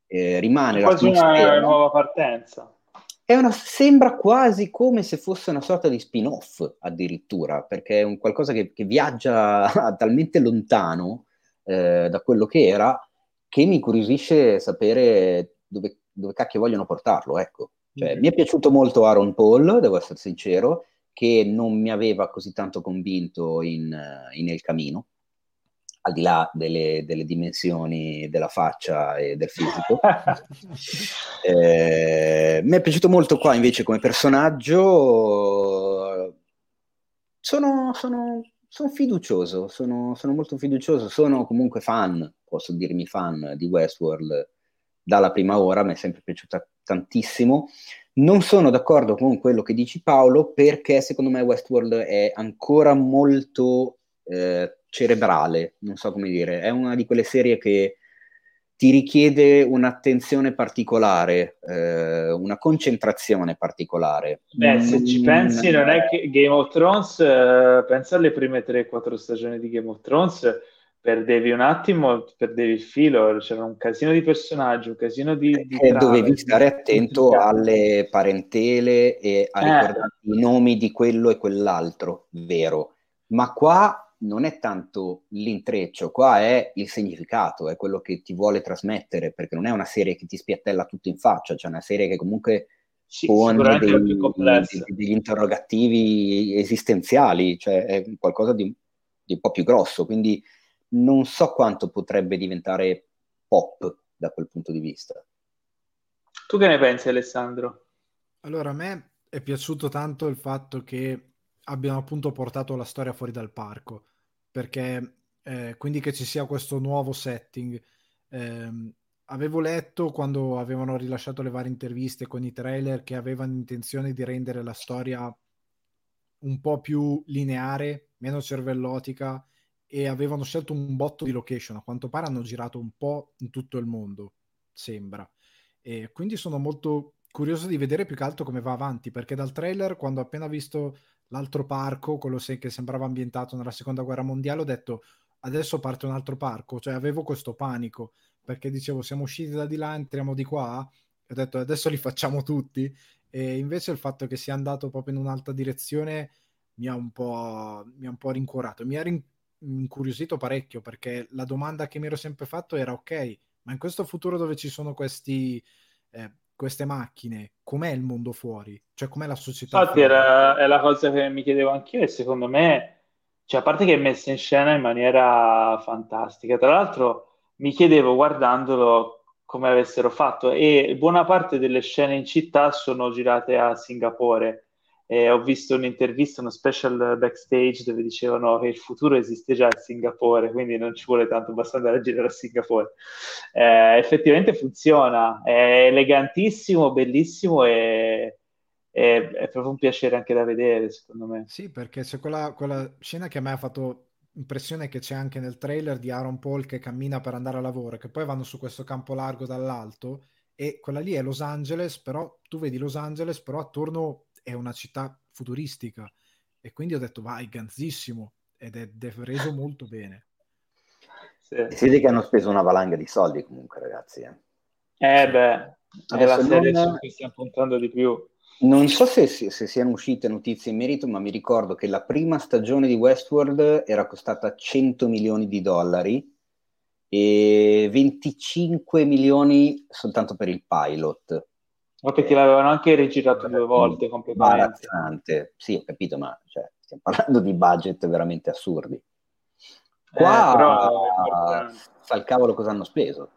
Eh, rimane quasi una nuova partenza. Una, sembra quasi come se fosse una sorta di spin-off addirittura, perché è un qualcosa che, che viaggia talmente lontano eh, da quello che era che mi incuriosisce sapere dove, dove cacchio vogliono portarlo. Ecco. Cioè, mm-hmm. Mi è piaciuto molto Aaron Paul, devo essere sincero, che non mi aveva così tanto convinto in, in El Camino al di là delle, delle, dimensioni della faccia e del fisico. eh, mi è piaciuto molto qua invece come personaggio. Sono, sono, sono fiducioso, sono, sono, molto fiducioso, sono comunque fan, posso dirmi fan di Westworld dalla prima ora, mi è sempre piaciuta tantissimo. Non sono d'accordo con quello che dici Paolo perché secondo me Westworld è ancora molto eh, cerebrale, non so come dire, è una di quelle serie che ti richiede un'attenzione particolare, eh, una concentrazione particolare. Beh, se ci mm, pensi, non è che Game of Thrones, eh, pensa alle prime 3-4 stagioni di Game of Thrones, perdevi un attimo, perdevi il filo, c'era un casino di personaggi, un casino di... di e dovevi stare attento alle parentele e a eh. ricordare i nomi di quello e quell'altro, vero. Ma qua non è tanto l'intreccio, qua è il significato, è quello che ti vuole trasmettere, perché non è una serie che ti spiattella tutto in faccia, cioè una serie che comunque sì, pone dei, dei, degli interrogativi esistenziali, cioè è qualcosa di, di, un po' più grosso, quindi non so quanto potrebbe diventare pop da quel punto di vista. Tu che ne pensi Alessandro? Allora, a me è piaciuto tanto il fatto che abbiano appunto portato la storia fuori dal parco perché eh, quindi che ci sia questo nuovo setting. Eh, avevo letto quando avevano rilasciato le varie interviste con i trailer che avevano intenzione di rendere la storia un po' più lineare, meno cervellotica e avevano scelto un botto di location. A quanto pare hanno girato un po' in tutto il mondo, sembra. E quindi sono molto curioso di vedere più che altro come va avanti, perché dal trailer, quando ho appena visto l'altro parco, quello che sembrava ambientato nella seconda guerra mondiale, ho detto adesso parte un altro parco, cioè avevo questo panico perché dicevo siamo usciti da di là, entriamo di qua, e ho detto adesso li facciamo tutti e invece il fatto che sia andato proprio in un'altra direzione mi ha un po', mi ha un po rincuorato, mi ha rin- incuriosito parecchio perché la domanda che mi ero sempre fatto era ok, ma in questo futuro dove ci sono questi... Eh, queste macchine, com'è il mondo fuori? Cioè, com'è la società? Infatti, era, è la cosa che mi chiedevo anch'io, e secondo me, cioè, a parte che è messa in scena in maniera fantastica, tra l'altro mi chiedevo guardandolo come avessero fatto, e buona parte delle scene in città sono girate a Singapore eh, ho visto un'intervista, uno special backstage dove dicevano che il futuro esiste già a Singapore, quindi non ci vuole tanto, basta andare a girare a Singapore. Eh, effettivamente funziona, è elegantissimo, bellissimo e è, è, proprio un piacere anche da vedere, secondo me. Sì, perché c'è quella, quella scena che a me ha fatto impressione che c'è anche nel trailer di Aaron Paul che cammina per andare a lavoro, che poi vanno su questo campo largo dall'alto e quella lì è Los Angeles, però tu vedi Los Angeles, però attorno è una città futuristica e quindi ho detto vai, ganzissimo ed è, è reso molto bene. Sì. Si vede che hanno speso una valanga di soldi comunque ragazzi. Eh, eh beh, è la serie non... su cui stiamo puntando di più. Non so se, se, siano uscite notizie in merito, ma mi ricordo che la prima stagione di Westworld era costata 100 milioni di dollari e 25 milioni soltanto per il pilot Ma perché l'avevano anche rigirato due volte completamente. Sì, ho capito, ma cioè, stiamo parlando di budget veramente assurdi. Qua, eh, però, sa il cavolo cosa hanno speso.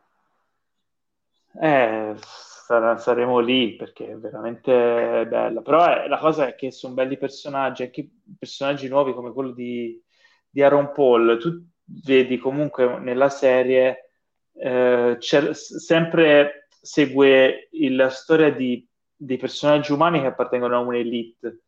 Eh, saremo lì perché è veramente bella. Però è, la cosa è che sono belli personaggi, anche personaggi nuovi come quello di, di Aaron Paul. Tu vedi comunque nella serie eh, sempre segue la storia di, di personaggi umani che appartengono a un'elite.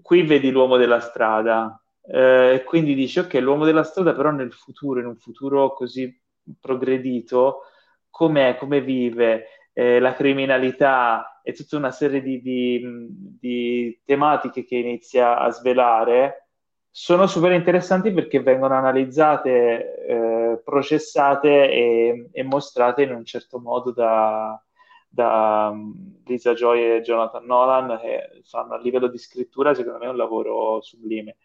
Qui vedi l'uomo della strada, eh, quindi dici ok, l'uomo della strada però nel futuro, in un futuro così progredito, com'è, come vive, eh, la criminalità e tutta una serie di, di, di, tematiche che inizia a svelare, sono super interessanti perché vengono analizzate, eh, processate e, e, mostrate in un certo modo da, da um, Lisa Joy e Jonathan Nolan che fanno a livello di scrittura secondo me un lavoro sublime.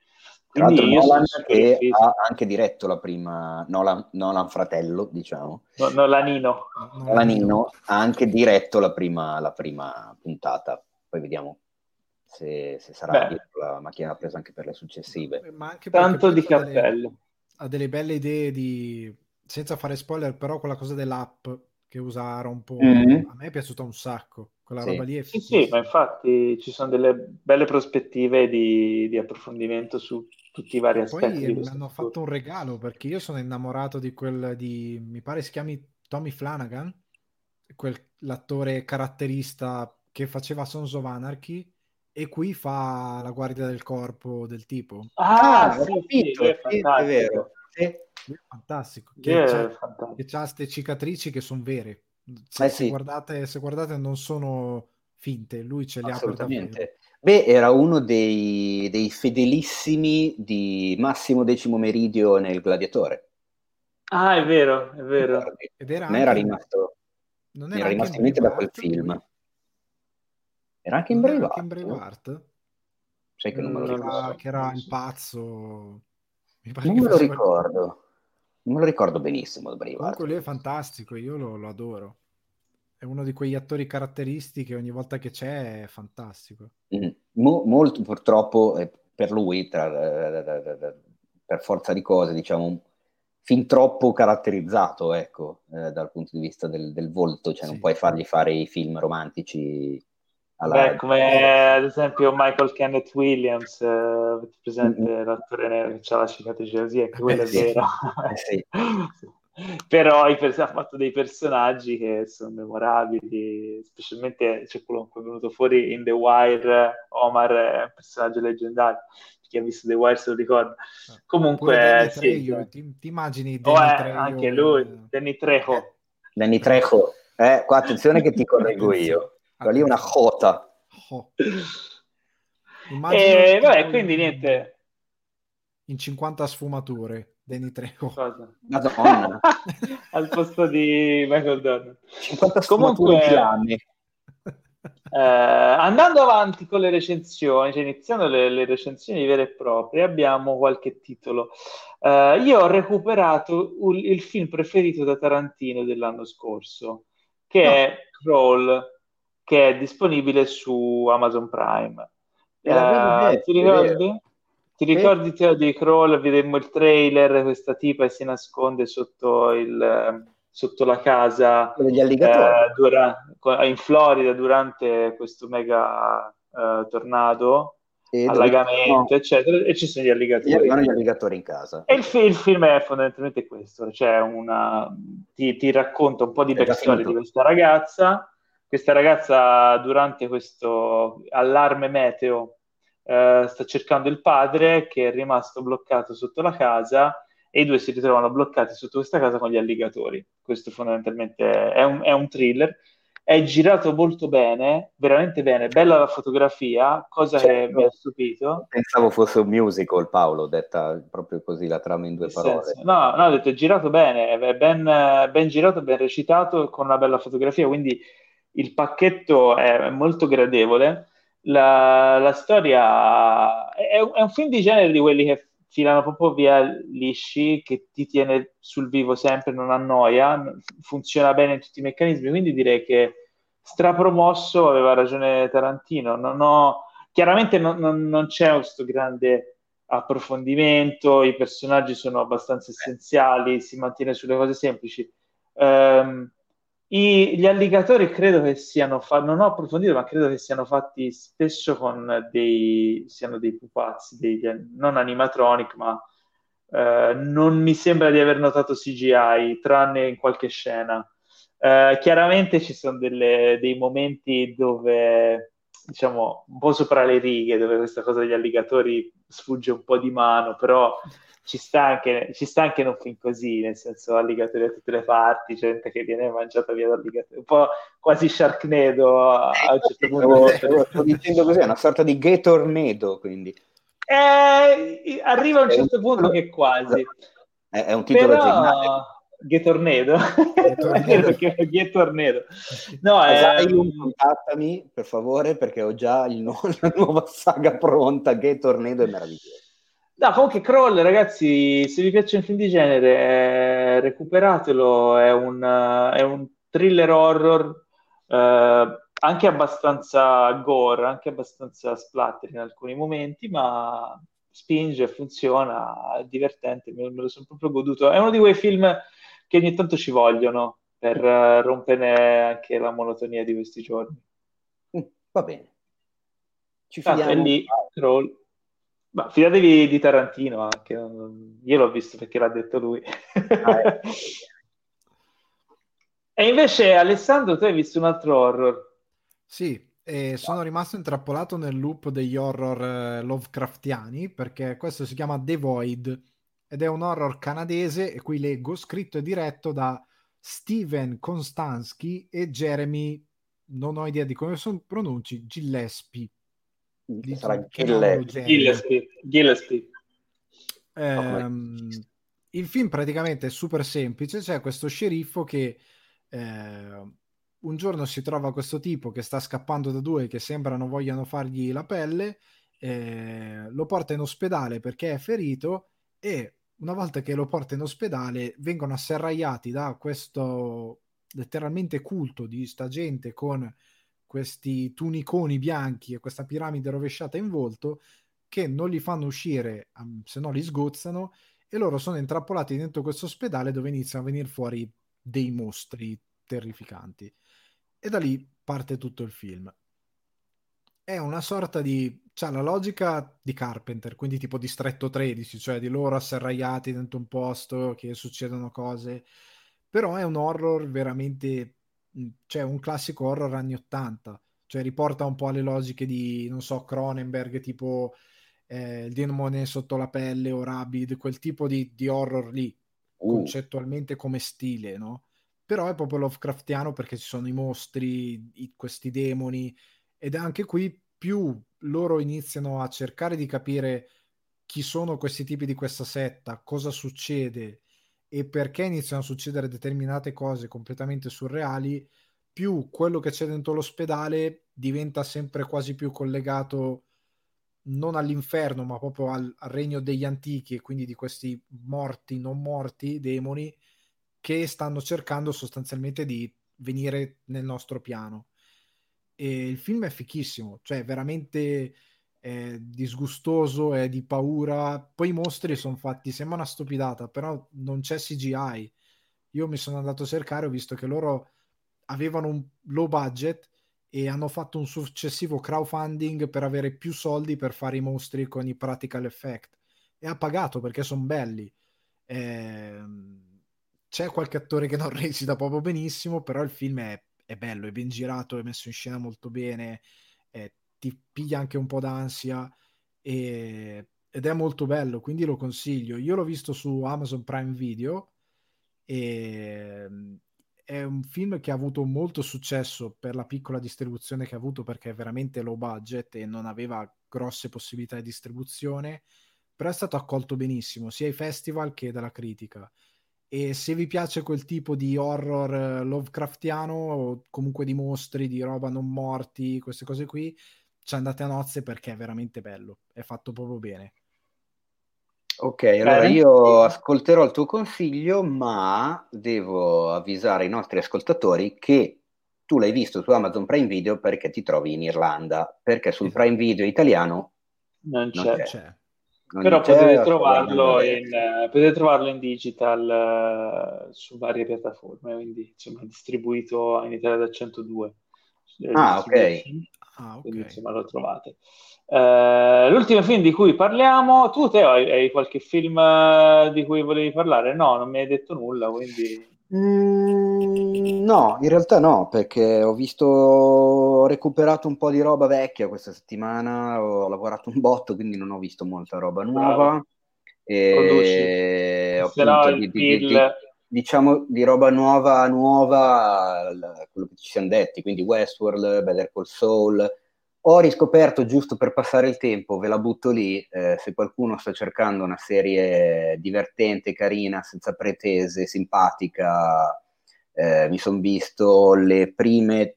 Tra l'altro Nolan che ha anche diretto la prima, Nolan, Nolan fratello, diciamo. No, Nolanino. Nolanino ha anche diretto la prima, la prima puntata. Poi vediamo se, se sarà la macchina presa anche per le successive. Tanto di cappello. Ha delle belle idee di, senza fare spoiler, però quella cosa dell'app che usare un po', mm-hmm. a me è piaciuta un sacco. Quella sì. roba lì è sì, sì, ma infatti ci sono delle belle prospettive di, di approfondimento su tutti i vari aspetti. Poi mi hanno fatto un regalo perché io sono innamorato di quel di, mi pare si chiami Tommy Flanagan, quel, l'attore caratterista che faceva Sons of Anarchy e qui fa la guardia del corpo del tipo. Ah, ah sì, capito, sì, è, è, vero. È fantastico. Che, ha queste cicatrici che sono vere. Se, eh sì. se, guardate, se guardate non sono finte, lui ce le ha per davvero. Beh, era uno dei, dei, fedelissimi di Massimo Decimo Meridio nel Gladiatore. Ah, è vero, è vero. Ed era, non era rimasto, non era, era rimasto in mente da quel film. Era anche in Braveheart. in Braveheart? Sai che non me lo ricordo. Che era il pazzo. non me lo ricordo. Non me lo ricordo benissimo. Comunque lui è fantastico, io lo, lo adoro è uno di quegli attori caratteristici che ogni volta che c'è è fantastico. Mm. Mo, molto purtroppo eh, per lui, tra, per forza di cose, diciamo, fin troppo caratterizzato, ecco, eh, dal punto di vista del, del volto, cioè sì. non puoi fargli fare i film romantici alla... Beh, come ad esempio Michael Kenneth Williams, eh, presente mm-hmm. l'attore nero che ha la cicatrice così, anche quello è vero. Eh, sì. però ha fatto dei personaggi che sono memorabili, specialmente c'è quello che è venuto fuori in The Wire, Omar è un personaggio leggendario, chi ha visto The Wire se lo ricorda. Ah, Comunque, sì, Trejo, ti, ti, immagini oh, Danny oh, Trejo, anche lui, Danny Trejo. Danny Trejo, eh, qua attenzione che ti correggo io, quella lì è una jota. Oh. E vabbè, quindi niente. In 50 sfumature. Danny Trejo. Madonna. Al posto di Michael Donovan. Comunque, eh, andando avanti con le recensioni, cioè iniziando le, le, recensioni vere e proprie, abbiamo qualche titolo. Eh, io ho recuperato un, il film preferito da Tarantino dell'anno scorso, che no. è Crawl, che è disponibile su Amazon Prime. Eh, ti ricordi? Ti ricordi Teo di Crawl? Vedemmo il trailer, questa tipa che si nasconde sotto, il, sotto la casa degli alligatori. Eh, dura, in Florida durante questo mega eh, tornado, e allagamento, no. eccetera, e ci sono gli alligatori. Gli alligatori in casa. E il, fi- il, film è fondamentalmente questo, cioè una, ti, ti racconta un po' di backstory di questa ragazza. Questa ragazza durante questo allarme meteo eh, sta cercando il padre che è rimasto bloccato sotto la casa e i due si ritrovano bloccati sotto questa casa con gli alligatori. Questo fondamentalmente è un, è un thriller. È girato molto bene, veramente bene, bella la fotografia, cosa certo. che mi ha stupito. Pensavo fosse un musical, Paolo, detta proprio così la trama in due parole. Senso. No, no, ho detto è girato bene, è ben, ben girato, ben recitato, con una bella fotografia, quindi il pacchetto è molto gradevole la, la storia è, è, un film di genere di quelli che filano proprio via lisci, che ti tiene sul vivo sempre, non annoia, funziona bene in tutti i meccanismi, quindi direi che strapromosso, aveva ragione Tarantino. Non ho, chiaramente non, non, non c'è questo grande approfondimento, i personaggi sono abbastanza essenziali, si mantiene sulle cose semplici. Um, gli alligatori credo che siano fatti, non ho approfondito, ma credo che siano fatti spesso con dei, siano dei pupazzi, dei, non animatronic, ma eh, non mi sembra di aver notato CGI, tranne in qualche scena. Eh, chiaramente ci sono delle, dei momenti dove, diciamo, un po' sopra le righe, dove questa cosa degli alligatori sfugge un po' di mano, però ci sta anche, ci sta anche in un film così, nel senso alligatori da tutte le parti, gente che viene mangiata via dall'alligatore, un po' quasi Sharknado a, a un certo punto. Sto, sto dicendo così, è una sorta di gay tornado, quindi. Eh, arriva a un certo punto che quasi. È, è un titolo Però... geniale. Ghetornedo Ghetornedo no Asylum, ehm... contattami per favore perché ho già nu- la nuova saga pronta Ghetornedo è meraviglioso. No, comunque Crawl, ragazzi, se vi piace un film di genere, eh, recuperatelo, è un, è un thriller horror eh, anche abbastanza gore, anche abbastanza splatter in alcuni momenti, ma spinge, funziona, è divertente, me, me lo sono proprio goduto. È uno di quei film che ogni tanto ci vogliono per uh, rompere anche la monotonia di questi giorni. Va bene. Ci fidiamo. Ah, lì, Crawl. Ma fidatevi di Tarantino anche, io l'ho visto perché l'ha detto lui. Ah, eh. e invece Alessandro, tu hai visto un altro horror? Sì, e sono rimasto intrappolato nel loop degli horror eh, Lovecraftiani perché questo si chiama The Void ed è un horror canadese e qui leggo scritto e diretto da Steven Konstansky e Jeremy, non ho idea di come sono pronunci, Gillespie sarà Gillespie. Gillespie. Ehm, il film praticamente è super semplice, c'è questo sceriffo che eh, un giorno si trova questo tipo che sta scappando da due che sembrano vogliano fargli la pelle, eh, lo porta in ospedale perché è ferito e una volta che lo porta in ospedale vengono asserragliati da questo letteralmente culto di sta gente con questi tuniconi bianchi e questa piramide rovesciata in volto che non li fanno uscire um, se no li sgozzano e loro sono intrappolati dentro questo ospedale dove iniziano a venire fuori dei mostri terrificanti. E da lì parte tutto il film. È una sorta di c'ha la logica di Carpenter quindi tipo distretto 13 cioè di loro asserragliati dentro un posto che succedono cose però è un horror veramente cioè un classico horror anni 80, cioè riporta un po' alle logiche di, non so, Cronenberg, tipo eh, il demone sotto la pelle o Rabid, quel tipo di, di horror lì, uh. concettualmente come stile, no? Però è proprio Lovecraftiano perché ci sono i mostri, i, questi demoni, ed anche qui più loro iniziano a cercare di capire chi sono questi tipi di questa setta, cosa succede e perché iniziano a succedere determinate cose completamente surreali, più quello che c'è dentro l'ospedale diventa sempre quasi più collegato non all'inferno, ma proprio al, al regno degli antichi e quindi di questi morti, non morti, demoni, che stanno cercando sostanzialmente di venire nel nostro piano. E il film è fichissimo, cioè veramente è disgustoso, è di paura. Poi i mostri sono fatti, sembra una stupidata, però non c'è CGI. Io mi sono andato a cercare, ho visto che loro avevano un low budget e hanno fatto un successivo crowdfunding per avere più soldi per fare i mostri con i practical effect. E ha pagato perché sono belli. Eh, c'è qualche attore che non recita proprio benissimo, però il film è, è bello, è ben girato, è messo in scena molto bene. È ti piglia anche un po' d'ansia e, ed è molto bello, quindi lo consiglio. Io l'ho visto su Amazon Prime Video e è un film che ha avuto molto successo per la piccola distribuzione che ha avuto perché è veramente low budget e non aveva grosse possibilità di distribuzione, però è stato accolto benissimo sia ai festival che dalla critica. E se vi piace quel tipo di horror eh, Lovecraftiano o comunque di mostri, di roba non morti, queste cose qui, ci andate a nozze perché è veramente bello, è fatto proprio bene. Ok, allora io ascolterò il tuo consiglio, ma devo avvisare i nostri ascoltatori che tu l'hai visto su Amazon Prime Video perché ti trovi in Irlanda, perché sul Prime Video italiano non c'è. non c'è. C'è. Non Però potete trovarlo, in, eh, potete trovarlo in digital eh, su varie piattaforme, quindi insomma è distribuito in Italia da 102. eh, Ah, ok. Ah, Quindi ok. insomma lo trovate. Eh, l'ultimo film di cui parliamo, tu Teo hai, hai qualche film di cui volevi parlare? No, non mi hai detto nulla, quindi... Mm, no, in realtà no, perché ho visto, ho recuperato un po' di roba vecchia questa settimana, ho lavorato un botto, quindi non ho visto molta roba nuova. Bravo. E appunto, di, di- di- Bill... diciamo di roba nuova, nuova, quello che ci siamo detti, quindi Westworld, Better Call Saul. Ho riscoperto, giusto per passare il tempo, ve la butto lì, eh, se qualcuno sta cercando una serie divertente, carina, senza pretese, simpatica, eh, mi sono visto le prime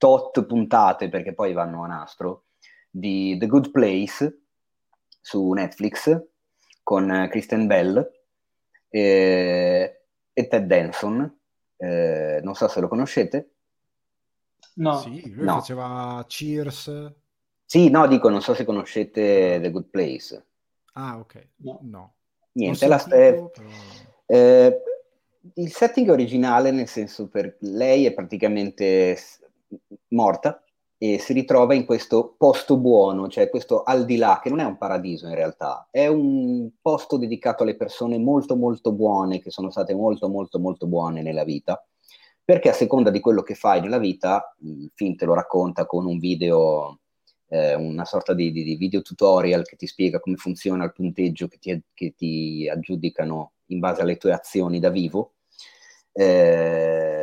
tot puntate, perché poi vanno a nastro, di The Good Place su Netflix con eh, Kristen Bell eh, e Ted Danson. Eh, non so se lo conoscete. No, Sì, lui No. faceva Cheers. Sì, no, dico, non so se conoscete The Good Place. Ah, ok. No. No. Niente, la, sentito, però- eh, il setting è originale, nel senso per lei è praticamente morta e si ritrova in questo posto buono, cioè questo al di là, che non è un paradiso in realtà, è un posto dedicato alle persone molto molto buone, che sono state molto molto molto buone nella vita, perché a seconda di quello che fai nella vita, il film te lo racconta con un video, eh, una sorta di, di- di video tutorial che ti spiega come funziona il punteggio che ti, che ti aggiudicano in base alle tue azioni da vivo. Eh,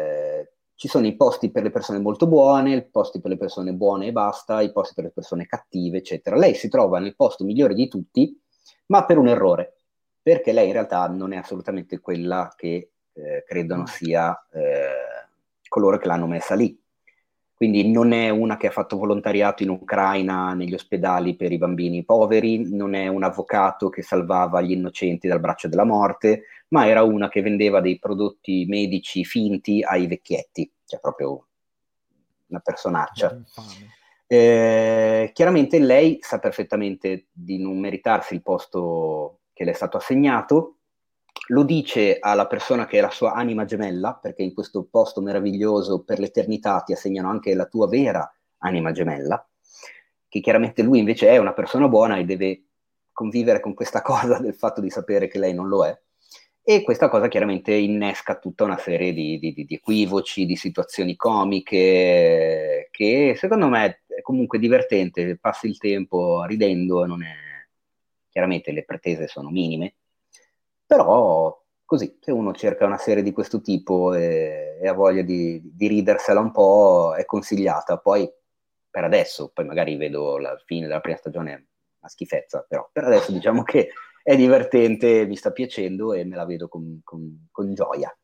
ci sono i posti per le persone molto buone, i posti per le persone buone e basta, i posti per le persone cattive, eccetera. Lei si trova nel posto migliore di tutti, ma per un errore, perché lei in realtà non è assolutamente quella che eh, credono sia eh, coloro che l'hanno messa lì. Quindi non è una che ha fatto volontariato in Ucraina negli ospedali per i bambini poveri, non è un avvocato che salvava gli innocenti dal braccio della morte, ma era una che vendeva dei prodotti medici finti ai vecchietti, cioè proprio una personaccia. Eh, chiaramente lei sa perfettamente di non meritarsi il posto che le è stato assegnato, lo dice alla persona che è la sua anima gemella, perché in questo posto meraviglioso per l'eternità ti assegnano anche la tua vera anima gemella, che chiaramente lui invece è una persona buona e deve convivere con questa cosa del fatto di sapere che lei non lo è. E questa cosa chiaramente innesca tutta una serie di, di- di- equivoci, di situazioni comiche, che secondo me è comunque divertente, passi il tempo ridendo non è... Chiaramente le pretese sono minime, però così, se uno cerca una serie di questo tipo e, e ha voglia di, di ridersela un po', è consigliata. Poi per adesso, poi magari vedo la fine della prima stagione una schifezza, però per adesso diciamo che è divertente, mi sta piacendo e me la vedo con, con- con gioia.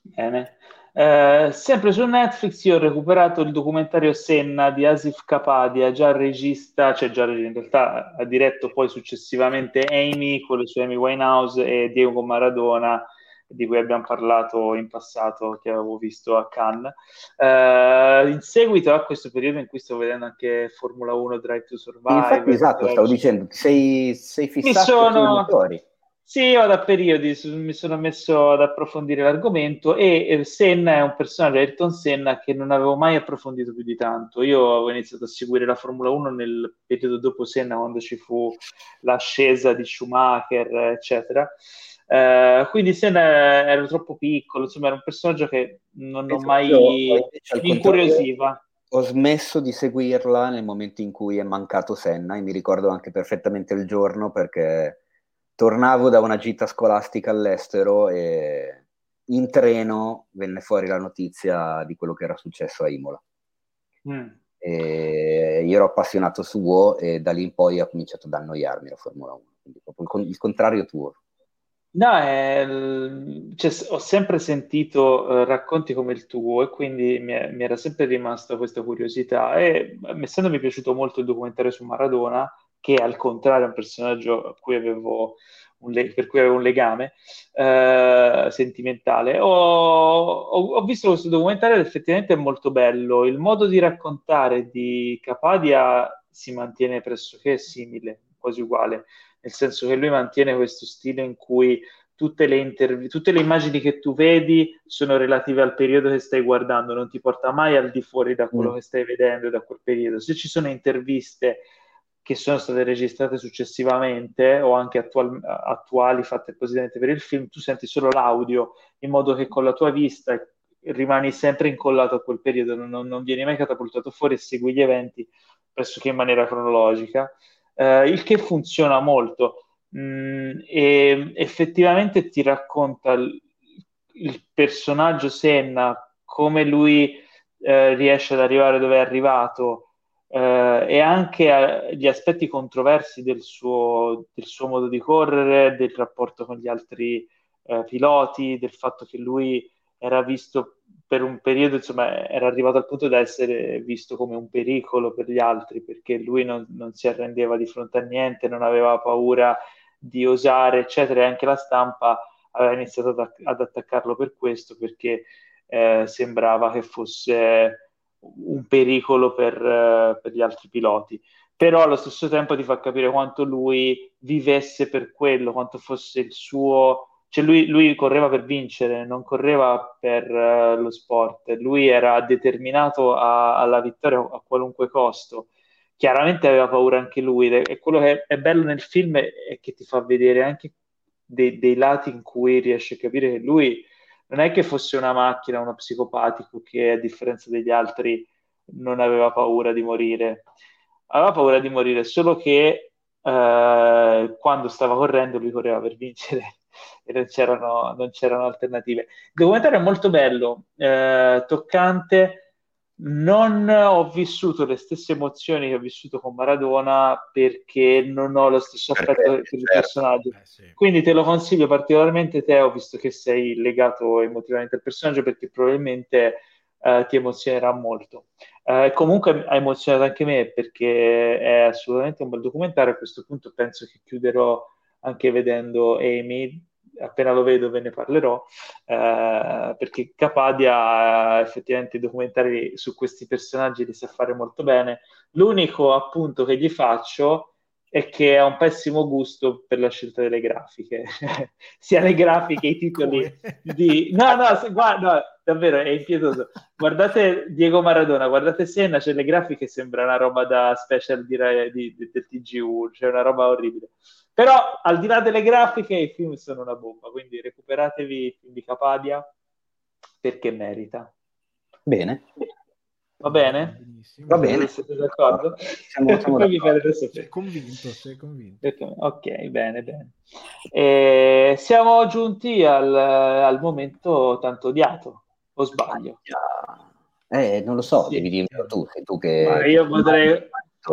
Bene. Eh, sempre su Netflix io ho recuperato il documentario Senna di Asif Kapadia, già regista, cioè già in realtà ha diretto poi successivamente Amy con le sue Amy Winehouse e Diego Maradona, di cui abbiamo parlato in passato, che avevo visto a Cannes. Eh, in seguito a questo periodo in cui sto vedendo anche Formula 1 Drive to Survive. Infatti, esatto, stavo dicendo, sei, sei fissato sono- sui motori. Sì, vado a periodi, mi sono messo ad approfondire l'argomento e Senna è un personaggio, Ayrton Senna, che non avevo mai approfondito più di tanto. Io avevo iniziato a seguire la Formula 1 nel periodo dopo Senna, quando ci fu l'ascesa di Schumacher, eccetera. Eh, quindi Senna era troppo piccolo, insomma era un personaggio che non ho mai mi incuriosiva. Ho smesso di seguirla nel momento in cui è mancato Senna e mi ricordo anche perfettamente il giorno perché tornavo da una gita scolastica all'estero e in treno venne fuori la notizia di quello che era successo a Imola. Mm. E io ero appassionato suo e da lì in poi ho cominciato ad annoiarmi la Formula 1, quindi proprio il, con- il contrario tuo. No, è- cioè, ho sempre sentito eh, racconti come il tuo e quindi mi, è- mi era sempre rimasta questa curiosità e essendomi piaciuto molto il documentario su Maradona, che al contrario è un personaggio a cui avevo le- per cui avevo un legame eh, sentimentale. Ho, ho, ho, visto questo documentario ed effettivamente è molto bello. Il modo di raccontare di Capadia si mantiene pressoché simile, quasi uguale, nel senso che lui mantiene questo stile in cui tutte le, interv- tutte le immagini che tu vedi sono relative al periodo che stai guardando, non ti porta mai al di fuori da quello mm. che stai vedendo da quel periodo. Se ci sono interviste che sono state registrate successivamente o anche attual- attuali fatte appositamente per il film, tu senti solo l'audio in modo che con la tua vista rimani sempre incollato a quel periodo, non, non vieni mai catapultato fuori e segui gli eventi pressoché in maniera cronologica, eh, il che funziona molto mm, e effettivamente ti racconta il, il personaggio Senna, come lui eh, riesce ad arrivare dove è arrivato eh, e anche gli aspetti controversi del suo, del suo, modo di correre, del rapporto con gli altri eh, piloti, del fatto che lui era visto per un periodo, insomma, era arrivato al punto da essere visto come un pericolo per gli altri, perché lui non, non si arrendeva di fronte a niente, non aveva paura di osare, eccetera, e anche la stampa aveva iniziato ad, ad attaccarlo per questo, perché eh, sembrava che fosse un pericolo per, uh, per, gli altri piloti. Però allo stesso tempo ti fa capire quanto lui vivesse per quello, quanto fosse il suo cioè lui, lui, correva per vincere, non correva per uh, lo sport, lui era determinato a, alla vittoria a qualunque costo. Chiaramente aveva paura anche lui e quello che è, bello nel film è, è, che ti fa vedere anche dei, dei, lati in cui riesce a capire che lui non è che fosse una macchina, uno psicopatico che a differenza degli altri non aveva paura di morire. Aveva paura di morire solo che uh, quando stava correndo lui correva per vincere e non c'erano, non c'erano alternative. Il documentario è molto bello, eh, toccante. Non ho vissuto le stesse emozioni che ho vissuto con Maradona perché non ho lo stesso affetto per il certo. personaggio. Eh, sì. Quindi te lo consiglio particolarmente te, ho visto che sei legato emotivamente al personaggio perché probabilmente eh, ti emozionerà molto. Eh, comunque ha emozionato anche me perché è assolutamente un bel documentario. A questo punto penso che chiuderò anche vedendo Amy, appena lo vedo ve ne parlerò, eh, perché Capadia effettivamente i documentari su questi personaggi li sa fare molto bene. L'unico appunto che gli faccio è che ha un pessimo gusto per la scelta delle grafiche, sia le grafiche, i titoli di... No, no, guarda, no, davvero è impietoso. Guardate Diego Maradona, guardate Senna, c'è le grafiche, sembra una roba da special di, di, di, del TGU, c'è cioè una roba orribile. Però al di là delle grafiche i film sono una bomba, quindi recuperatevi il film di Capadia perché merita. Bene. Va bene? Benissimo. Va bene. Siete d'accordo? Siamo, siamo d'accordo. Sei convinto, sei convinto. Ok, bene, bene. E siamo giunti al, al, momento tanto odiato, o sbaglio? Eh, non lo so, sì. devi dirmelo tu, sei tu che... Ma io potrei,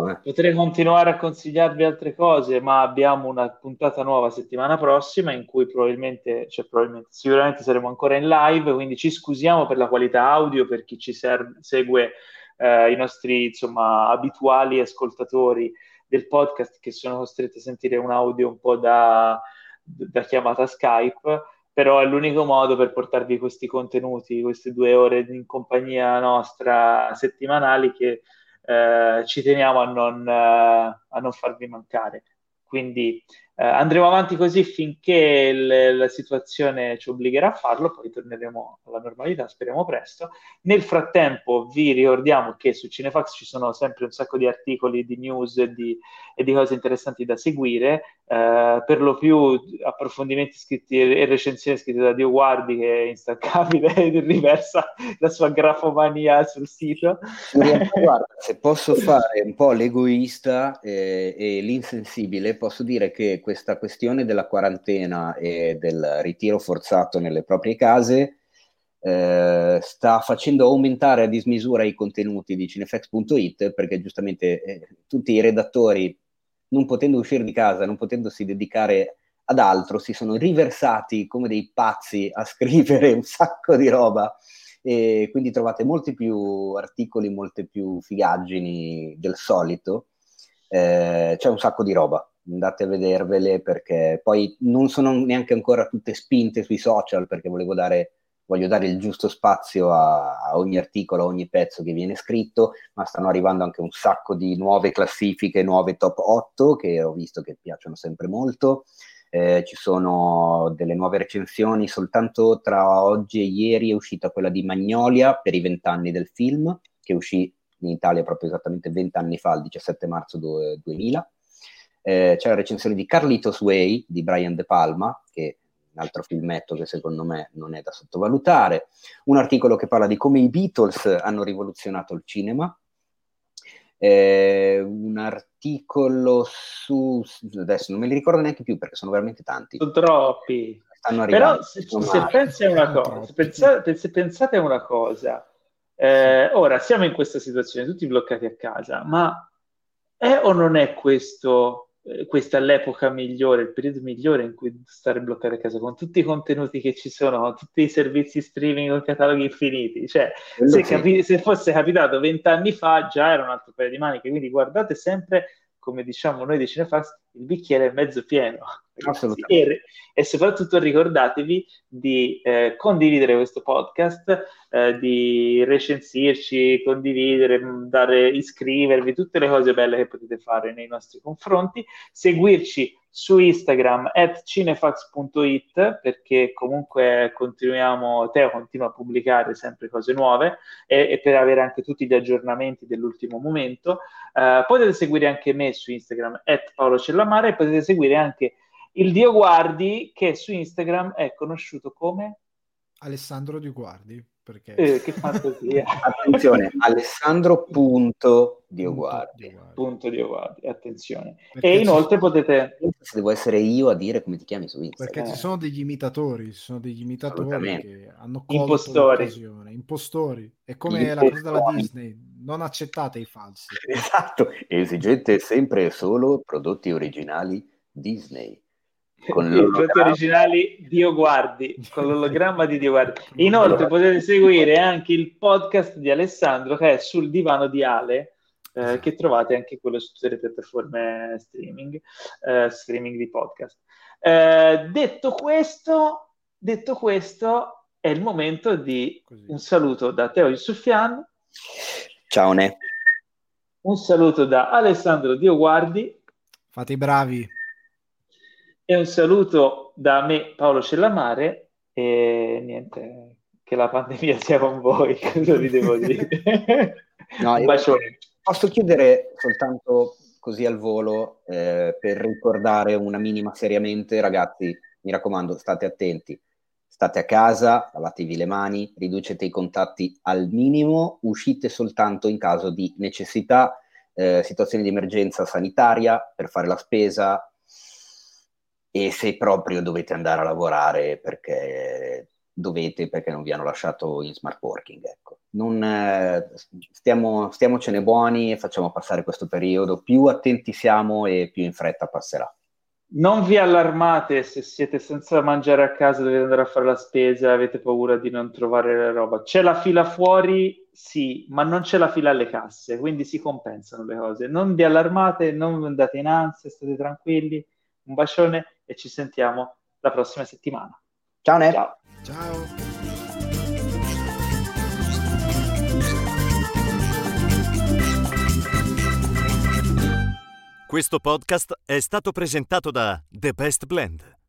eh. Potrei continuare a consigliarvi altre cose, ma abbiamo una puntata nuova settimana prossima in cui probabilmente, cioè probabilmente, sicuramente saremo ancora in live, quindi ci scusiamo per la qualità audio, per chi ci serve, segue eh, i nostri insomma, abituali ascoltatori del podcast che sono costretti a sentire un audio un po' da, da chiamata Skype però è l'unico modo per portarvi questi contenuti, queste due ore in compagnia nostra settimanali che eh, ci teniamo a non, eh, a non farvi mancare. Quindi eh, andremo avanti così finché l- la situazione ci obbligherà a farlo, poi torneremo alla normalità, speriamo presto. Nel frattempo vi ricordiamo che su Cinefax ci sono sempre un sacco di articoli, di news e di, e di cose interessanti da seguire, eh, per lo più approfondimenti scritti e recensioni scritte da Dio Guardi che è instancabile e riversa la sua grafomania sul sito. Guarda, se posso fare un po' l'egoista eh, e l'insensibile, posso dire che questa questione della quarantena e del ritiro forzato nelle proprie case eh, sta facendo aumentare a dismisura i contenuti di cinefx.it perché giustamente eh, tutti i redattori, non potendo uscire di casa, non potendosi dedicare ad altro, si sono riversati come dei pazzi a scrivere un sacco di roba e quindi trovate molti più articoli, molte più figaggini del solito. Eh, c'è un sacco di roba andate a vedervele perché poi non sono neanche ancora tutte spinte sui social perché volevo dare, voglio dare il giusto spazio a, a, ogni articolo, a ogni pezzo che viene scritto, ma stanno arrivando anche un sacco di nuove classifiche, nuove top 8 che ho visto che piacciono sempre molto. Eh, ci sono delle nuove recensioni, soltanto tra oggi e ieri è uscita quella di Magnolia per i vent'anni del film, che uscì in Italia proprio esattamente vent'anni fa, il 17 marzo 2000 eh, c'è la recensione di Carlitos Way di Brian De Palma, che è un altro filmetto che secondo me non è da sottovalutare, un articolo che parla di come i Beatles hanno rivoluzionato il cinema, eh, un articolo su adesso non me li ricordo neanche più perché sono veramente tanti. Sono troppi. Però se, se pensi una cosa, se pensate, se pensate a una cosa, eh, ora siamo in questa situazione, tutti bloccati a casa, ma è o non è questo eh, questa è l'epoca migliore, il periodo migliore in cui stare bloccati a casa con tutti i contenuti che ci sono, con tutti i servizi streaming con cataloghi infiniti. Cioè, se, capi- se, fosse capitato vent'anni fa già era un altro paio di maniche. Quindi guardate sempre, come diciamo noi di Cinefax, il bicchiere è mezzo pieno. E, e, soprattutto ricordatevi di eh, condividere questo podcast, eh, di recensirci, condividere, mm, dare, iscrivervi, tutte le cose belle che potete fare nei nostri confronti, seguirci su Instagram at cinefax.it perché comunque continuiamo, Teo continua a pubblicare sempre cose nuove e, e per avere anche tutti gli aggiornamenti dell'ultimo momento. Uh, potete seguire anche me su Instagram at Paolo Cellamare e potete seguire anche il Dio Guardi che su Instagram è conosciuto come Alessandro Dio Guardi. Perché... Eh, che fantasia. attenzione, Alessandro.dioguardi. Punto Dioguardi, attenzione. Perché e inoltre ci... potete... Se devo essere io a dire come ti chiami su Instagram. Perché ci sono degli imitatori, ci sono degli imitatori che hanno colto Impostori. l'occasione. Impostori. È come Impostori. la cosa della Disney, non accettate i falsi. Esatto, esigete sempre solo prodotti originali Disney con i prodotti originali Dio Guardi con l'ologramma di Dio Guardi. Inoltre potete seguire anche il podcast di Alessandro che è sul divano di Ale eh, che trovate anche quello su tutte le piattaforme streaming eh, streaming di podcast. Eh, detto questo detto questo è il momento di Così. un saluto da Teo Yusufian ciao Ne. Un saluto da Alessandro Dio Guardi. Fate i bravi e un saluto da me, Paolo Cellamare, e niente, che la pandemia sia con voi, cosa vi devo dire? no, un bacione. Posso chiudere soltanto così al volo eh, per ricordare una minima seriamente, ragazzi, mi raccomando, state attenti, state a casa, lavatevi le mani, riducete i contatti al minimo, uscite soltanto in caso di necessità, eh, situazioni di emergenza sanitaria, per fare la spesa, e se proprio dovete andare a lavorare perché dovete, perché non vi hanno lasciato in smart working. Ecco. Non, eh, stiamo, stiamocene buoni e facciamo passare questo periodo. Più attenti siamo e più in fretta passerà. Non vi allarmate se siete senza mangiare a casa, dovete andare a fare la spesa, avete paura di non trovare la roba. C'è la fila fuori, sì, ma non c'è la fila alle casse, quindi si compensano le cose. Non vi allarmate, non andate in ansia, state tranquilli. Un bacione e ci sentiamo la prossima settimana. Ciao Ne. Ciao. Ciao. Questo podcast è stato presentato da The Best Blend.